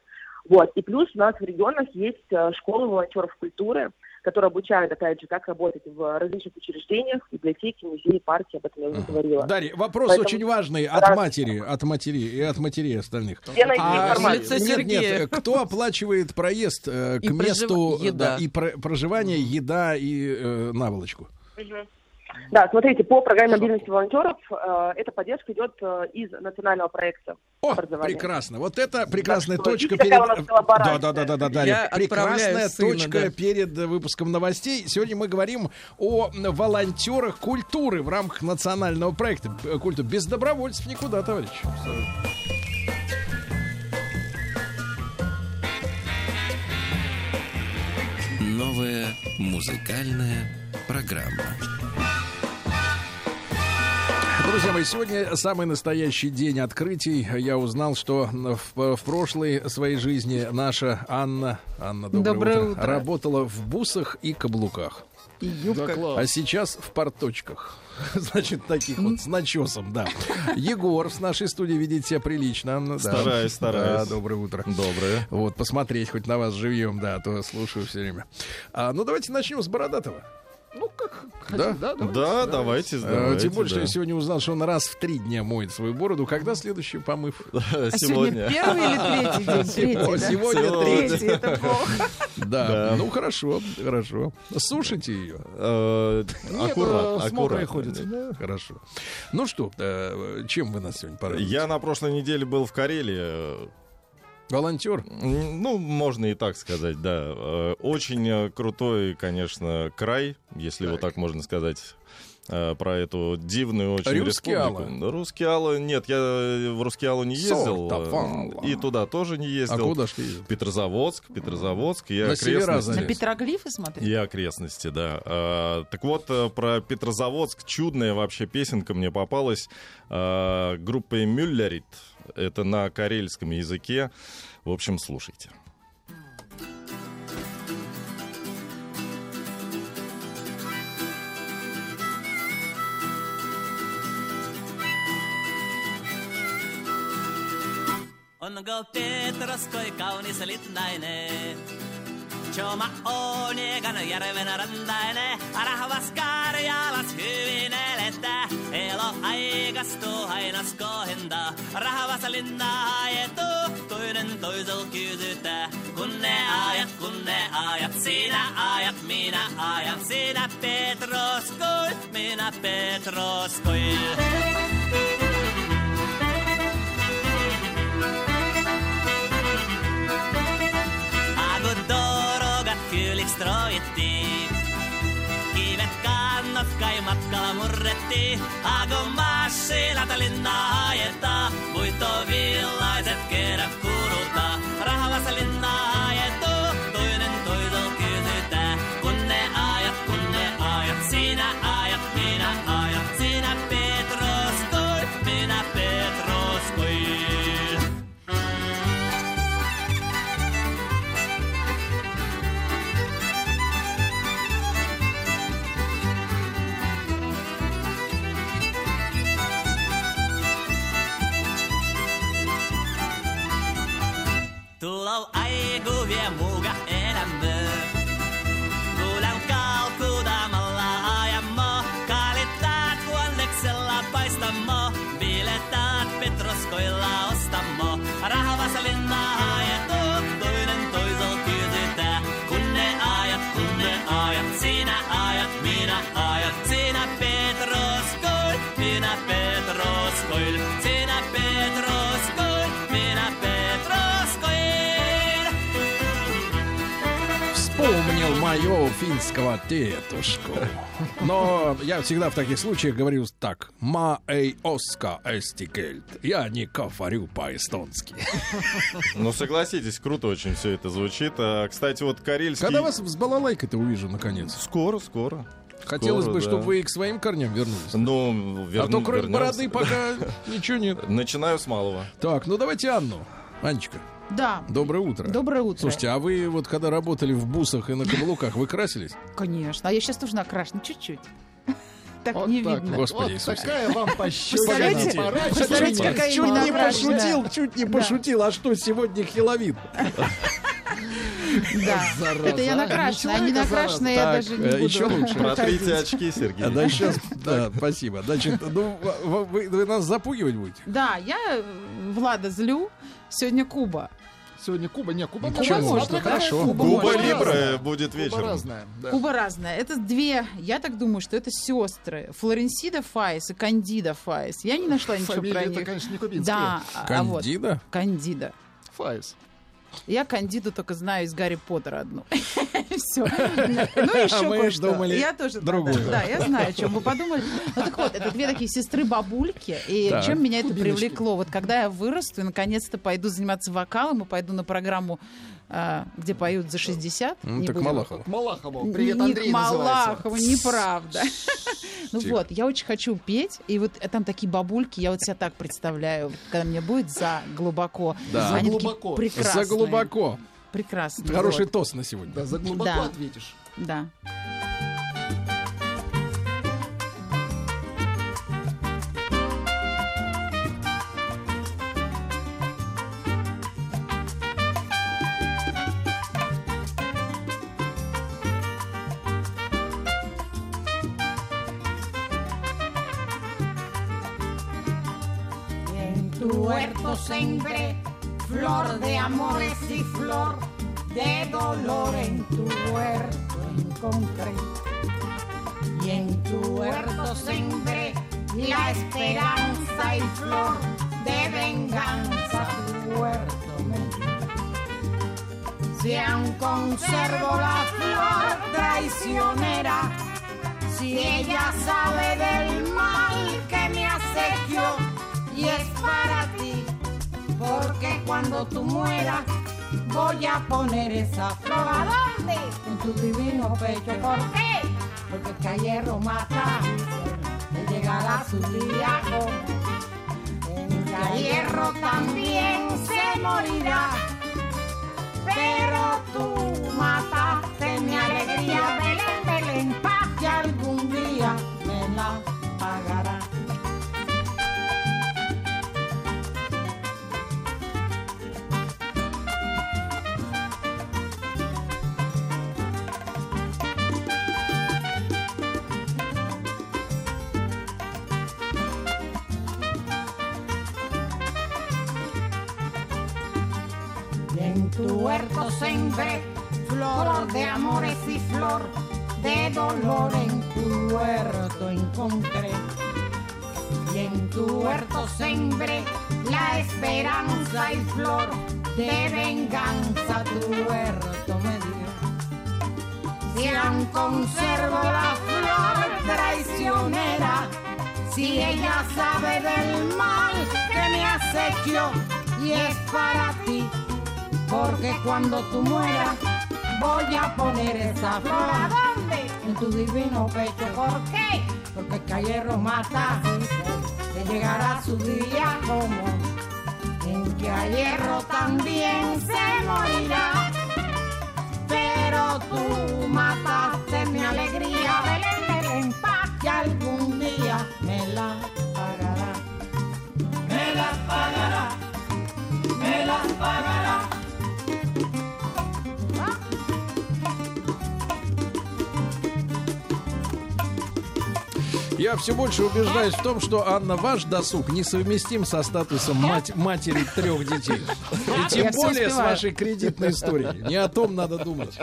L: Вот. И плюс у нас в регионах есть э, школы волонтеров культуры, которые обучают, опять же, как работать в различных учреждениях, библиотеке, музее, парке, об этом я уже говорила.
B: Дарья, вопрос
L: Поэтому
B: очень важный от
L: раз-
B: матери, от матери и от матерей остальных.
L: Где найти
B: А, нет,
K: Сергея.
B: нет, кто оплачивает проезд э, к
K: И прожив-
B: месту
K: еда.
B: да, и про- проживание, еда и э, наволочку?
L: Мгм. Да, смотрите, по программе мобильности волонтеров э, эта поддержка идет э, из национального проекта
B: О, прекрасно. Вот это прекрасная
L: Так
B: точка перед... Да, да, да, да, да, Дарья. Прекрасная
K: сына,
B: точка
K: да.
B: перед выпуском новостей. Сегодня мы говорим о волонтерах культуры в рамках национального проекта э, культуры. Без добровольцев никуда, товарищ.
A: Новая музыкальная программа.
B: Друзья мои, сегодня самый настоящий день открытий. Я узнал, что в, в прошлой своей жизни наша Анна, Анна, доброе,
K: Доброе
B: утро,
K: утро.
B: работала в бусах и каблуках.
K: И юбка.
B: А сейчас в порточках. Значит, таких вот с начесом, да. Егор с нашей студии ведет себя прилично. Анна, да.
M: Стараюсь, стараюсь.
B: Да, доброе утро.
M: Доброе.
B: Вот, посмотреть хоть на вас живьем, да, а то слушаю все время. А, ну, давайте начнем с Бородатого.
C: Ну, как
B: Да?
C: хотите, да? давайте,
M: Да,
C: давайте.
M: давайте, давайте.
B: Тем более, что
M: да.
B: я сегодня узнал, что он раз в три дня моет свою бороду. Когда следующий помыв?
K: А сегодня первый или третий день?
B: Сегодня
M: Сегодня.
B: третий.
K: Третий, это плохо.
B: Да.
M: Да.
B: ну хорошо, хорошо. Сушите ее.
M: Э,
C: Нет,
M: Аккурат,
C: э, с мокрой.
B: Хорошо. Ну что, э, чем вы нас сегодня порадуете?
M: Я на прошлой неделе был в Карелии.
B: Волонтер?
M: Ну, можно и так сказать, да. Э, Очень э, крутой, конечно, край, если вот так можно сказать э, про эту дивную очень
B: Рускеала.
M: республику. Рускеала, нет, я в Рускеалу не ездил. И туда тоже не
B: А
M: ездил.
B: куда ж ты ездил?
M: Петрозаводск, Петрозаводск, и
B: На
M: окрестности.
K: На петроглифы смотреть?
M: И окрестности, да. А, так вот, про Петрозаводск чудная вообще песенка мне попалась а, группой Мюллерит. Это на карельском языке. В общем, слушайте.
D: Petroskoi kaunis litnainen? Choma on egan järven rantainen, rahvas Karjalas hyvin elettä. Elo aikastuu hainas kohinta, rahvas linnaa ajetu, toinen toisel kysytä. Kun ne ajat, kun ne ajat, sinä ajat, minä ajan, sinä Petroskoi, minä Petroskoi. konstruoittiin. Kivet kannat kai matkalla murrettiin, Hakon maassa linnaa ajetaan,
B: muito villa. Финского тетушку. Но я всегда в таких случаях говорю так. Ма эй оска эстикельт. Я не говорю по-эстонски.
M: Ну, согласитесь, круто очень все это звучит. А, кстати, вот карельский...
B: Когда вас с балалайкой-то увижу, наконец?
M: Скоро, скоро.
B: Хотелось
M: Скоро,
B: бы,
M: да.
B: чтобы вы к своим корням вернулись.
M: Ну, верну-
B: а то кроме
M: вернемся.
B: бороды пока ничего нет.
M: Начинаю с малого.
B: Так, ну давайте Анну. Анечка,
N: Да.
B: доброе утро.
N: Доброе утро.
B: Слушайте, а вы вот когда работали в бусах и на каблуках, вы красились?
N: Конечно. А я сейчас тоже накрашена чуть-чуть. Так
C: Вот
N: не
C: так
N: видно.
B: Господи
C: Вот
B: Иисусе.
C: такая вам пощечина.
N: Представляете? Какая
B: Чуть не пошутил, чуть не пошутил. А что, сегодня Хеловин?
N: Да.
C: Зараза,
N: Это я накрашена, а не накрашена я даже не
B: э,
N: буду.
B: еще лучше.
M: Протрите очки, Сергей.
B: А, да, сейчас, да, спасибо. Значит, ну, вы, вы нас запугивать будете?
N: Да, я Влада злю. Сегодня Куба.
C: Сегодня Куба. Не, Куба
B: Почему?
C: можно.
B: Можно,
C: Смотри,
B: хорошо.
C: Куба
M: Куба. Либра будет
C: Куба
M: вечером.
C: разная. да.
N: Куба разная. Это две, я так думаю, что это сестры. Флоренсида Файс и Кандида Файс. Я не нашла ничего про
C: Фамилия-то,
N: них.
C: конечно, не кубинская.
N: Да, а вот.
B: Кандида?
N: Кандида.
C: Файс.
N: Я Кандиду только знаю из Гарри Поттера одну. Все. Ну, еще
B: А
N: кое-что. Я тоже
B: другую.
N: Да, я знаю, о чем вы подумали. Ну так вот, это две такие сестры-бабульки. И чем меня это привлекло? Вот когда я вырасту и наконец-то пойду заниматься вокалом и пойду на программу, где поют за 60.
B: Ну,
N: не
B: так
N: будем-
B: Малахова.
C: Малахову. Привет,
N: не
C: Андрей
N: к
C: называется.
N: Малахову, неправда. Ну
B: Тихо.
N: вот, я очень хочу петь, и вот там такие бабульки, я вот себя так представляю, когда мне будет за глубоко.
B: Да.
N: Они
C: За глубоко.
N: прекрасные.
B: За глубоко.
N: Прекрасные.
B: Хороший
N: вот.
B: тост на сегодня.
C: Да, за глубоко
N: Да.
C: ответишь.
N: Да.
O: Huerto sembré flor de amores y flor de dolor en tu huerto encontré. Y en tu huerto sembré la esperanza y flor de venganza tu huerto me. Si aún conservo la flor traicionera, si ella sabe del mal que me acequió y es para porque cuando tú mueras voy a poner esa flor ¿a dónde? En tu divino pecho, ¿por qué? Porque que a hierro mata, le llegará su día a hierro también se morirá. Pero tú mataste mi alegría, Belén, Belén, sembré flor de amores y flor de dolor en tu huerto encontré. Y en tu huerto sembré la esperanza y flor de venganza tu huerto me dio. Si aún conservo la flor traicionera, si ella sabe del mal que me acechió y es para ti, porque cuando tú mueras voy a poner esa flor. ¿A dónde? En tu divino pecho. ¿Por qué? Porque el que hierro mata, le llegará su día como en que a hierro también se morirá. Pero tú mataste mi alegría, Belén, Belén, paz, que algún día me la pagará. Me la pagará, me la pagará.
B: Я все больше убеждаюсь в том, что, Анна, ваш досуг несовместим со статусом мать- матери трех детей. И тем
N: Я
B: более с вашей кредитной историей. Не о том надо думать.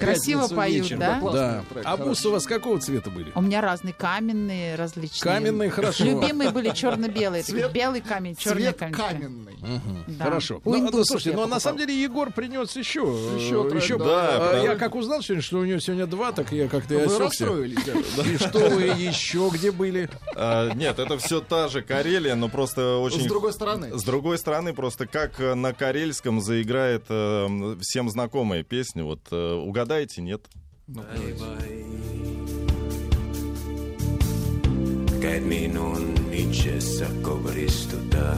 N: Красиво поют, да?
B: Да. А бусы у вас какого цвета были?
N: У меня разные каменные, различные.
B: Каменные, хорошо.
N: Любимые были черно-белые.
C: Цвет-
N: Белый камень, черный
C: Цвет
N: камень.
C: каменный.
N: Да.
B: Хорошо.
N: У
B: Ну, ну,
N: индусов
B: слушайте,
N: я
B: но на
N: покупала.
B: самом деле Егор принес еще.
C: Еще
B: э,
C: трек,
B: еще
C: да.
B: а,
M: Да,
B: Я как узнал сегодня, что у него сегодня два, так я как-то и
C: Вы
B: осекся.
C: расстроились, да.
B: И что вы еще где были?
M: А, нет, это все та же Карелия, но просто очень...
C: С другой стороны.
M: С другой стороны, просто как э, на карельском заиграет э, всем знакомая песня. Вот э, угадайте, нет?
P: Käed minun itsessä kovristuta.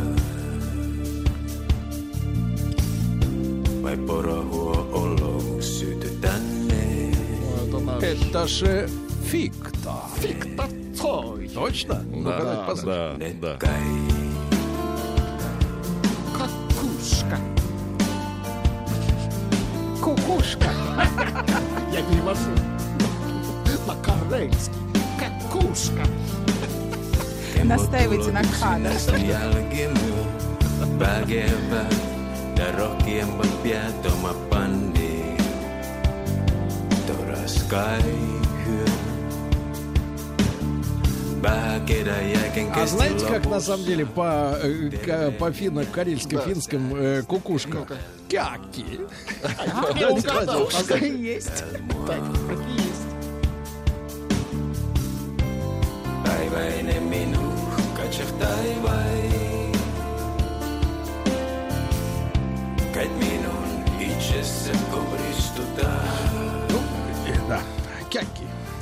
P: Vai porohuo olo sytytänne?
C: Это наш
B: Это же фикта.
C: фикта Цой.
B: Точно? Ну,
M: Да,
B: давайте послушаем.
M: да, да.
P: Kai
C: Какушка. Кукушка. Я перевожу на карельский. Какушка.
N: Настаивайте на К, да?
P: jälkimu väkevä ja rohkeampa piät oma
B: А знаете, как на самом деле по, э, ка- по финно-карельско-финском э, кукушка? Кяки.
C: Я угадал.
N: Так и есть.
C: Так, так и есть.
P: Päiväinen minu katsoo taivaan. Käit minun itsessä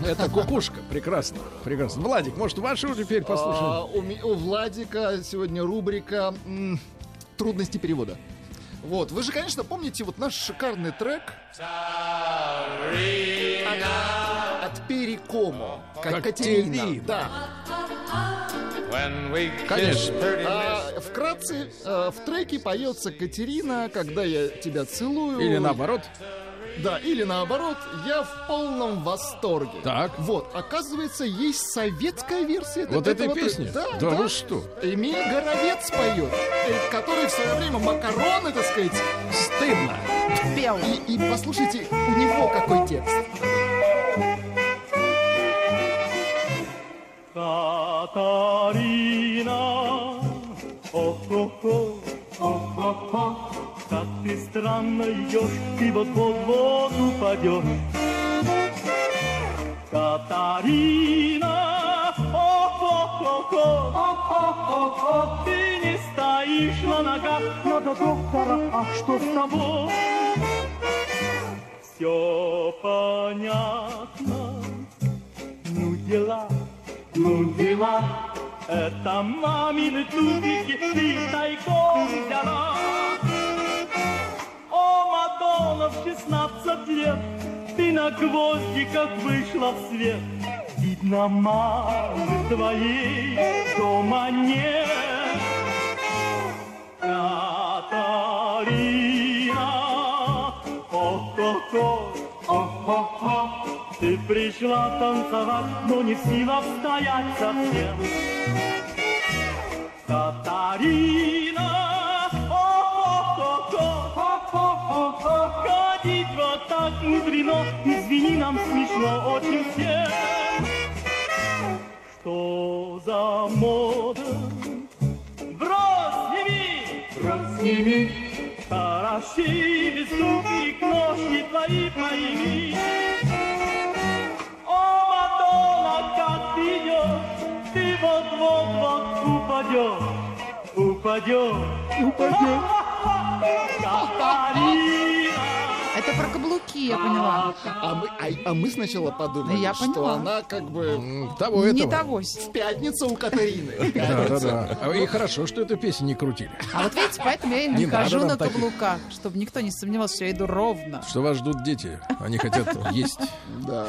B: Это кукушка. Прекрасно. Прекрасно. Владик, может, вашу теперь
C: А,
B: послушаем?
C: у, ми- у Владика сегодня рубрика м, «Трудности перевода». Вот, вы же, конечно, помните вот наш шикарный трек от, от Перекомо. Как Катерина. Да.
B: Конечно.
C: А, вкратце, э, в треке поется Катерина, когда я тебя целую.
B: Или наоборот.
C: Да, или наоборот, я в полном восторге.
B: Так.
C: Вот, оказывается, есть советская версия
B: Вот этой
C: этого
B: песни?
C: Да,
B: Да
C: да.
B: вы что?
C: Эмиль Горовец поет, э, который в свое время макароны, так сказать,
B: Стыдно.
N: Пел.
C: и, и послушайте, у него какой текст.
Q: Катарина, о-хо-хо, о-хо-хо, как ты странно идешь, ты вот-вот в воду упадешь. Катарина, о-хо-хо-хо, о-хо-хо-хо, ты не стоишь на ногах, надо доктора, а что с тобой? Все понятно, ну дела, ну дела, это мамины туфельки ты тайком взяла. О, Мадонна, в 16 лет ты на гвоздиках вышла в свет. Видно, мамы твоей дома нет. Катарина, о-хо-хо, о-хо-хо, ты пришла танцевать, но не в силах стоять совсем. Катарина, мудрено, извини, нам смешно очень всем. Что за мода? Брось, сними, брось, сними, Хороши туфли, ножки твои пойми. О, Мадонна, как ты идешь, ты вот-вот-вот упадешь, упадешь, упадешь. Катарина,
N: Это про каблуки, я поняла.
C: А мы, а, а мы сначала подумали,
N: Я
C: что
N: поняла.
C: она как бы
B: Того
N: Не
B: этого.
N: того.
C: в пятницу у Катарины. В
B: Да, да, да. А И хорошо, что эту песню не крутили.
N: А вот видите, поэтому я и
B: Не
N: не хожу на каблуках, чтобы никто не сомневался, что я иду ровно.
B: Что вас ждут дети. Они хотят есть.
C: Да.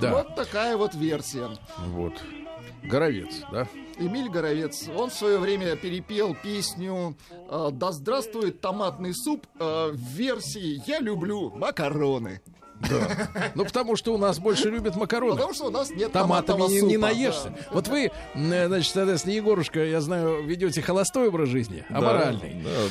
B: Да.
C: Вот такая вот версия.
B: Вот. Горовец, да?
C: Эмиль Горовец, он в свое время перепел песню э, «Да здравствует томатный суп» э, в версии «Я люблю макароны».
B: Да. Ну, потому что у нас больше любят макароны.
R: Потому что у нас нет
B: Томатами не, не наешься.
R: да.
B: Вот вы, м, значит, соответственно, Егорушка, я знаю, ведете холостой образ жизни, а
M: Да, да,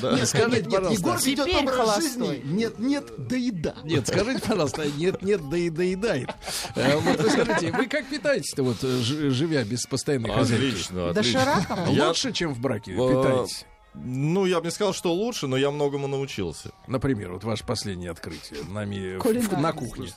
M: да.
B: Нет, скажите,
R: Нет,
B: пожалуйста.
R: Егор ведет
N: Теперь
R: образ
N: холостой.
R: жизни. Нет, нет, да еда.
B: Нет, скажите, пожалуйста, нет, нет, да и доедает. Э, Вот вы скажите, вы как питаетесь-то, вот, э, живя без постоянной хозяйки?
M: Отлично, отлично.
N: Дошираком?
B: Лучше, чем в браке
M: Э,
B: питаетесь?
M: Ну, я бы не сказал, что лучше, но я многому научился.
B: Например, вот ваше последнее открытие нами в- на кухне.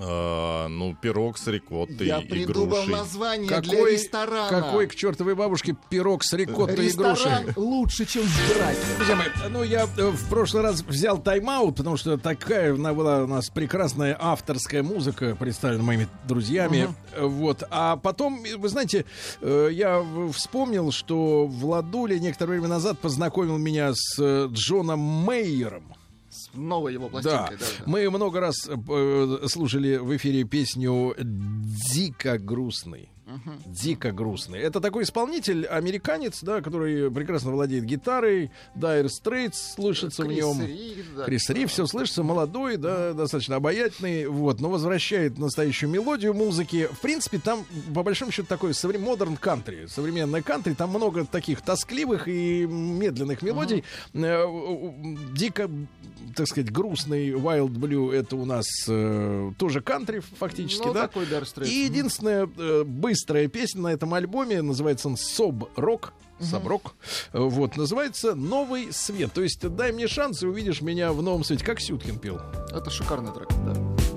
M: А, ну, пирог с рикоттой
R: Я
M: и
R: придумал
M: грушей.
R: название для
B: Какой,
R: ресторана.
B: какой к чертовой бабушке пирог с рикоттой и грушей?
R: Ресторан лучше, чем жрать.
B: Друзья мои, ну я э, в прошлый раз взял тайм-аут, потому что такая она была у нас прекрасная авторская музыка, представлена моими друзьями. Э, Вот. А потом, вы знаете, э, я вспомнил, что Владуля некоторое время назад познакомил меня с э, Джоном Мейером.
R: С новой его
B: Да.
R: пластинкой. Да, да.
B: Мы много раз э, слушали в эфире песню «Дико грустный». Дико грустный. Это такой исполнитель, американец, да, который прекрасно владеет гитарой. Dire Straits слышится в
R: Крис
B: нем.
R: Рид, да.
B: Крис Ри, все слышится, молодой, да, достаточно обаятельный, вот, но возвращает настоящую мелодию музыки. В принципе, там, по большому счету, такой модерн кантри, современное кантри, там много таких тоскливых и медленных мелодий. У- Дико, так сказать, грустный Wild Blue, это у нас э, тоже кантри фактически,
R: Ну,
B: да?
R: такой Dire Straits.
B: И единственная э, быстрая песня на этом альбоме, называется он «Соб Рок», Соброк. Вот, называется «Новый свет». То есть дай мне шанс, и увидишь меня в новом свете. Как Сюткин пел.
R: Это шикарный трек, да.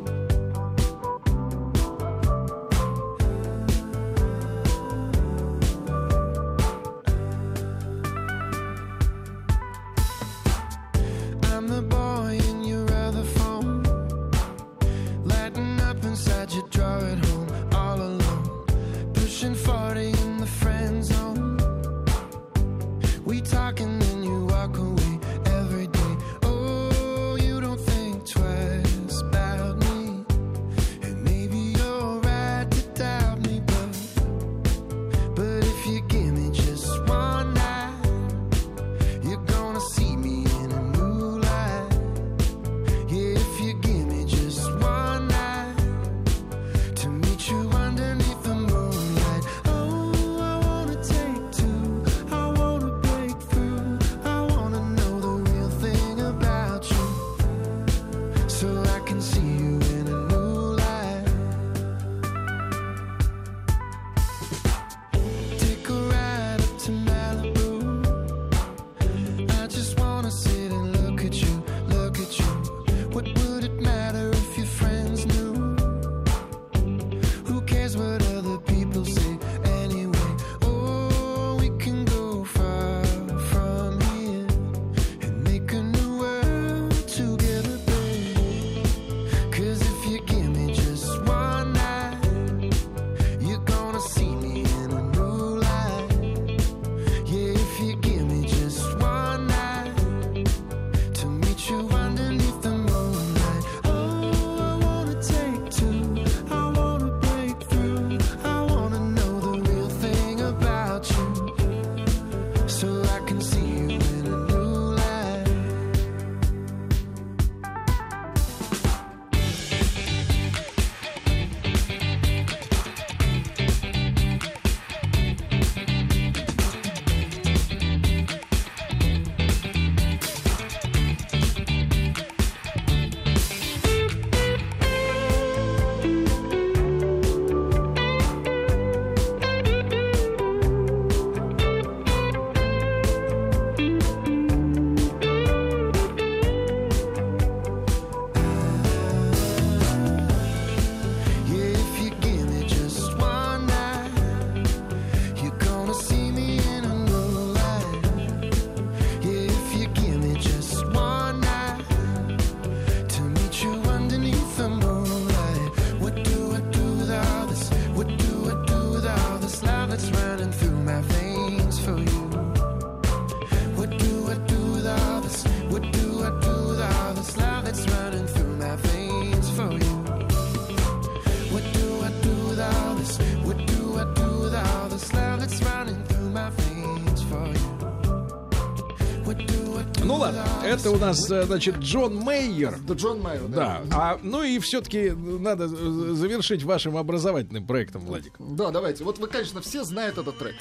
B: Это у нас, э, значит, Джон Мейер.
C: Да, Джон Майер,
B: Да. А, ну и все-таки надо э, завершить вашим образовательным проектом, Владик.
C: Да, давайте. Вот вы, конечно, все знают этот трек.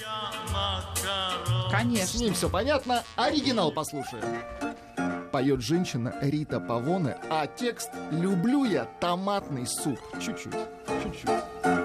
N: Конечно.
C: С ним все понятно. Оригинал послушаем. Поет женщина Рита Павоне, а текст «Люблю я томатный суп». Чуть-чуть, чуть-чуть.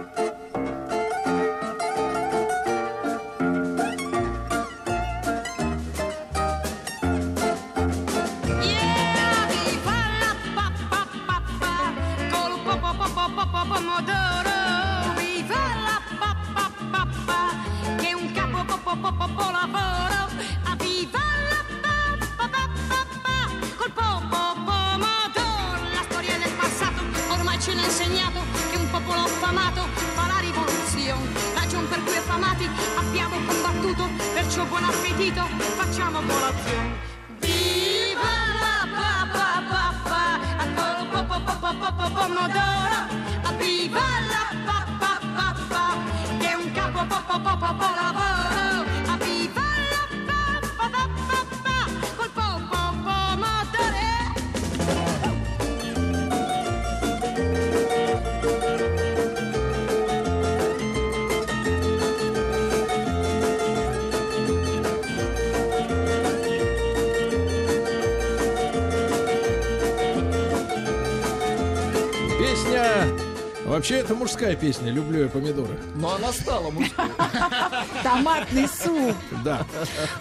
B: Мужская песня «Люблю я помидоры».
C: Но она стала мужской.
N: Томатный суп.
B: Да.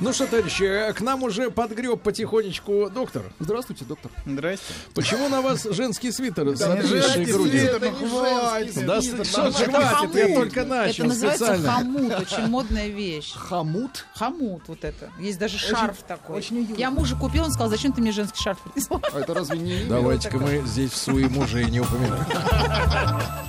B: Ну что, товарищи, к нам уже подгреб потихонечку доктор.
C: Здравствуйте, доктор.
N: Здрасте.
B: Почему на вас женский свитер с обвисшей грудью?
C: Это хватит. женский
B: Да
C: свитер,
B: что хватит, я только
N: Это
B: начал
N: называется
B: специально.
N: хомут, очень модная вещь.
C: Хомут?
N: Хомут, вот это. Есть даже шарф такой. Я мужу купил, он сказал, зачем ты мне женский шарф принесла?
C: А это разве не?
B: Давайте-ка мы здесь в свои мужей не упоминаем.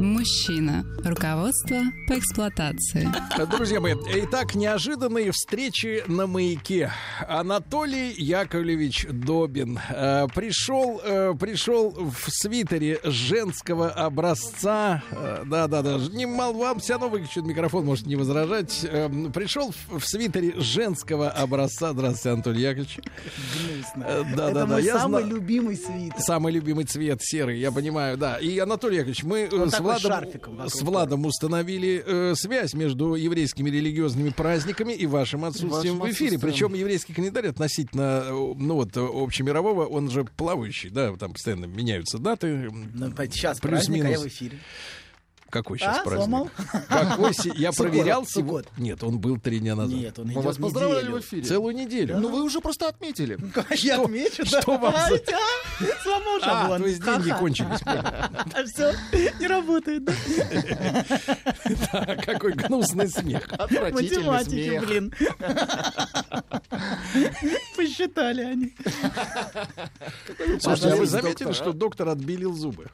S: Мужчина. Руководство по эксплуатации.
B: Друзья мои, итак, неожиданные встречи на маяке. Анатолий Яковлевич Добин э, пришел, э, пришел в свитере женского образца. Э, Да-да-да, не мал вам все равно выключит микрофон, может не возражать. Э, пришел в, в свитере женского образца. Здравствуйте, Анатолий Яковлевич.
T: Гнусно.
B: Э,
T: Это
B: Да-да-да,
T: мой
B: я
T: самый
B: зна-
T: любимый свитер.
B: Самый любимый цвет серый, я понимаю, да. И Анатолий Яковлевич, мы с Владом, с Владом установили э, связь между еврейскими религиозными праздниками и вашим отсутствием
C: Вашим
B: в эфире.
C: отсутствием.
B: Причем еврейский календарь относительно, э, ну вот, общемирового, он же плавающий, да, там постоянно меняются даты.
T: Ну, сейчас
B: плюс
T: праздник, а я в эфире.
B: Какой сейчас
T: А,
B: праздник?
T: сломал?
B: Какой се- Я проверял
T: Суккот.
B: сего- Нет, он был три дня назад.
T: Нет, он
C: Мы вас поздравляли
T: неделю.
C: в эфире.
B: Целую неделю.
C: Ну вы уже просто отметили.
T: Я отмечу, да.
B: что вам за-
T: Сломал
B: А,
T: шаблон.
B: то есть деньги кончились.
T: А все, не работает, да?
B: Какой гнусный смех.
C: Отвратительный
T: Математики,
C: смех.
T: блин. Посчитали они.
B: Слушайте, а вы заметили, что
C: а?
B: доктор отбелил зубы?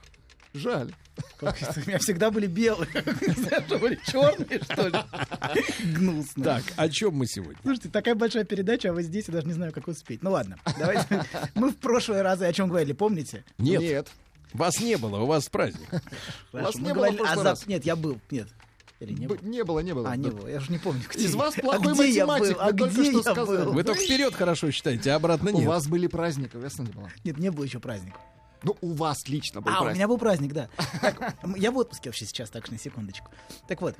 C: Жаль.
T: Как? У меня всегда были белые. Что были черные, что ли? Гнусно.
B: Так, о чем мы сегодня?
T: Слушайте, такая большая передача, а вы здесь, я даже не знаю, как успеть. Ну ладно, давайте. Мы в прошлые разы о чем говорили, помните?
B: Нет.
C: Нет.
B: Вас не было, у вас праздник.
T: Хорошо,
C: не было
T: Нет, я был. Нет. Или не
C: Б-
T: был?
C: Не было, не было.
T: А, не
C: Да.
T: было. Я уже не помню, где
C: Из вас
T: А
C: плохой
T: где я
C: математик,
T: был? А
C: вы только
T: где
C: что
T: я
C: сказали.
T: был?
B: Вы только вперед хорошо считаете, а обратно
C: У
B: нет.
C: вас были праздники, ясно не было?
T: Нет, не было еще праздника.
C: Ну, у вас лично был
T: А, у
C: праздник.
T: меня был праздник, да. Так, я в отпуске вообще сейчас, так что на секундочку. Так вот,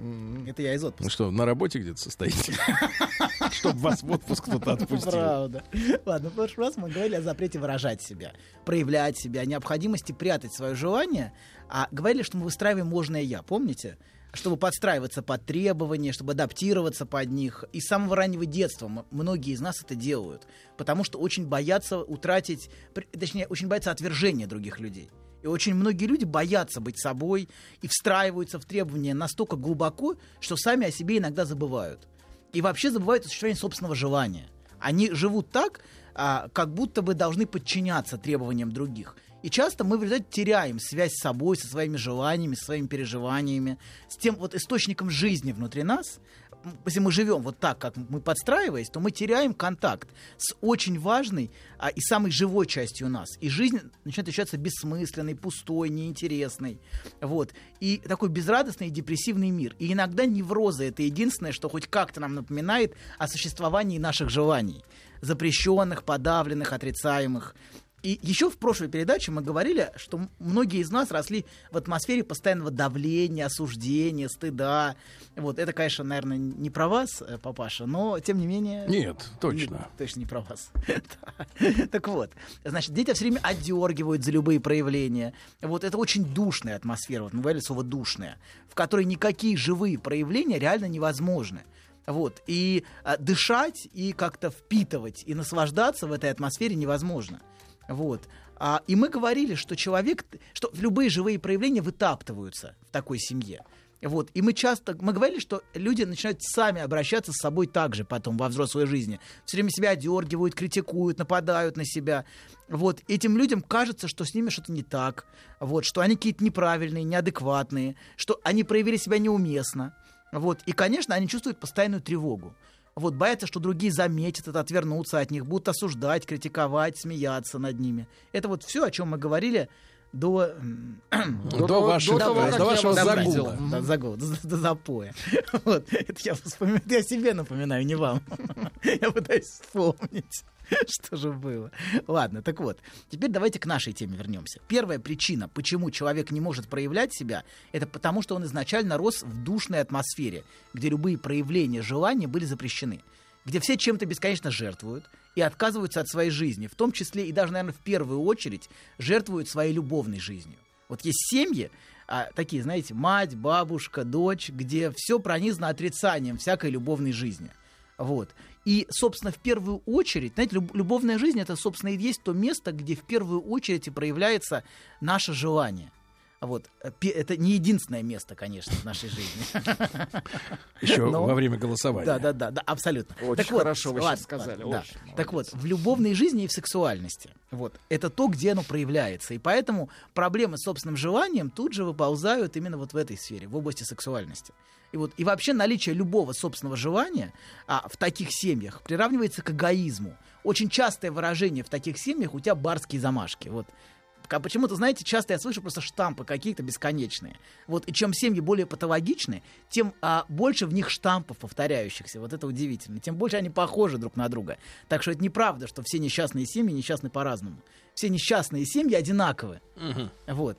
T: это я из
B: Ну
T: отпуска.
B: что, на работе где-то состоите? Чтобы вас в отпуск кто-то отпустил.
T: Правда. Ладно, в прошлый раз мы говорили о запрете выражать себя, проявлять себя, необходимости прятать свое желание, а говорили, что мы выстраиваем ложное «я», помните? Чтобы подстраиваться под требования, чтобы адаптироваться под них. И с самого раннего детства многие из нас это делают, потому что очень боятся утратить, точнее, очень боятся отвержения других людей. И очень многие люди боятся быть собой и встраиваются в требования настолько глубоко, что сами о себе иногда забывают. И вообще забывают о существовании собственного желания. Они живут так, а, как будто бы должны подчиняться требованиям других. И часто мы в результате теряем связь с собой, со своими желаниями, со своими переживаниями, с тем вот источником жизни внутри нас. Если мы живем вот так, как мы подстраиваясь, то мы теряем контакт с очень важной а, и самой живой частью нас. И жизнь начинает ощущаться бессмысленной, пустой, неинтересной. Вот. И такой безрадостный и депрессивный мир. И иногда неврозы — это единственное, что хоть как-то нам напоминает о существовании наших желаний. Запрещенных, подавленных, отрицаемых. И еще в прошлой передаче мы говорили, что многие из нас росли в атмосфере постоянного давления, осуждения, стыда. Вот это, конечно, наверное, не про вас, э, папаша, но тем не менее.
B: Нет, точно.
T: Нет, точно не про вас. Так вот, значит, дети все время отдергивают за любые проявления. Вот это очень душная атмосфера, вот мы говорили слово душная, в которой никакие живые проявления реально невозможны. Вот. И а, дышать, и как-то впитывать, и наслаждаться в этой атмосфере невозможно. Вот. А, и мы говорили, что человек, что любые живые проявления вытаптываются в такой семье. Вот. И мы часто, мы говорили, что люди начинают сами обращаться с собой так же потом во взрослой жизни. Все время себя одергивают, критикуют, нападают на себя. Вот. Этим людям кажется, что с ними что-то не так, вот, что они какие-то неправильные, неадекватные, что они проявили себя неуместно. Вот. И, конечно, они чувствуют постоянную тревогу. Вот, боятся, что другие заметят это, отвернутся от них, будут осуждать, критиковать, смеяться над ними. Это вот все, о чем мы говорили до, м,
B: До ваших-
T: того,
B: до
T: я
B: вашего загула.
T: Да, загула, до, до запоя. Вот, это я, вспоминаю, это я себе напоминаю, не вам. Я пытаюсь вспомнить. Что же было? Ладно, так вот, теперь давайте к нашей теме вернемся. Первая причина, почему человек не может проявлять себя, это потому, что он изначально рос в душной атмосфере, где любые проявления желания были запрещены, где все чем-то бесконечно жертвуют и отказываются от своей жизни, в том числе и даже, наверное, в первую очередь жертвуют своей любовной жизнью. Вот есть семьи, а, такие, знаете, мать, бабушка, дочь, где все пронизано отрицанием всякой любовной жизни. Вот. И, собственно, в первую очередь, знаете, люб- любовная жизнь это, собственно, и есть то место, где в первую очередь и проявляется наше желание. Вот. Э, Это не единственное место, конечно, в нашей жизни.
B: Еще
T: Но-
B: во время голосования.
T: Да, да, да, да, абсолютно.
C: Очень
T: Так вот,
C: хорошо вы
T: ладно,
C: сейчас сказали,
T: ладно, да. Так вот, в любовной жизни и в сексуальности. Вот. Это то, где оно проявляется. И поэтому проблемы с собственным желанием тут же выползают именно вот в этой сфере, в области сексуальности. И, вот, и вообще наличие любого собственного желания а, в таких семьях приравнивается к эгоизму. Очень частое выражение в таких семьях у тебя барские замашки. Вот Ка- Почему-то, знаете, часто я слышу просто штампы какие-то бесконечные. Вот, и чем семьи более патологичны, тем а, больше в них штампов повторяющихся. Вот это удивительно. Тем больше они похожи друг на друга. Так что это неправда, что все несчастные семьи несчастны по-разному. Все несчастные семьи одинаковы. Вот.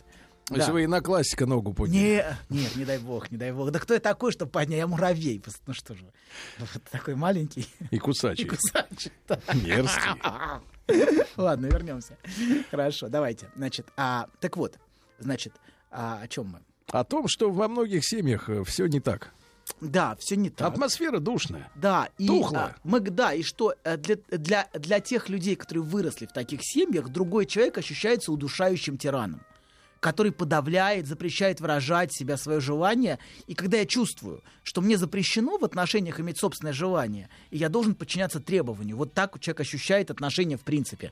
B: Если
T: Да.
B: вы и на классика ногу подняли.
T: Не, нет, не дай бог, не дай бог. Да кто я такой, чтобы поднять? Я муравей. Ну что же, вот такой маленький.
B: И кусачий.
T: И кусачий, да.
B: Мерзкий.
T: Ладно, вернемся. Хорошо, давайте. Значит, а, так вот, значит, а, о чем мы?
B: О том, что во многих семьях все не так.
T: Да, все не так.
B: Атмосфера душная.
T: Да, и
B: Тухлая.
T: а, мы, да, и что э, для, для, для тех людей, которые выросли в таких семьях, другой человек ощущается удушающим тираном, который подавляет, запрещает выражать себя, свое желание. И когда я чувствую, что мне запрещено в отношениях иметь собственное желание, и я должен подчиняться требованию, вот так человек ощущает отношения в принципе,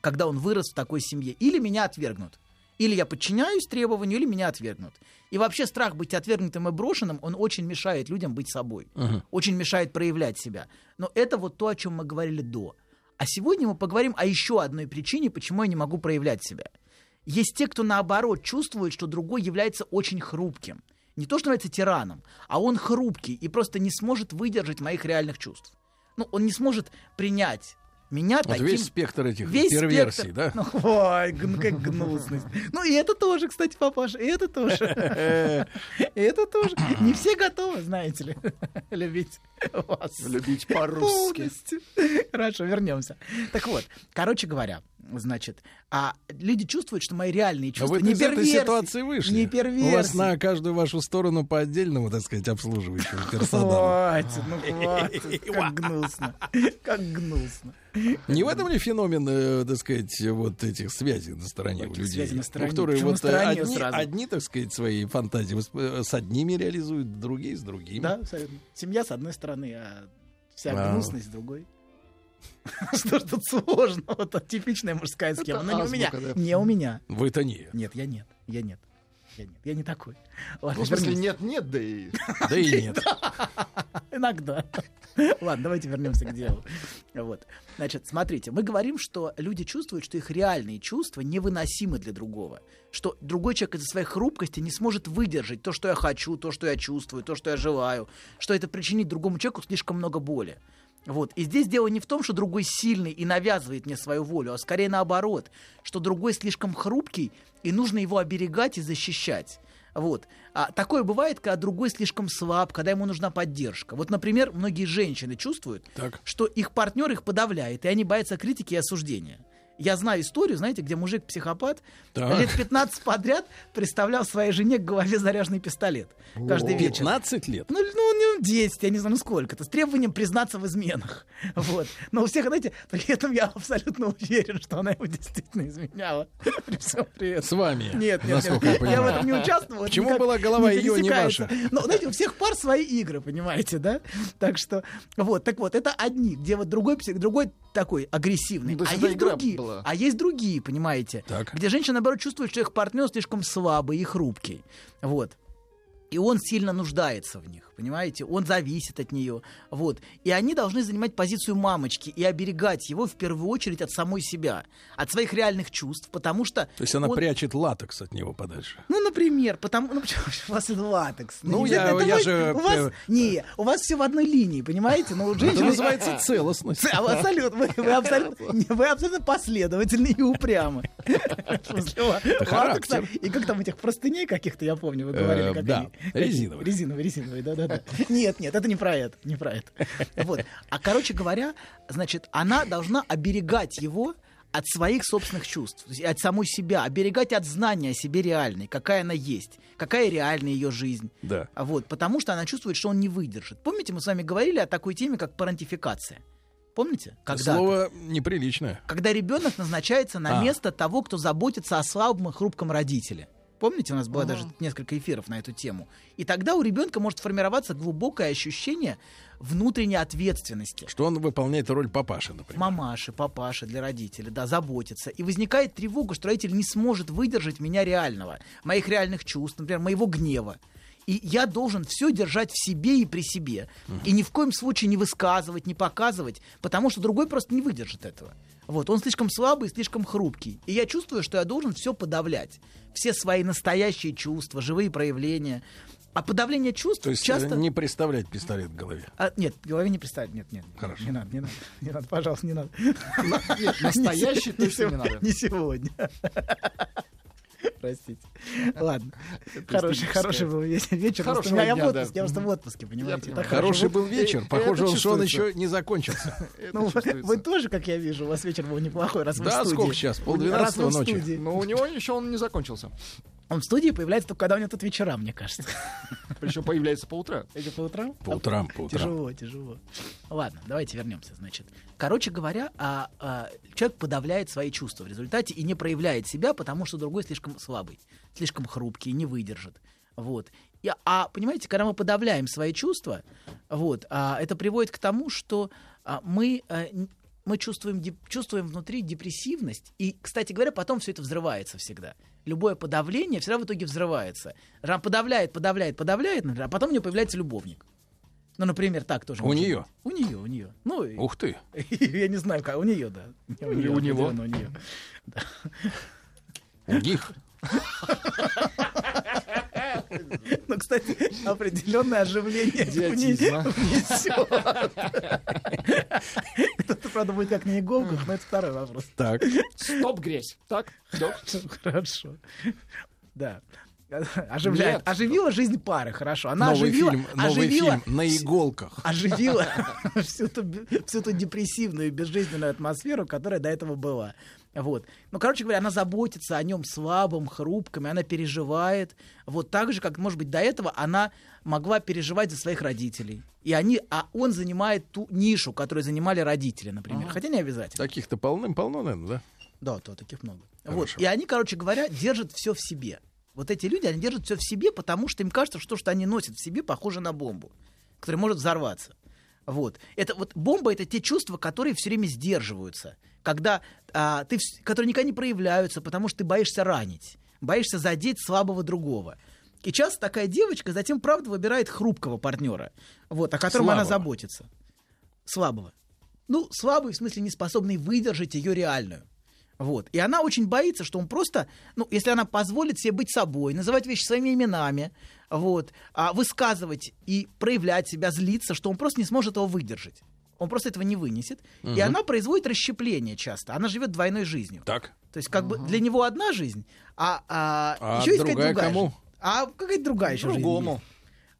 T: когда он вырос в такой семье. Или меня отвергнут. Или я подчиняюсь требованию, или меня отвергнут. И вообще страх быть отвергнутым и брошенным, он очень мешает людям быть собой.
B: Мгм.
T: Очень мешает проявлять себя. Но это вот то, о чем мы говорили до. А сегодня мы поговорим о еще одной причине, почему я не могу проявлять себя. Есть те, кто наоборот чувствует, что другой является очень хрупким. Не то, что является тираном, а он хрупкий и просто не сможет выдержать моих реальных чувств. Ну, он не сможет принять меня
B: Вот
T: таким...
B: весь спектр этих
T: Весь
B: перверсий,
T: спектр.
B: да?
T: Ну, ой, как гнусность. Ну, и это тоже, кстати, папаша, и это тоже. И это тоже. Не все готовы, знаете ли, любить вас.
C: Любить по-русски.
T: Полностью. Хорошо, вернемся. Так вот, короче говоря, значит, а люди чувствуют, что мои реальные
B: А
T: чувства
B: вы
T: не
B: из этой
T: перверсии.
B: ситуации вышли.
T: Не
B: У вас
T: перверсии.
B: на каждую вашу сторону по отдельному, так сказать, обслуживающему персоналу.
T: Хватит, ну хватит. Как гнусно. Как гнусно.
B: Не в этом ли феномен, э, так сказать, вот этих связей на стороне у людей?
T: связей на
B: Ну,
T: стороне?
B: которые вот одни, одни, так сказать, свои фантазии э, с одними реализуют, другие с другими.
T: Да, абсолютно. Семья с одной стороны, а вся
B: А.
T: гнусность с другой. Что ж тут сложного? Это типичная мужская схема. Но не у меня. Не у меня.
B: Вы-то не.
T: Нет, я нет. Я нет. Я нет. Я не такой. Ладно,
C: Ну, в смысле,
T: вернемся.
C: нет-нет, да и...
B: Да и нет.
T: Иногда. Ладно, давайте вернемся к делу. Вот. Значит, смотрите, мы говорим, что люди чувствуют, что их реальные чувства невыносимы для другого. Что другой человек из-за своей хрупкости не сможет выдержать то, что я хочу, то, что я чувствую, то, что я желаю. Что это причинит другому человеку слишком много боли. Вот. И здесь дело не в том, что другой сильный и навязывает мне свою волю, а скорее наоборот, что другой слишком хрупкий, и нужно его оберегать и защищать. Вот. А такое бывает, когда другой слишком слаб, когда ему нужна поддержка. Вот, например, многие женщины чувствуют, что их партнер их подавляет, и они боятся критики и осуждения. Я знаю историю, знаете, где мужик-психопат
B: Так.
T: лет 15 подряд представлял своей жене к голове заряженный пистолет. Каждый
B: О.
T: вечер.
B: 15 лет?
T: Ну, ну, ну, 10, я не знаю, ну сколько-то, с требованием признаться в изменах. Вот. Но у всех, знаете, при этом я абсолютно уверен, что она его действительно изменяла. При всем при этом.
B: С вами,
T: Нет, нет,
B: насколько
T: нет.
B: я
T: Я в
B: понимаю.
T: этом не участвовал. это
B: Почему была голова ее, не ваша?
T: Но, знаете, у всех пар свои игры, понимаете, да? Так что, вот, так вот, это одни, где вот другой, другой такой агрессивный.
C: Ну,
T: а
C: это
T: есть другие,
C: была.
T: А есть другие, понимаете, где женщина, наоборот, чувствует, что их партнер слишком слабый и хрупкий. Вот. И он сильно нуждается в них, понимаете? Он зависит от нее. Вот. И они должны занимать позицию мамочки и оберегать его в первую очередь от самой себя, от своих реальных чувств, потому что...
B: То есть она
T: он-
B: прячет латекс от него подальше.
T: ну, например, потому, ну, почему у вас это латекс?
B: Ну, я-
T: обязательно,
B: я
T: вы-
B: же,
T: У вас,
B: э,
T: не, у вас все в одной линии, понимаете? Ну, у
B: Это называется целостность.
T: Абсолютно, вы, вы абсолютно, вы абсолютно последовательны и упрямы.
B: Это
T: латекса. И как там этих простыней каких-то, я помню, вы говорили.
B: Э,
T: как
B: да, резиновые.
T: Резиновые, резиновые, Нет, нет, это не про это, не про это. Вот. А, короче говоря, значит, она должна оберегать его от своих собственных чувств, от самой себя, оберегать от знания о себе реальной, какая она есть, какая реальная ее жизнь.
B: Да.
T: Вот, потому что она чувствует, что он не выдержит. Помните, мы с вами говорили о такой теме, как парентификация? Помните? Когда
B: Слово неприличное.
T: когда ребенок назначается на
B: А.
T: место того, кто заботится о слабом и хрупком родителе. Помните, у нас было
C: Ага.
T: даже несколько эфиров на эту тему. И тогда у ребенка может формироваться глубокое ощущение внутренней ответственности.
B: Что он выполняет роль папаши, например.
T: Мамаши, папаши для родителей, да, заботиться. И возникает тревога, что родитель не сможет выдержать меня реального, моих реальных чувств, например, моего гнева. И я должен все держать в себе и при себе. И ни в коем случае не высказывать, не показывать, потому что другой просто не выдержит этого. Вот, он слишком слабый, слишком хрупкий. И я чувствую, что я должен все подавлять. Все свои настоящие чувства, живые проявления. А подавление чувств
B: То есть
T: часто...
B: э, не представлять пистолет в голове.
T: А, нет, в голове не представить. Нет, нет.
B: Хорошо.
T: Не надо, не надо. Не надо, пожалуйста, не надо.
C: Настоящий точно не надо.
T: Не сегодня. Простите. Ладно. Хороший, хороший был ве- вечер.
C: Хорошего
T: я в
C: дня, да.
T: отпуске, я просто в отпуске, понимаете.
B: Хороший был вечер. Похоже, что он еще не закончился.
T: Ну, вы, тоже, как я вижу, у вас вечер был неплохой, раз вы
B: Да,
T: в
B: сколько сейчас? Полдвенадцатого
T: в
B: ночи.
C: Но у него еще он не закончился.
T: Он в студии появляется только когда у него тут вечера, мне кажется.
C: Причем появляется по утрам.
T: Это по утрам?
B: По утрам, по утрам.
T: Тяжело, тяжело. Ладно, давайте вернемся, значит. Короче говоря, а, а, человек подавляет свои чувства в результате и не проявляет себя, потому что другой слишком слабый, слишком хрупкий, не выдержит. Вот. И, а понимаете, когда мы подавляем свои чувства, вот, а, это приводит к тому, что а, мы а, мы чувствуем, деп- чувствуем внутри депрессивность, и, кстати говоря, потом все это взрывается всегда. Любое подавление всегда в итоге взрывается. Жан подавляет, подавляет, подавляет, например, а потом у нее появляется любовник. Ну, например, так тоже.
B: У нее?
T: быть. У нее, у нее. Ну, и-
B: Ух ты.
T: я не знаю, как. У нее, да. У неё,
C: у него.
T: У нее.
B: У них.
T: Ну, кстати, определенное оживление
C: Идиотизма.
T: внесет. Кто-то, правда, будет как на иголках, но это второй вопрос.
B: Так.
C: Стоп, грязь. Так.
T: Хорошо. Да. Оживляет.
C: Нет.
T: Оживила жизнь пары, хорошо. Она
B: Новый
T: оживила,
B: фильм, новый
T: оживила
B: фильм на иголках.
T: оживила всю ту, всю ту депрессивную и безжизненную атмосферу, которая до этого была. Вот. Ну, короче говоря, она заботится о нем слабым, хрупком, и она переживает. Вот так же, как, может быть, до этого она могла переживать за своих родителей. И они, а он занимает ту нишу, которую занимали родители, например.
B: Ага.
T: Хотя не обязательно.
B: Таких-то полным-полно, наверное, да?
T: Да, то таких много. Вот.
B: Хорошо.
T: И они, короче говоря, держат все в себе. Вот эти люди, они держат все в себе, потому что им кажется, что то, что они носят в себе, похоже на бомбу, которая может взорваться. Вот. Это вот бомба это те чувства, которые все время сдерживаются. Когда а, ты, которые никогда не проявляются, потому что ты боишься ранить, боишься задеть слабого другого. И часто такая девочка затем, правда, выбирает хрупкого партнера, вот, о котором она
B: Слабого.
T: заботится. Слабого. Ну, слабый, в смысле, не способный выдержать ее реальную. Вот. И она очень боится, что он просто, ну, если она позволит себе быть собой, называть вещи своими именами, вот, а высказывать и проявлять себя, злиться, что он просто не сможет его выдержать. Он просто этого не вынесет. И
B: Мгм.
T: она производит расщепление часто. Она живет двойной жизнью.
B: Так.
T: То есть, как бы для него одна жизнь, а, а,
B: А
T: еще есть какая-то
B: другая кому?
T: жизнь. А какая-то другая еще жизнь
C: Другому.
T: есть.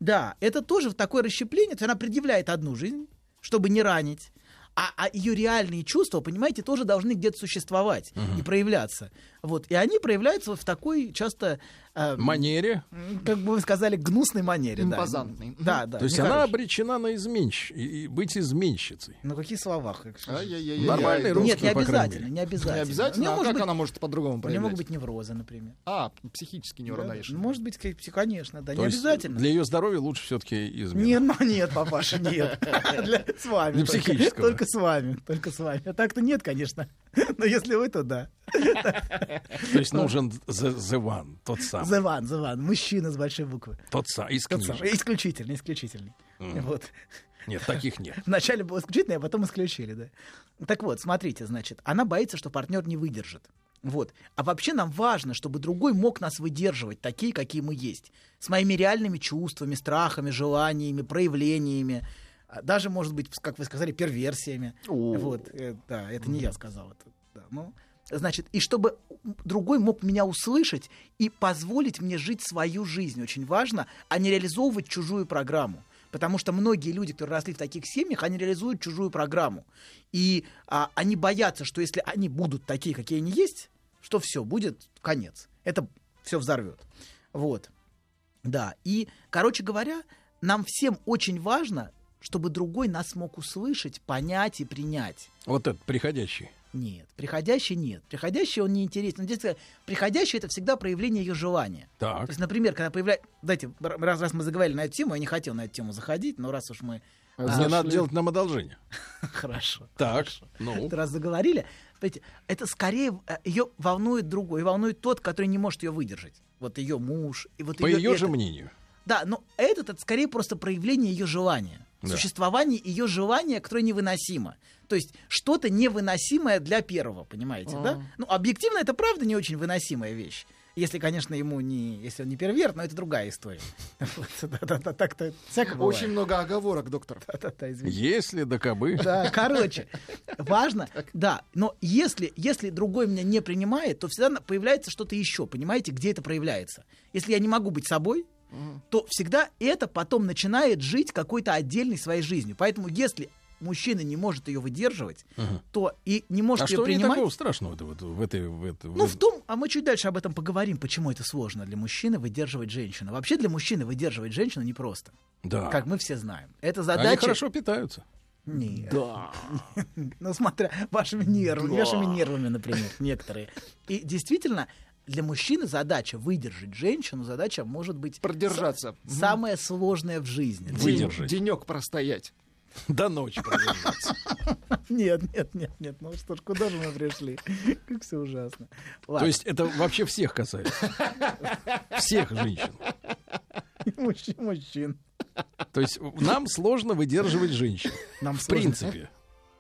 T: Да, это тоже такое расщепление. То есть она предъявляет одну жизнь, чтобы не ранить. А, а ее реальные чувства, понимаете, тоже должны где-то существовать и проявляться. Вот. И они проявляются в такой часто... э,
B: Манере.
T: Как бы вы сказали, гнусной манере. да.
C: Импозантной.
T: Да, да.
B: То есть она обречена на изменщ... и- быть изменщицей.
T: Ну, какие слова? как-.
B: Нормальный русский,
T: Нет, не обязательно, не обязательно.
C: Не обязательно? А
T: может
C: как
T: быть-
C: она может по-другому
T: У нее
C: проявлять?
T: могут быть неврозы, например.
C: А, психически
T: Да,
C: неуравновешенный.
T: ну, может быть, как- конечно, да,
B: То
T: не обязательно.
B: Для ее здоровья лучше все-таки измена.
T: Нет, ну нет, папаша, нет. Для- С вами.
B: Для
T: только-
B: психического.
T: Только с вами, только с вами. А так-то нет, конечно. Но если вы, то да.
B: То есть нужен the, the one, тот самый.
T: The one, the one. Мужчина с большой буквы.
B: Тот самый, из
T: Тот самый. Исключительный, исключительный.
B: Мгм.
T: Вот.
B: Нет, таких нет.
T: Вначале было исключительное, а потом исключили, да. Так вот, смотрите, значит, она боится, что партнер не выдержит. Вот. А вообще нам важно, чтобы другой мог нас выдерживать, такие, какие мы есть. С моими реальными чувствами, страхами, желаниями, проявлениями. а Даже, может быть, как вы сказали, перверсиями. Вот. э, Да, это не я сказал. Это, да, ну, Значит, и чтобы другой мог меня услышать и позволить мне жить свою жизнь, очень важно, а не реализовывать чужую программу. Потому что многие люди, которые росли в таких семьях, они реализуют чужую программу. И а, они боятся, что если они будут такие, какие они есть, что все, будет конец. Это все взорвет. Вот. Да. И, короче говоря, нам всем очень важно, чтобы другой нас мог услышать, понять и принять.
B: Вот этот приходящий.
T: Нет, приходящий нет. Приходящий он не интересен. Здесь приходящий это всегда проявление ее желания.
B: Так.
T: То есть, например, когда появляется... Дайте, раз, раз мы заговорили на эту тему, я не хотел на эту тему заходить, но раз уж мы...
B: Не
T: а,
B: надо делать нам одолжение.
T: Хорошо.
B: Так, ну.
T: Раз заговорили, понимаете, это скорее ее волнует другой, волнует тот, который не может ее выдержать. Вот ее муж. И вот
B: По ее же
T: это.
B: мнению.
T: Да, но этот это скорее просто проявление ее желания.
B: Да.
T: Существование ее желания, которое невыносимо. То есть что-то невыносимое для первого, понимаете, да?
C: Ага.
T: Ну, объективно это правда не очень выносимая вещь. Если, конечно, ему не... Если он не перверт, но это другая история. Да-да-да, Так-то.
C: Очень много оговорок, доктор.
T: Да-да-да, извините.
B: Если до кобы.
T: Да, короче, важно, да, но если, если другой меня не принимает, то всегда появляется что-то еще, понимаете, где это проявляется. Если я не могу быть собой, то всегда это потом начинает жить какой-то отдельной своей жизнью. Поэтому если мужчина не может ее выдерживать,
B: Ага.
T: то и не может
B: А
T: ее
B: что
T: принимать.
B: такого страшного вот в этой... В этой
T: Ну,
B: в-
T: том, а мы чуть дальше об этом поговорим, почему это сложно для мужчины выдерживать женщину. Вообще для мужчины выдерживать женщину непросто.
B: Да.
T: Как мы все знаем. Это
B: Они
T: задача...
B: хорошо питаются.
T: Нет.
C: Да.
T: Ну, смотря вашими нервами,
C: Да.
T: вашими нервами, например, некоторые. И действительно, для мужчины задача выдержать женщину, задача может быть
C: Продержаться.
T: са- самая сложная в жизни.
B: Выдержать.
C: Денек простоять.
B: До ночи продержаться.
T: Нет, нет, нет, нет, ну что ж, куда же мы пришли? Как все ужасно.
B: То есть это вообще всех касается. Всех женщин.
T: мужчин, мужчин.
B: То есть нам сложно выдерживать женщин.
T: Нам
B: В
T: сложно.
B: принципе.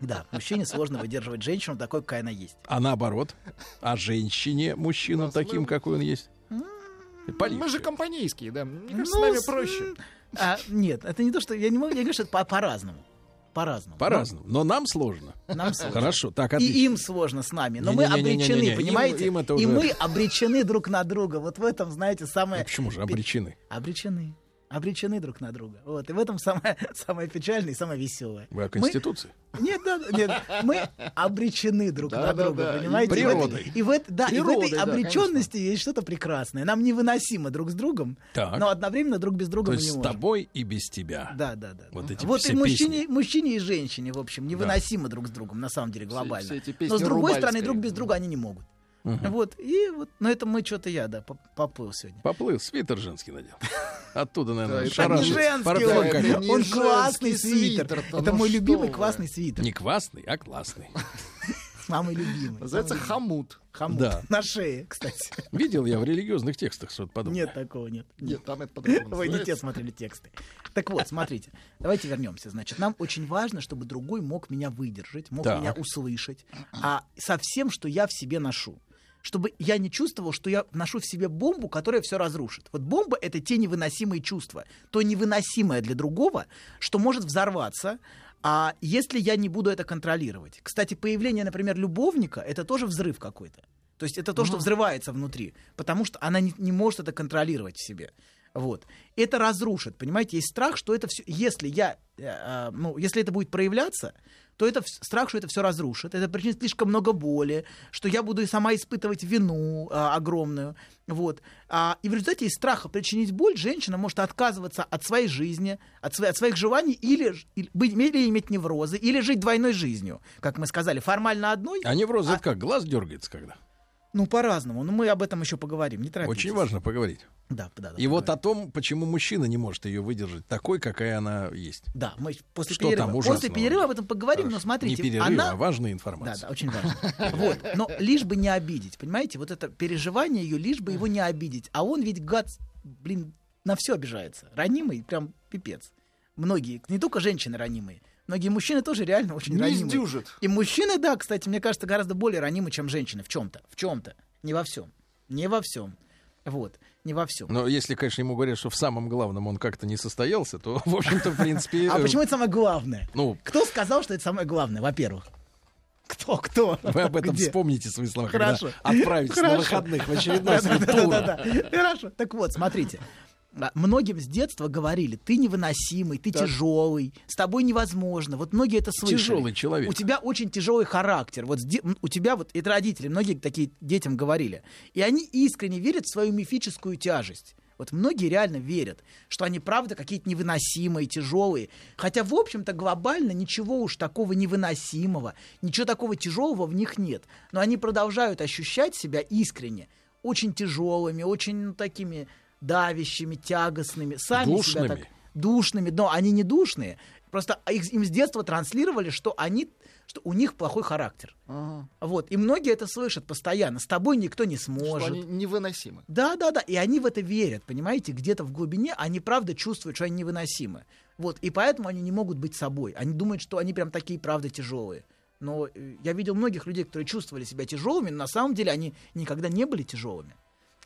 T: Да, мужчине сложно выдерживать женщину такой, какая она есть.
B: А наоборот. А женщине, мужчину таким, какой он есть.
C: Мы же компанейские, да. Мне кажется,
T: Ну,
C: с нами
T: с-
C: проще.
T: А, нет, это не то, что... Я не могу, я говорю, что это по-разному. По-разному.
B: По-разному. Но нам сложно.
T: Нам сложно.
B: Хорошо, так,
T: И
B: отлично.
T: им сложно с нами. Но мы обречены,
B: им-
T: понимаете?
B: им это
T: И мы обречены друг на друга. Вот в этом, знаете, самое...
B: Ну, почему же обречены?
T: Обречены. Обречены друг на друга. Вот. И в этом самое, самое печальное и самое веселое.
B: Вы о
T: Мы-
B: Конституции?
T: Нет, да, нет, мы обречены друг
C: Да,
T: на
C: да,
T: друга,
C: да.
T: понимаете?
B: И
T: И в этой-
B: природой.
T: И в, да, и в
C: Природой,
T: этой
C: да,
T: обреченности есть что-то прекрасное. Нам невыносимо друг с другом,
B: Так.
T: но одновременно друг без друга
B: То
T: мы
B: есть
T: не
B: с
T: можем.
B: тобой и без тебя.
T: Да, да, да.
B: Вот
T: да.
B: эти
T: вот
B: все
T: и мужчине,
B: песни.
T: мужчине и женщине, в общем, невыносимо друг с другом, на самом деле, глобально.
C: все эти песни
T: Но с другой стороны, друг без друга они не могут.
B: Мгм.
T: Вот, и вот, но это мы что-то я, да, поп- поплыл сегодня.
B: Поплыл, свитер женский надел. Оттуда, наверное,
T: Это не
B: шарашит.
T: женский он, он классный свитер.
C: свитер-то,
T: Это
C: ну
T: мой любимый
C: вы.
T: классный свитер.
B: Не квасный, а классный.
T: Самый любимый.
C: Называется
T: Самый
C: хомут.
T: Хомут.
B: Да.
T: На шее, кстати.
B: Видел я в религиозных текстах что-то подобное.
T: Нет такого, нет.
C: Нет, там это по-другому
T: Вы не те смотрели тексты. Так вот, смотрите, давайте вернемся. Значит, нам очень важно, чтобы другой мог меня выдержать, мог
B: Так.
T: меня услышать, а со всем, что я в себе ношу. Чтобы я не чувствовал, что я ношу в себе бомбу, которая все разрушит. Вот бомба — это те невыносимые чувства, то невыносимое для другого, что может взорваться, а если я не буду это контролировать. Кстати, появление, например, любовника — это тоже взрыв какой-то. То есть это то, что взрывается внутри, потому что она не, не может это контролировать в себе. Вот. Это разрушит, понимаете? Есть страх, что это все... Если я... э, э, ну, если это будет проявляться, то это страх, что это все разрушит. Это причинит слишком много боли, что я буду и сама испытывать вину э, огромную. Вот. А, и в результате из страха причинить боль женщина может отказываться от своей жизни, от, от своих желаний или, или, или иметь неврозы, или жить двойной жизнью. Как мы сказали, формально одной.
B: А невроз это как? Глаз дергается когда?
T: Ну, по-разному. Но мы об этом еще поговорим. Не торопитесь.
B: Очень важно поговорить.
T: Да, да, да.
B: И вот о том, почему мужчина не может ее выдержать такой, какая она есть.
T: Да, мы после
B: Что
T: перерыва,
B: там
T: после
B: ужасного?
T: перерыва об этом поговорим, но смотрите,
B: Не перерыв,
T: она...
B: а важная
T: Да,
B: информация.
T: да, очень важно. Вот, но лишь бы не обидеть, понимаете? Вот это переживание ее, лишь бы его не обидеть. А он ведь, гад, блин, на все обижается. Ранимый, прям пипец. Многие, не только женщины ранимые, многие мужчины тоже реально очень
C: Не
T: ранимые.
C: сдюжит.
T: И мужчины, да, кстати, мне кажется, гораздо более ранимы, чем женщины в чем-то. В чем-то. Не во всем. Не во всем. Вот. Не во всем.
B: Но если, конечно, ему говорят, что в самом главном он как-то не состоялся, то, в общем-то, в принципе...
T: А
B: э,
T: почему это самое главное?
B: Ну,
T: Кто сказал, что это самое главное, во-первых? Кто, кто?
B: вы об этом
T: Где?
B: вспомните свои слова,
T: Хорошо.
B: когда отправитесь на
T: Хорошо.
B: выходных в очередной свой.
T: Хорошо. Так вот, смотрите. Многим с детства говорили, ты невыносимый, ты
B: Так.
T: тяжелый, с тобой невозможно. Вот многие это слышали.
B: Тяжелый человек.
T: У тебя очень тяжелый характер. Вот у тебя вот это родители, многие такие детям говорили. И они искренне верят в свою мифическую тяжесть. Вот многие реально верят, что они правда какие-то невыносимые, тяжелые. Хотя, в общем-то, глобально ничего уж такого невыносимого, ничего такого тяжелого в них нет. Но они продолжают ощущать себя искренне очень тяжелыми, очень ну, такими давящими, тягостными, сами себя
B: Душными.
T: так душными, но они не душные. Просто их, им с детства транслировали, что они, что у них плохой характер.
C: Ага.
T: Вот. И многие это слышат постоянно. С тобой никто не
C: Что
T: сможет.
C: они невыносимы.
T: Да, да, да. И они в это верят, понимаете? Где-то в глубине они правда чувствуют, что они невыносимы. Вот. И поэтому они не могут быть собой. Они думают, что они прям такие, правда, тяжелые. Но э, я видел многих людей, которые чувствовали себя тяжелыми, но на самом деле они никогда не были тяжелыми.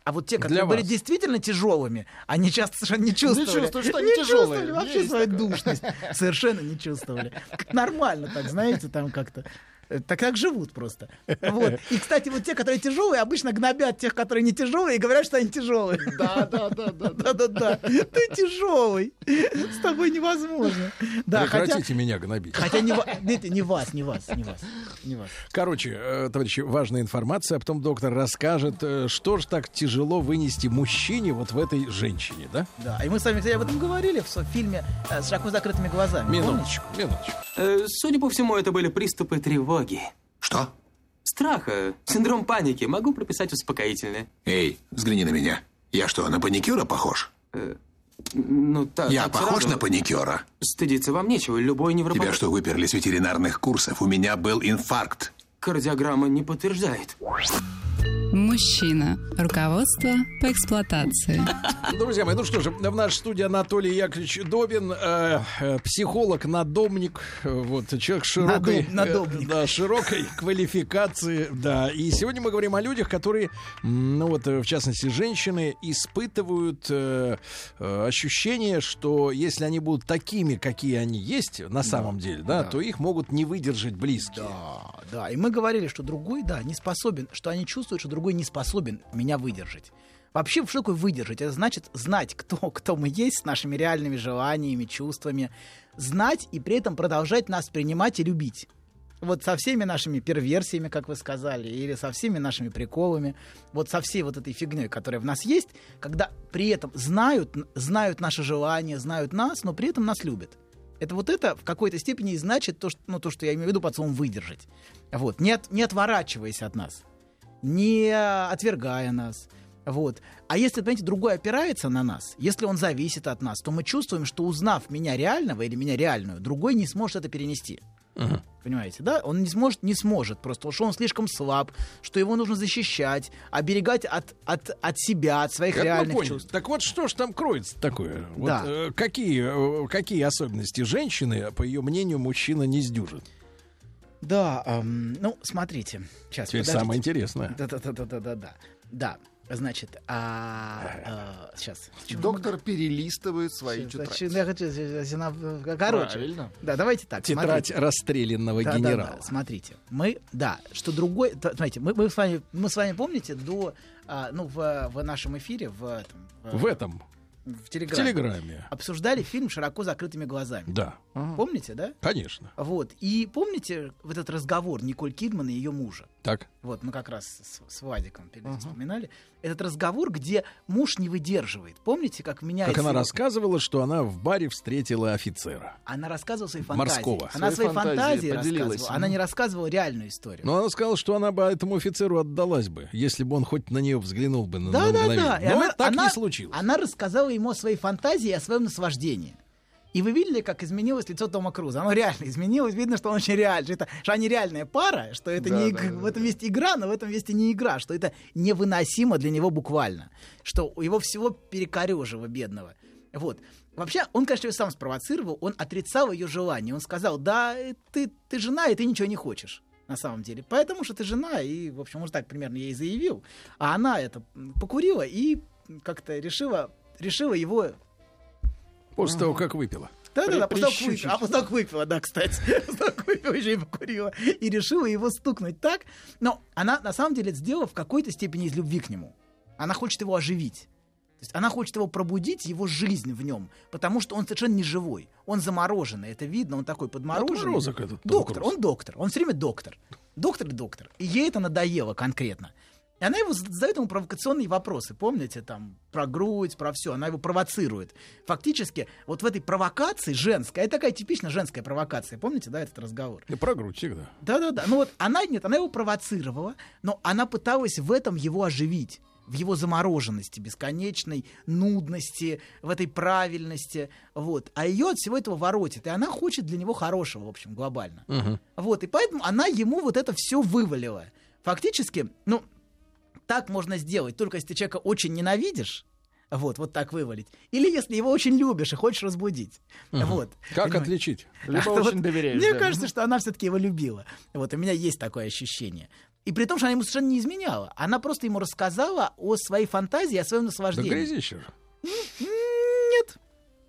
T: А вот те, которые были
B: вас.
T: действительно тяжелыми, они часто совершенно не чувствовали.
C: чувствуют, что они
T: Не
C: тяжелые.
T: чувствовали вообще
C: Есть
T: свою
C: такое.
T: душность. Совершенно не чувствовали. Как нормально так, знаете, там как-то. Э, Так как живут просто. Вот. И, кстати, вот те, которые тяжелые, обычно гнобят тех, которые не тяжелые, и говорят, что они тяжелые.
C: Да, да, да, да. да.
T: Да-да-да. Ты тяжелый. С тобой невозможно. Да, хотя,
B: Прекратите меня гнобить.
T: хотя не, видите, не вас, не вас, не вас, не вас.
B: Короче, э, товарищи, важная информация, а потом доктор расскажет, э, что же так тяжело вынести мужчине вот в этой женщине, да?
T: Да, и мы с вами, кстати, об этом говорили в фильме с широко закрытыми глазами. помните?
B: Минуточку, минуточку.
U: Э, Судя по всему, это были приступы тревоги.
V: Что?
U: Страха, синдром паники. Могу прописать успокоительное.
V: Эй, взгляни на меня. Я что, на паникюра похож?
U: Ну, так,
V: Я
U: так
V: похож
U: сразу.
V: на паникюра?
U: Стыдиться вам нечего. Любой невропат...
V: Тебя что, выперли с ветеринарных курсов? У меня был инфаркт.
U: Кардиограмма не подтверждает.
S: Мужчина. Руководство по эксплуатации.
B: Друзья мои, ну что же, в нашей студии Анатолий Яковлевич Добин, э, э, психолог, надомник, э, вот, человек широкой,
T: Надоб-
B: э, да, широкой квалификации, да. И сегодня мы говорим о людях, которые, ну вот, э, в частности, женщины, испытывают э, ощущение, что если они будут такими, какие они есть на самом деле, да,
T: да.
B: то их могут не выдержать близкие.
T: Да, да. И мы говорили, что другой, да, не способен, что они чувствуют, что другой не способен меня выдержать. Вообще, что такое выдержать? Это значит знать, кто, кто мы есть с нашими реальными желаниями, чувствами. Знать и при этом продолжать нас принимать и любить. Вот со всеми нашими перверсиями, как вы сказали, или со всеми нашими приколами, вот со всей вот этой фигней, которая в нас есть, когда при этом знают, знают наши желания, знают нас, но при этом нас любят. Это вот это в какой-то степени и значит то, что, ну, то, что я имею в виду под словом выдержать. Вот, не, от- не отворачиваясь от нас, не отвергая нас, Вот. А если, понимаете, другой опирается на нас, если он зависит от нас, то мы чувствуем, что узнав меня реального или меня реальную, другой не сможет это перенести. Понимаете, да? Он не сможет, не сможет просто, что он слишком слаб, что его нужно защищать, оберегать от, от, от себя, от своих
B: мы
T: реальных чувств.
B: Так вот, что ж там кроется такое? Вот,
T: Да.
B: э, какие, э, какие особенности женщины, по ее мнению, мужчина не сдюжит?
T: Да, ам, ну, смотрите. Сейчас,
B: Теперь самое интересное.
T: Да-да-да-да-да. Да, значит, а, сейчас.
C: Доктор перелистывает свои тетради.
T: Я хочу, э, э, короче.
C: Правильно.
T: Да, давайте так.
B: Тетрадь
T: смотрите.
B: расстрелянного
T: Да, да,
B: генерала.
T: да, смотрите, мы, да, что другой, смотрите, мы, мы с вами, мы с вами помните до, а, ну в, в нашем эфире в этом,
B: В этом.
T: В телеграме,
B: В Телеграме.
T: обсуждали фильм широко закрытыми глазами.
B: Да.
T: Помните, да?
B: Конечно.
T: Вот. И помните вот этот разговор Николь Кидман и ее мужа?
B: Так.
T: Вот, мы как раз с, с Вадиком перед этим вспоминали. Этот разговор, где муж не выдерживает. Помните, как меняется...
B: Как она
T: его-
B: рассказывала, что она в баре встретила офицера.
T: Она рассказывала свои фантазии.
B: Морского.
T: Она
C: Свои
T: свои
C: фантазии
T: фантазии, рассказывала. Она не рассказывала реальную историю.
B: Но она сказала, что она бы этому офицеру отдалась бы, если бы он хоть на нее взглянул бы на,
T: Да,
B: на
T: да,
B: мгновение.
T: да. И
B: Но
T: она-
B: так
T: она-
B: не случилось.
T: Она рассказала ему о своей фантазии и о своем наслаждении. И вы видели, как изменилось лицо Тома Круза? Оно реально изменилось. Видно, что он очень реальный. Что, это, что они реальная пара, что это
C: Да,
T: не
C: да,
T: в этом есть игра, но в этом есть и не игра, что это невыносимо для него буквально. Что у его всего перекорежило бедного. Вот. Вообще, он, конечно, ее сам спровоцировал, он отрицал ее желание. Он сказал, да, э, ты, ты жена, и ты ничего не хочешь. На самом деле. Поэтому что ты жена, и, в общем, может, так примерно ей заявил. А она это покурила и как-то решила, решила его
B: После того, как выпила.
T: да, да, да, после того, как
C: прищучить.
T: выпила. А после выпила, да, кстати. После того, как выпила, еще и покурила. И решила его стукнуть так. Но она, на самом деле, это сделала в какой-то степени из любви к нему. Она хочет его оживить. То есть она хочет его пробудить, его жизнь в нем, потому что он совершенно не живой. Он замороженный, это видно, он такой подмороженный.
B: Отморозок этот
T: доктор, он доктор, он все время доктор. Доктор и доктор. И ей это надоело конкретно. И она его задает ему провокационные вопросы, помните, там, про грудь, про все, она его провоцирует. Фактически, вот в этой провокации женской, это такая типично женская провокация, помните, да, этот разговор?
B: И про грудь всегда.
T: Да-да-да. Ну вот она нет, она его провоцировала, но она пыталась в этом его оживить. В его замороженности, бесконечной нудности, в этой правильности. Вот. А ее от всего этого воротит. И она хочет для него хорошего, в общем, глобально. Вот. И поэтому она ему вот это все вывалила. Фактически, ну, так можно сделать, только если ты человека очень ненавидишь, вот, вот так вывалить. Или если его очень любишь и хочешь разбудить.
B: Мгм.
T: Вот.
B: Как
T: Понимаете?
B: отличить?
C: Либо
T: А,
C: очень
T: вот
C: доверяешь,
T: Мне
C: да.
T: кажется, что она все-таки его любила. Вот, у меня есть такое ощущение. И при том, что она ему совершенно не изменяла. Она просто ему рассказала о своей фантазии, о своем
B: Да
T: наслаждении.
B: грязищер.
T: Нет,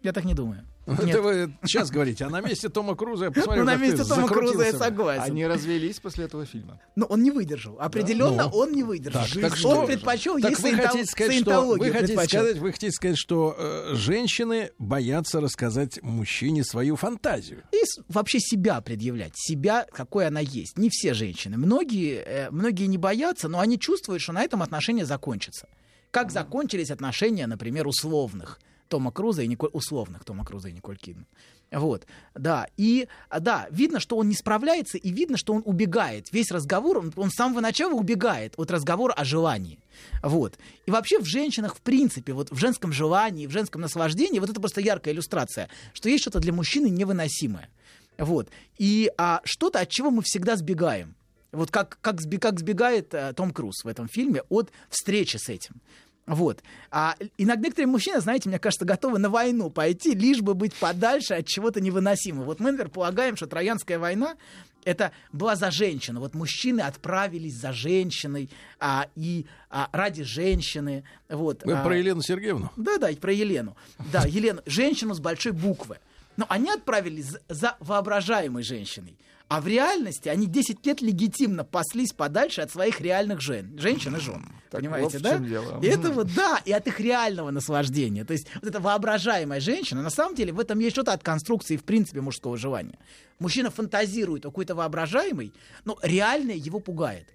T: я так не думаю. Нет.
B: Это вы сейчас говорите, а на месте Тома Круза я посмотрю,
T: Ну, на месте Тома Круза я согласен.
C: Они развелись после этого фильма.
T: Но он не выдержал. Определенно
B: Ну.
T: он не выдержал.
B: Так, так
T: он
B: что?
T: предпочел
B: Так
T: ей
B: вы хотите сказать, что, вы хотите сказать, вы хотите сказать, что э, женщины боятся рассказать мужчине свою фантазию.
T: и вообще себя предъявлять, себя, какой она есть. Не все женщины. Многие, э, многие не боятся, но они чувствуют, что на этом отношения закончатся. Как закончились отношения, например, условных Тома Круза и Николь... условных Тома Круза и Николь Кидман. Вот, да, и, да, видно, что он не справляется, и видно, что он убегает. Весь разговор, он, он с самого начала убегает от разговора о желании. Вот. И вообще в женщинах, в принципе, вот в женском желании, в женском наслаждении, вот это просто яркая иллюстрация, что есть что-то для мужчины невыносимое. Вот. И а, что-то, от чего мы всегда сбегаем. Вот как, как, как сбегает э, Том Круз в этом фильме от встречи с этим. Вот. А иногда некоторые мужчины, знаете, мне кажется, готовы на войну пойти, лишь бы быть подальше от чего-то невыносимого. Вот мы, например, полагаем, что Троянская война это была за женщину. Вот мужчины отправились за женщиной а, и а, ради женщины. Вот,
B: Вы
T: а,
B: про Елену Сергеевну?
T: да, да, и про Елену. Да, Елену, женщину с большой буквы. Но они отправились за, за воображаемой женщиной. А в реальности они 10 лет легитимно паслись подальше от своих реальных жен, женщин и жен. Понимаете,
C: вот
T: да?
C: дело.
T: И это вот, да, и от их реального наслаждения. То есть вот эта воображаемая женщина, на самом деле в этом есть что-то от конструкции, в принципе, мужского желания. Мужчина фантазирует о какой-то воображаемой, но реальное его пугает.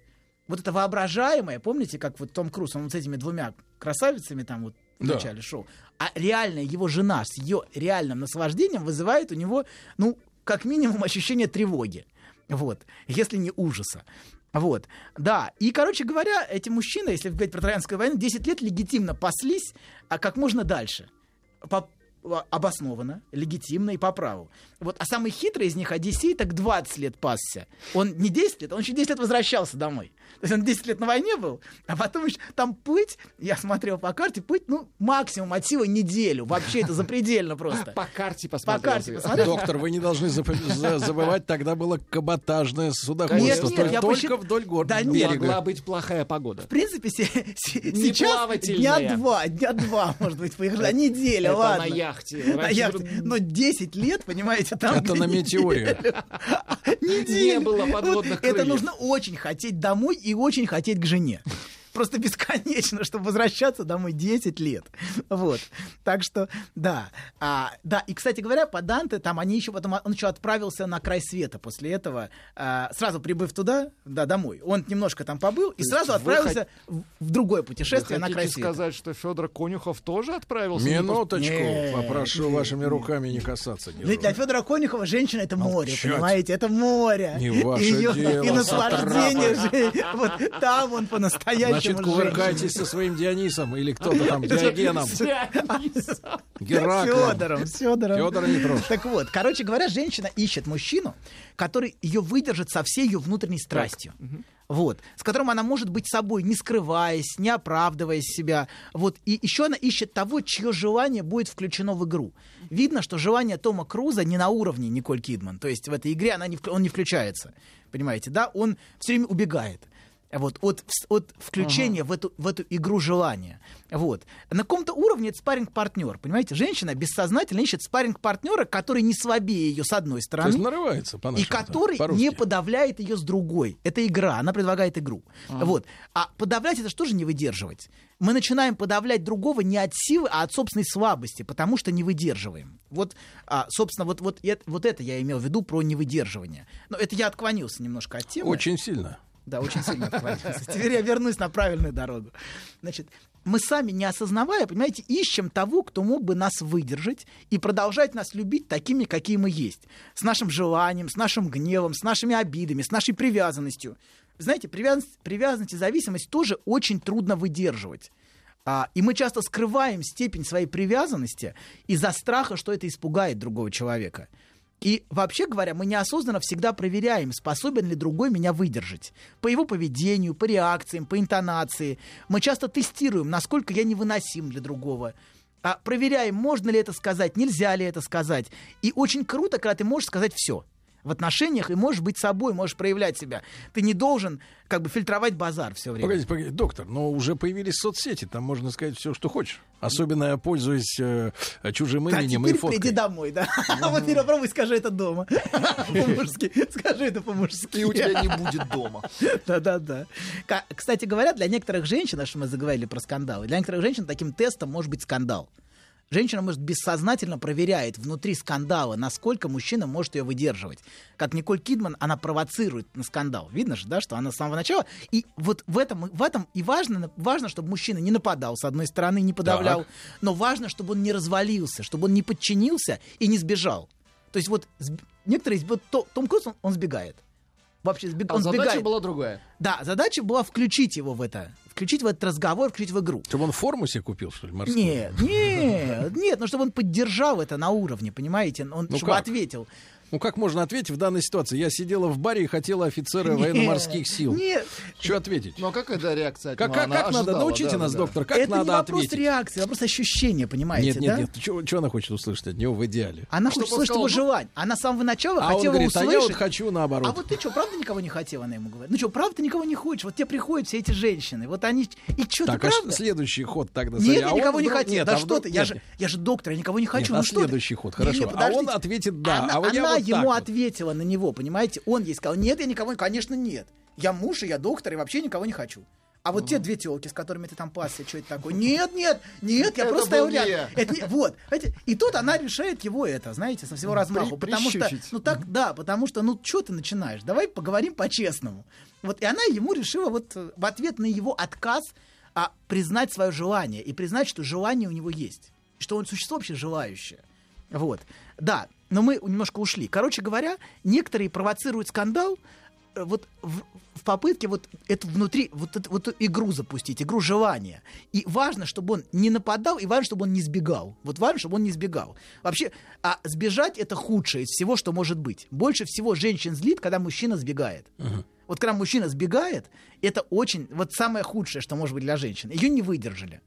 T: Вот это воображаемое, помните, как вот Том Круз, он вот с этими двумя красавицами там вот в
B: Да.
T: начале шоу, а реальная его жена с ее реальным наслаждением вызывает у него, ну, как минимум ощущение тревоги. Вот, если не ужаса. Вот, да. И, короче говоря, эти мужчины, если говорить про Троянскую войну, 10 лет легитимно паслись, а как можно дальше. По- обоснованно, легитимно и по праву. Вот, а самый хитрый из них, Одиссей, так 20 лет пасся. Он не 10 лет, он еще 10 лет возвращался домой. То есть он 10 лет на войне был, а потом еще там плыть, я смотрел по карте, плыть, ну, максимум от силы неделю. Вообще это запредельно просто.
C: По карте
T: По
C: посмотрел.
T: карте
C: ты.
T: посмотрел.
B: Доктор, вы не должны забывать, тогда было каботажное
T: Нет,
B: судоходство.
T: нет,
B: Только
T: я посчит-
B: вдоль гор
T: Да нет.
C: Могла быть плохая погода.
T: В принципе, сейчас дня два, дня два, может быть, поехали, а неделя,
C: Это
T: ладно.
C: на яхте.
T: На яхте. Но 10 лет, понимаете, там...
B: Это на метеоре.
T: Неделю.
C: Не было подводных
T: Это
C: крыльев.
T: нужно очень хотеть домой и очень хотеть к жене. Просто бесконечно, чтобы возвращаться домой 10 лет. Вот. Так что, да. А, да, и, кстати говоря, по Данте, там они еще потом, он еще отправился на край света после этого, а, сразу прибыв туда, да, домой. Он немножко там побыл и сразу отправился в, в другое
C: Вы
T: путешествие на край света.
C: сказать, что Федор Конюхов тоже отправился?
B: Минуточку,
T: Нет,
B: попрошу
T: нет,
B: вашими
T: нет.
B: руками не касаться.
T: Ну, Для, для Федора Конюхова женщина это море,
B: Молчать.
T: понимаете? Это море.
B: Не ваше
T: Её-
B: дело,
T: И наслаждение же. Вот там он по-настоящему
B: Значит, кувыркайтесь со своим Дионисом или кто-то там, Диогеном. Гераклом.
T: Федором, Федором.
B: Федора не трожь.
T: Так вот, короче говоря, женщина ищет мужчину, который ее выдержит со всей ее внутренней страстью. Вот, с которым она может быть собой, не скрываясь, не оправдывая себя. Вот, и еще она ищет того, чье желание будет включено в игру. Видно, что желание Тома Круза не на уровне Николь Кидман. То есть в этой игре она не, он не включается. Понимаете, да? Он все время убегает. Вот, от, от включения в, эту, в эту игру желания. Вот. На каком-то уровне это спарринг-партнер. Понимаете, женщина бессознательно ищет спарринг-партнера, который не слабее ее с одной
B: То
T: стороны.
B: есть нарывается по
T: И который не подавляет ее с другой. Это игра, она предлагает игру.
B: Ага.
T: Вот. А подавлять это что же не выдерживать? Мы начинаем подавлять другого не от силы, а от собственной слабости, потому что не выдерживаем. Вот, а, собственно, вот, вот, это, вот это я имел в виду про невыдерживание. Но это я отклонился немножко от темы.
B: Очень сильно.
T: Да, очень сильно отклонился. Теперь я вернусь на правильную дорогу. Значит, мы сами, не осознавая, понимаете, ищем того, кто мог бы нас выдержать и продолжать нас любить такими, какие мы есть. С нашим желанием, с нашим гневом, с нашими обидами, с нашей привязанностью. Знаете, привязанность, привязанность и зависимость тоже очень трудно выдерживать. А, и мы часто скрываем степень своей привязанности из-за страха, что это испугает другого человека. И вообще говоря, мы неосознанно всегда проверяем, способен ли другой меня выдержать. По его поведению, по реакциям, по интонации. Мы часто тестируем, насколько я невыносим для другого. А проверяем, можно ли это сказать, нельзя ли это сказать. И очень круто, когда ты можешь сказать все в отношениях и можешь быть собой, можешь проявлять себя. Ты не должен как бы фильтровать базар все время.
B: Погодите, погодите, доктор, но уже появились соцсети, там можно сказать все, что хочешь. Особенно я пользуюсь э, чужим
T: Да,
B: именем и фоткой.
T: приди домой, да. А вот теперь попробуй скажи это дома. По-мужски. Скажи это по-мужски.
C: И у тебя не будет дома.
T: Да-да-да. Кстати говоря, для некоторых женщин, а что мы заговорили про скандалы, для некоторых женщин таким тестом может быть скандал. Женщина, может, бессознательно проверяет внутри скандала, насколько мужчина может ее выдерживать. Как Николь Кидман, она провоцирует на скандал. Видно же, да, что она с самого начала. И вот в этом, в этом и важно, важно, чтобы мужчина не нападал, с одной стороны, не подавлял,
B: Так.
T: но важно, чтобы он не развалился, чтобы он не подчинился и не сбежал. То есть вот некоторые, вот То- Том Круз, он, он сбегает. Вообще сбег-
C: А
T: он
C: задача
T: сбегает.
C: была другая.
T: Да, задача была включить его в это, включить в этот разговор, включить в игру.
B: Чтобы он форму себе купил, что ли, морскую?
T: Нет, нет, нет, ну чтобы он поддержал это на уровне, понимаете, он
B: Ну
T: чтобы
B: как?
T: ответил.
B: Ну как можно ответить в данной ситуации? Я сидела в баре и хотела офицера военно-морских сил.
T: Нет.
B: Что ответить?
C: Ну а какая да, реакция? от
B: Как, как, как надо? Научите
C: да,
B: нас,
C: да.
B: доктор, как
T: это
B: надо
T: не вопрос
B: ответить?
T: реакции, вопрос ощущения, понимаете,
B: Нет, нет,
T: да?
B: нет. Что она хочет услышать от него в идеале?
T: Она
C: Чтобы
T: хочет
C: он
T: слышать
C: сказал,
T: его
C: ну-
T: желание. Она с самого начала
B: А он
T: хотела
B: говорит, а
T: услышать.
B: я вот хочу наоборот.
T: А вот ты что, правда никого не хотела, она ему говорит? Ну что, правда ты никого не хочешь? Вот тебе приходят все эти женщины, вот они... И что, ты
B: так, а ш-
T: правда?
B: следующий ход тогда.
T: Нет,
B: смотри,
T: я
B: а он
T: никого не хотел.
B: Нет,
T: да
B: а
T: что ты, я же, доктор, я никого не хочу.
B: Нет,
T: ну
B: а
T: что ты?
B: следующий ход, хорошо. А он ответит «да», а вот я вот
T: ему
B: вот.
T: ответила на него, понимаете? Он ей сказал, нет, я никого, конечно, нет. Я муж, и я доктор, и вообще никого не хочу. А вот те две телки, с которыми ты там пасся, что это такое? Нет, нет, нет, я
C: Это
T: просто стоял рядом.
C: я.
T: Это не- вот. И тут она решает его это, знаете, со всего размаху.
C: При-
T: потому что, ну так, да, потому что, ну что ты начинаешь? Давай поговорим по-честному. Вот, и она ему решила вот э, в ответ на его отказ а, признать свое желание и признать, что желание у него есть. Что он существо вообще желающее. Вот. Да, но мы немножко ушли. Короче говоря, некоторые провоцируют скандал э, вот в, в попытке вот это внутри, вот эту, вот игру запустить, игру желания. И важно, чтобы он не нападал, и важно, чтобы он не сбегал. Вот важно, чтобы он не сбегал. Вообще, а сбежать это худшее из всего, что может быть. Больше всего женщин злит, когда мужчина сбегает. Вот когда мужчина сбегает, это очень, вот самое худшее, что может быть для женщин. Ее не выдержали.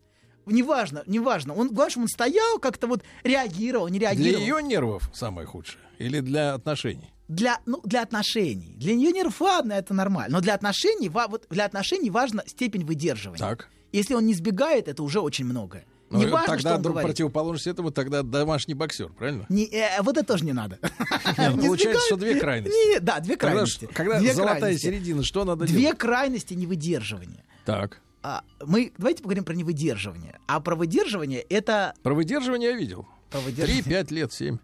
T: Неважно, неважно. Он, главное, он стоял, как-то вот реагировал, не
B: Для
T: реагировал.
B: ее нервов самое худшее? Или для отношений?
T: для, ну, для отношений. Для нее нерв, ладно, это нормально. Но для отношений, вот для отношений важна степень выдерживания.
B: Так.
T: Если он не сбегает, это уже очень многое.
B: Ну,
T: не важно,
B: тогда
T: что он
B: друг
T: говорит.
B: противоположность этому, тогда домашний боксер, правильно?
T: Не, э, вот это тоже не надо.
B: Ну,
T: Не
B: Получается,
T: сбегает.
B: что две крайности.
T: Не, да, две крайности.
B: Когда
T: Две
B: золотая
T: крайности.
B: середина, что надо
T: Две
B: делать?
T: крайности невыдерживания.
B: Так.
T: А, мы давайте поговорим про невыдерживание. А про выдерживание это
B: Про выдерживание я видел. Три, пять лет, семь.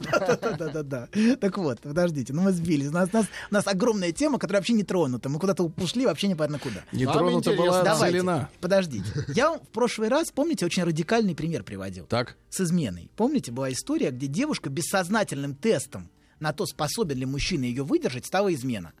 T: Да-да-да. Так вот, подождите, ну мы сбились. У нас, у нас, у нас огромная тема, которая вообще не тронута. Мы куда-то ушли, вообще непонятно куда.
B: Не тронута была
T: Давайте,
B: целина.
T: Подождите. Я вам в прошлый раз, помните, очень радикальный пример приводил.
B: Так.
T: С изменой. Помните, была история, где девушка бессознательным тестом на то, способен ли мужчина ее выдержать, стала измена.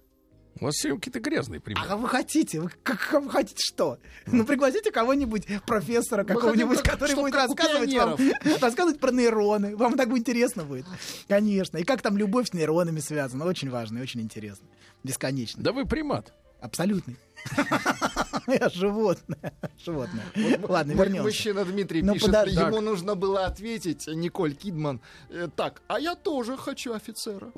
B: У вас все какие-то грязные примеры.
T: А вы хотите? Вы, как, вы хотите что? Ну, пригласите кого-нибудь, профессора какого-нибудь,
C: хотим,
T: который будет рассказывать вам, рассказывать про нейроны. Вам так интересно будет. Конечно. И как там любовь с нейронами связана. Очень важно и очень интересно. Бесконечно.
B: Да вы примат.
T: Абсолютный. Я животное. Животное. Ладно,
C: М-
T: вернемся.
C: Мужчина Дмитрий
T: Ну,
C: пишет,
T: подожди.
C: ему нужно было ответить, Николь Кидман, э, так, а я тоже хочу офицера.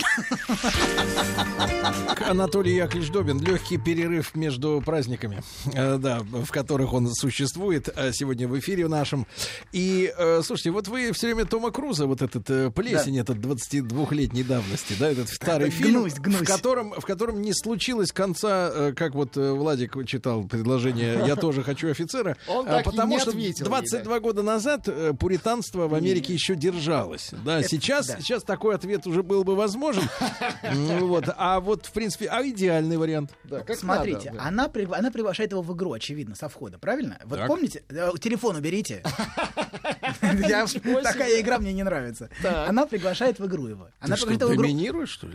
B: Анатолий Яковлевич Добин. Легкий перерыв между праздниками, э, да, в которых он существует э, сегодня в эфире нашем. И, э, слушайте, вот вы все время Тома Круза, вот этот э, плесень, этот 22-летней давности, да, этот старый
T: Гнусь,
B: фильм,
T: гнусь.
B: В, котором, в котором не случилось конца, э, как вот э, Владик читал предложение «Я тоже хочу офицера»,
C: Он
B: а,
C: так и
B: потому
C: не
B: что
C: ответил ей,
B: 22 года назад э, пуританство в Америке еще держалось. Да,
T: Это-
B: сейчас,
T: да.
B: сейчас такой ответ уже был бы возможен. Ну Вот. А вот, в принципе, а идеальный вариант?
C: Да, как
T: Смотрите,
C: надо, да.
T: она, пригла- она приглашает его в игру, очевидно, со входа, правильно? Вот
B: Так.
T: помните? Э, Телефон уберите. Я- Такая игра мне не нравится. Она приглашает в игру его. Она
B: Ты что,
T: его в игру-
B: что ли?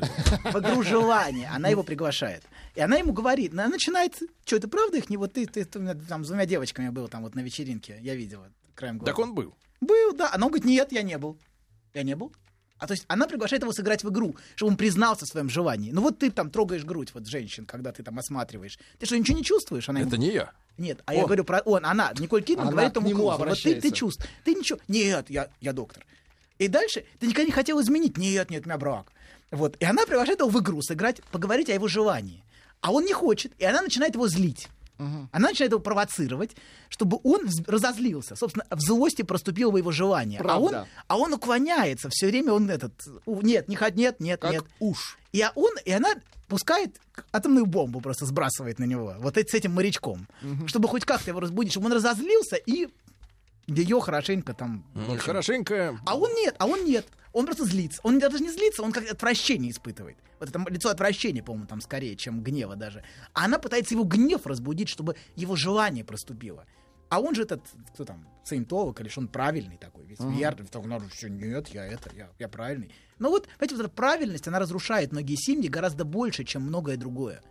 T: в игру желания. Она его приглашает. И она ему говорит, она начинает, что, ты правда их не вот ты, ты, ты там с двумя девочками был там вот на вечеринке, я видела краем глаза.
B: Так он был.
T: Был, да. Она говорит, нет, я не был. Я не был. А то есть она приглашает его сыграть в игру, чтобы он признался в своем желании. Ну вот ты там трогаешь грудь вот женщин, когда ты там осматриваешь. Ты что, ничего не чувствуешь? Она ему-
B: Это не я.
T: Нет, а я
B: Он.
T: говорю про он, она, Николь Кидман
C: Она
T: говорит Тому Крузу, вот ты, ты чувствуешь, ты ничего, нет, я, я доктор. И дальше ты никогда не хотел изменить, нет, нет, у меня брак. Вот, и она приглашает его в игру сыграть, поговорить о его желании. А он не хочет, и она начинает его злить. Она начинает его провоцировать, чтобы он разозлился. Собственно, в злости проступило бы его желание. А он, а он уклоняется. Все время он этот... Нет, не хот- нет, нет,
C: Как
T: нет.
C: уж.
T: И, а он, и она пускает атомную бомбу, просто сбрасывает на него. Вот с этим морячком. Чтобы хоть как-то его разбудить, чтобы он разозлился и ее хорошенько там...
B: Ну, Хорошенько.
T: А он нет, а он нет. Он просто злится. Он даже не злится, он как отвращение испытывает. Вот это лицо отвращения, по-моему, там скорее, чем гнева даже. А она пытается его гнев разбудить, чтобы его желание проступило. А он же этот, кто там, саентолог, или что он правильный такой, весь
C: Ага.
T: верный, так надо, что нет, я это, я, я правильный. Но вот, понимаете, вот эта правильность, она разрушает многие семьи гораздо больше, чем многое другое.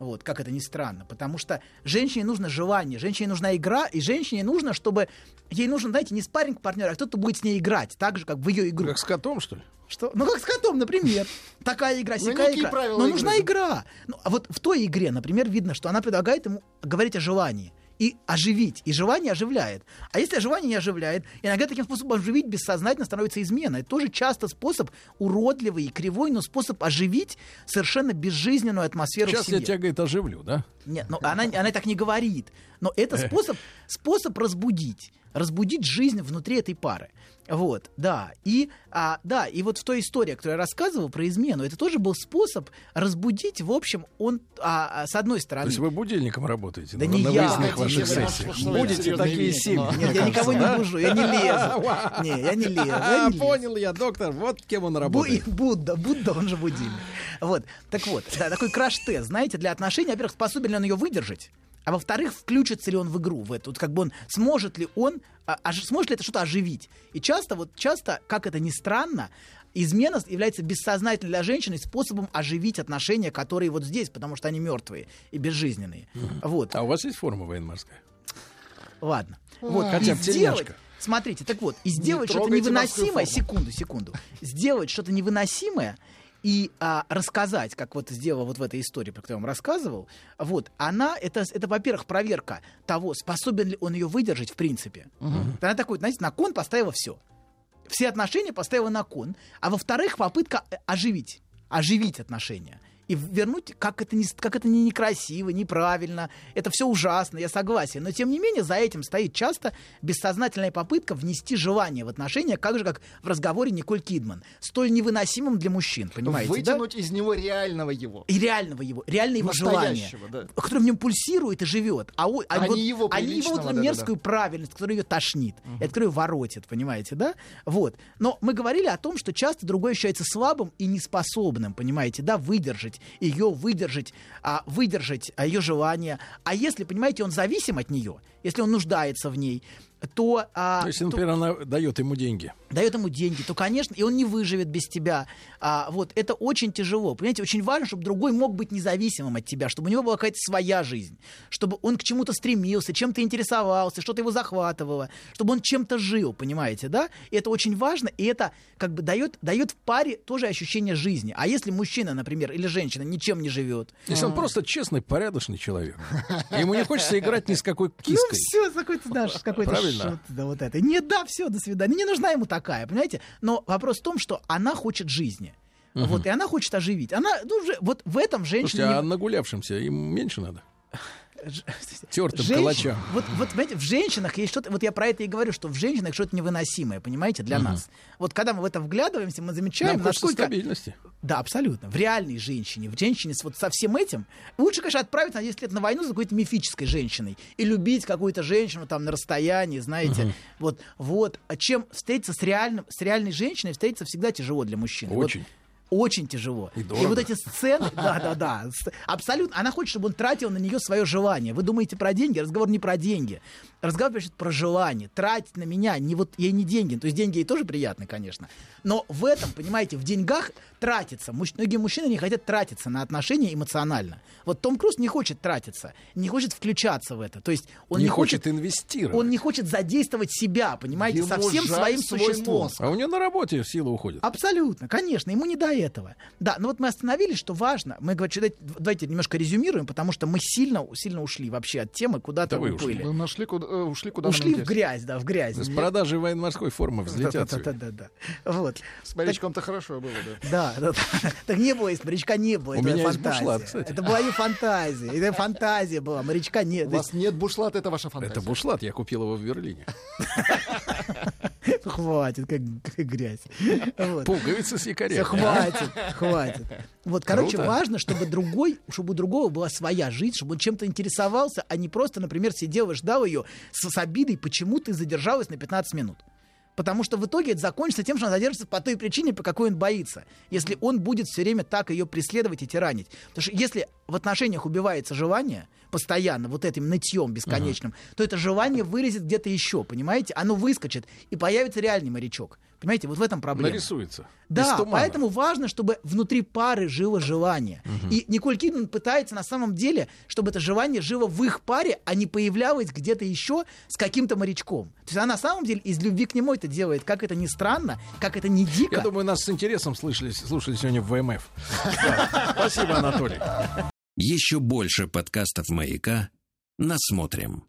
T: Вот, как это ни странно. Потому что женщине нужно желание, женщине нужна игра, и женщине нужно, чтобы... Ей нужен, знаете, не спарринг партнер, а кто-то будет с ней играть, так же, как в ее игру.
B: Как с котом, что ли?
T: Что? Ну, как с котом, например. Такая игра,
C: Ну,
T: сякая игра. Но нужна игра. Ну, а вот в той игре, например, видно, что она предлагает ему говорить о желании и оживить. И желание оживляет. А если желание не оживляет, иногда таким способом оживить бессознательно становится измена. Это тоже часто способ уродливый и кривой, но способ оживить совершенно безжизненную атмосферу в
B: Сейчас я
T: семье.
B: тебя, говорит, оживлю, да?
T: Нет, ну она, она так не говорит. Но это способ, способ разбудить. Разбудить жизнь внутри этой пары. Вот, да. И, а, да, и вот в той истории, которую я рассказывал про измену, это тоже был способ разбудить, в общем, он, а, а, с одной
B: То
T: стороны...
B: есть вы будильником работаете
T: Да
B: на,
T: не
B: на
T: я.
B: выездных ваших сессиях? Будете такие семьи.
T: Нет, я никого не бужу, я не лезу. Не, я не лезу.
B: понял я, доктор, вот кем он работает.
T: Будда, Будда, он же будильник. Вот, так вот, такой краш-тест, знаете, для отношений, во-первых, способен ли он ее выдержать, А во-вторых, включится ли он в игру, в эту, вот как бы он, сможет ли он, а, ож- сможет ли это что-то оживить. И часто, вот часто, как это ни странно, измена является бессознательной для женщины способом оживить отношения, которые вот здесь, потому что они мертвые и безжизненные. Вот.
B: А у вас есть форма военно-морская?
T: Ладно. Вот,
B: Хотя бы
T: сделать,
B: тельняшка.
T: смотрите, так вот, и сделать
C: Не
T: что-то невыносимое, секунду, секунду, сделать что-то невыносимое и а, рассказать, как вот сделала вот в этой истории, про которую я вам рассказывал, вот, она, это, это во-первых, проверка того, способен ли он ее выдержать в принципе. Она такой, знаете, на кон поставила все. Все отношения поставила на кон. А во-вторых, попытка э, оживить. Оживить отношения. И вернуть, как это, не, как это не некрасиво, неправильно, это все ужасно, я согласен. Но тем не менее, за этим стоит часто бессознательная попытка внести желание в отношения, как же как в разговоре Николь Кидман, столь невыносимым для мужчин, понимаете, да?
C: Вытянуть из него реального его.
T: И реального его, реально его желание,
C: да.
T: которое в нем пульсирует и живет. А, о- а
C: А
T: вот-
C: не его
T: а не его вот
C: приличного,
T: эту
C: да-да-да.
T: мерзкую правильность, которая ее тошнит, и от которой её воротит, понимаете, да? Вот. Но мы говорили о том, что часто другой ощущается слабым и неспособным, понимаете, да, выдержать ее, выдержать, а, выдержать ее желание. А если, понимаете, он зависим от нее, если он нуждается в ней, то... а,
B: То есть,
T: то-
B: например, она дает ему деньги.
T: дает ему деньги, то, конечно, и он не выживет без тебя. А, вот, это очень тяжело. Понимаете, очень важно, чтобы другой мог быть независимым от тебя, чтобы у него была какая-то своя жизнь, чтобы он к чему-то стремился, чем-то интересовался, что-то его захватывало, чтобы он чем-то жил, понимаете, да? И это очень важно, и это как бы дает, дает в паре тоже ощущение жизни. А если мужчина, например, или женщина ничем не живет...
B: Если он просто честный, порядочный человек, ему не хочется играть ни с какой
T: Ну
B: киской.
T: все, какой-то наш, какой-то Шут, да, вот это. Нет, да, все, до свидания. Не нужна ему такая, понимаете? Но вопрос в том, что она хочет жизни.
B: Мгм.
T: Вот, и она хочет оживить. Она, ну, вот в этом женщина...
B: Слушайте, а нагулявшимся им меньше надо? Тертым
T: Женщин-
B: калачам.
T: Вот, вот, понимаете, в женщинах есть что-то, вот я про это и говорю, что в женщинах что-то невыносимое, понимаете, для нас. Вот когда мы в это вглядываемся, мы замечаем,
B: Нам
T: насколько...
B: стабильности.
T: Да, абсолютно. В реальной женщине, в женщине с, вот со всем этим, лучше, конечно, отправиться на 10 лет на войну за какой-то мифической женщиной и любить какую-то женщину там на расстоянии, знаете, вот, вот. А чем встретиться с, реальным, с реальной женщиной, встретиться всегда тяжело для мужчины. Вот
B: Очень.
T: тяжело.
B: И
T: И, вот эти сцены, да, да, да, с- абсолютно. Она хочет, чтобы он тратил на нее свое желание. Вы думаете про деньги? Разговор не про деньги. Разговор пишет про желание. Тратить на меня, не вот ей не деньги. То есть деньги ей тоже приятны, конечно. Но в этом, понимаете, в деньгах тратиться. Муж- Многие мужчины не хотят тратиться на отношения эмоционально. Вот Том Круз не хочет тратиться, не хочет включаться в это. То есть он
B: не
T: не,
B: хочет инвестировать.
T: он не хочет задействовать себя, понимаете, со
C: Ему
T: всем
C: жаль
T: своим
C: свой
T: существом.
C: мозг.
B: А у него на работе сила уходит.
T: Абсолютно, конечно, ему не до этого. Да, но вот мы остановились, что важно. Мы говорим, давайте- давайте немножко резюмируем, потому что мы сильно, сильно ушли вообще от темы, куда-то
B: Да вы ушли.
T: уплыли.
C: Вы нашли, куда, э, ушли куда
T: Ушли в грязь, да, в грязь.
B: С продажи военно-морской формы взлетят.
T: Да, да, да, да, да. Вот.
C: С морячком-то хорошо было, да.
T: Да, да, да. Так не было, из морячка не было.
B: У
T: это
B: меня есть
T: фантазия.
B: бушлат, кстати.
T: Это была не фантазия. Это фантазия была. Морячка нет.
C: У вас нет бушлата, это ваша фантазия.
B: Это бушлат, я купил его в Берлине.
T: Хватит, как, грязь. Вот.
B: Пуговицы с якорями.
T: Всё, хватит, хватит. Вот, короче,
B: Круто.
T: важно, чтобы другой, чтобы у другого была своя жизнь, чтобы он чем-то интересовался, а не просто, например, сидел и ждал ее с, с обидой, почему ты задержалась на 15 минут. Потому что в итоге это закончится тем, что она задержится по той причине, по какой он боится. Если он будет все время так ее преследовать и тиранить. Потому что если в отношениях убивается желание, постоянно, вот этим нытьем бесконечным, то это желание вылезет где-то еще, понимаете? Оно выскочит, и появится реальный морячок. Понимаете, вот в этом проблема.
B: Нарисуется.
T: Да, поэтому важно, чтобы внутри пары жило желание. И Николь Кидман пытается на самом деле, чтобы это желание жило в их паре, а не появлялось где-то еще с каким-то морячком. То есть она на самом деле из любви к нему это делает. Как это ни странно, как это не дико.
B: Я думаю, нас с интересом слышали, слушали сегодня в ВМФ. Спасибо, Анатолий.
A: Еще больше подкастов «Маяка» насмотрим.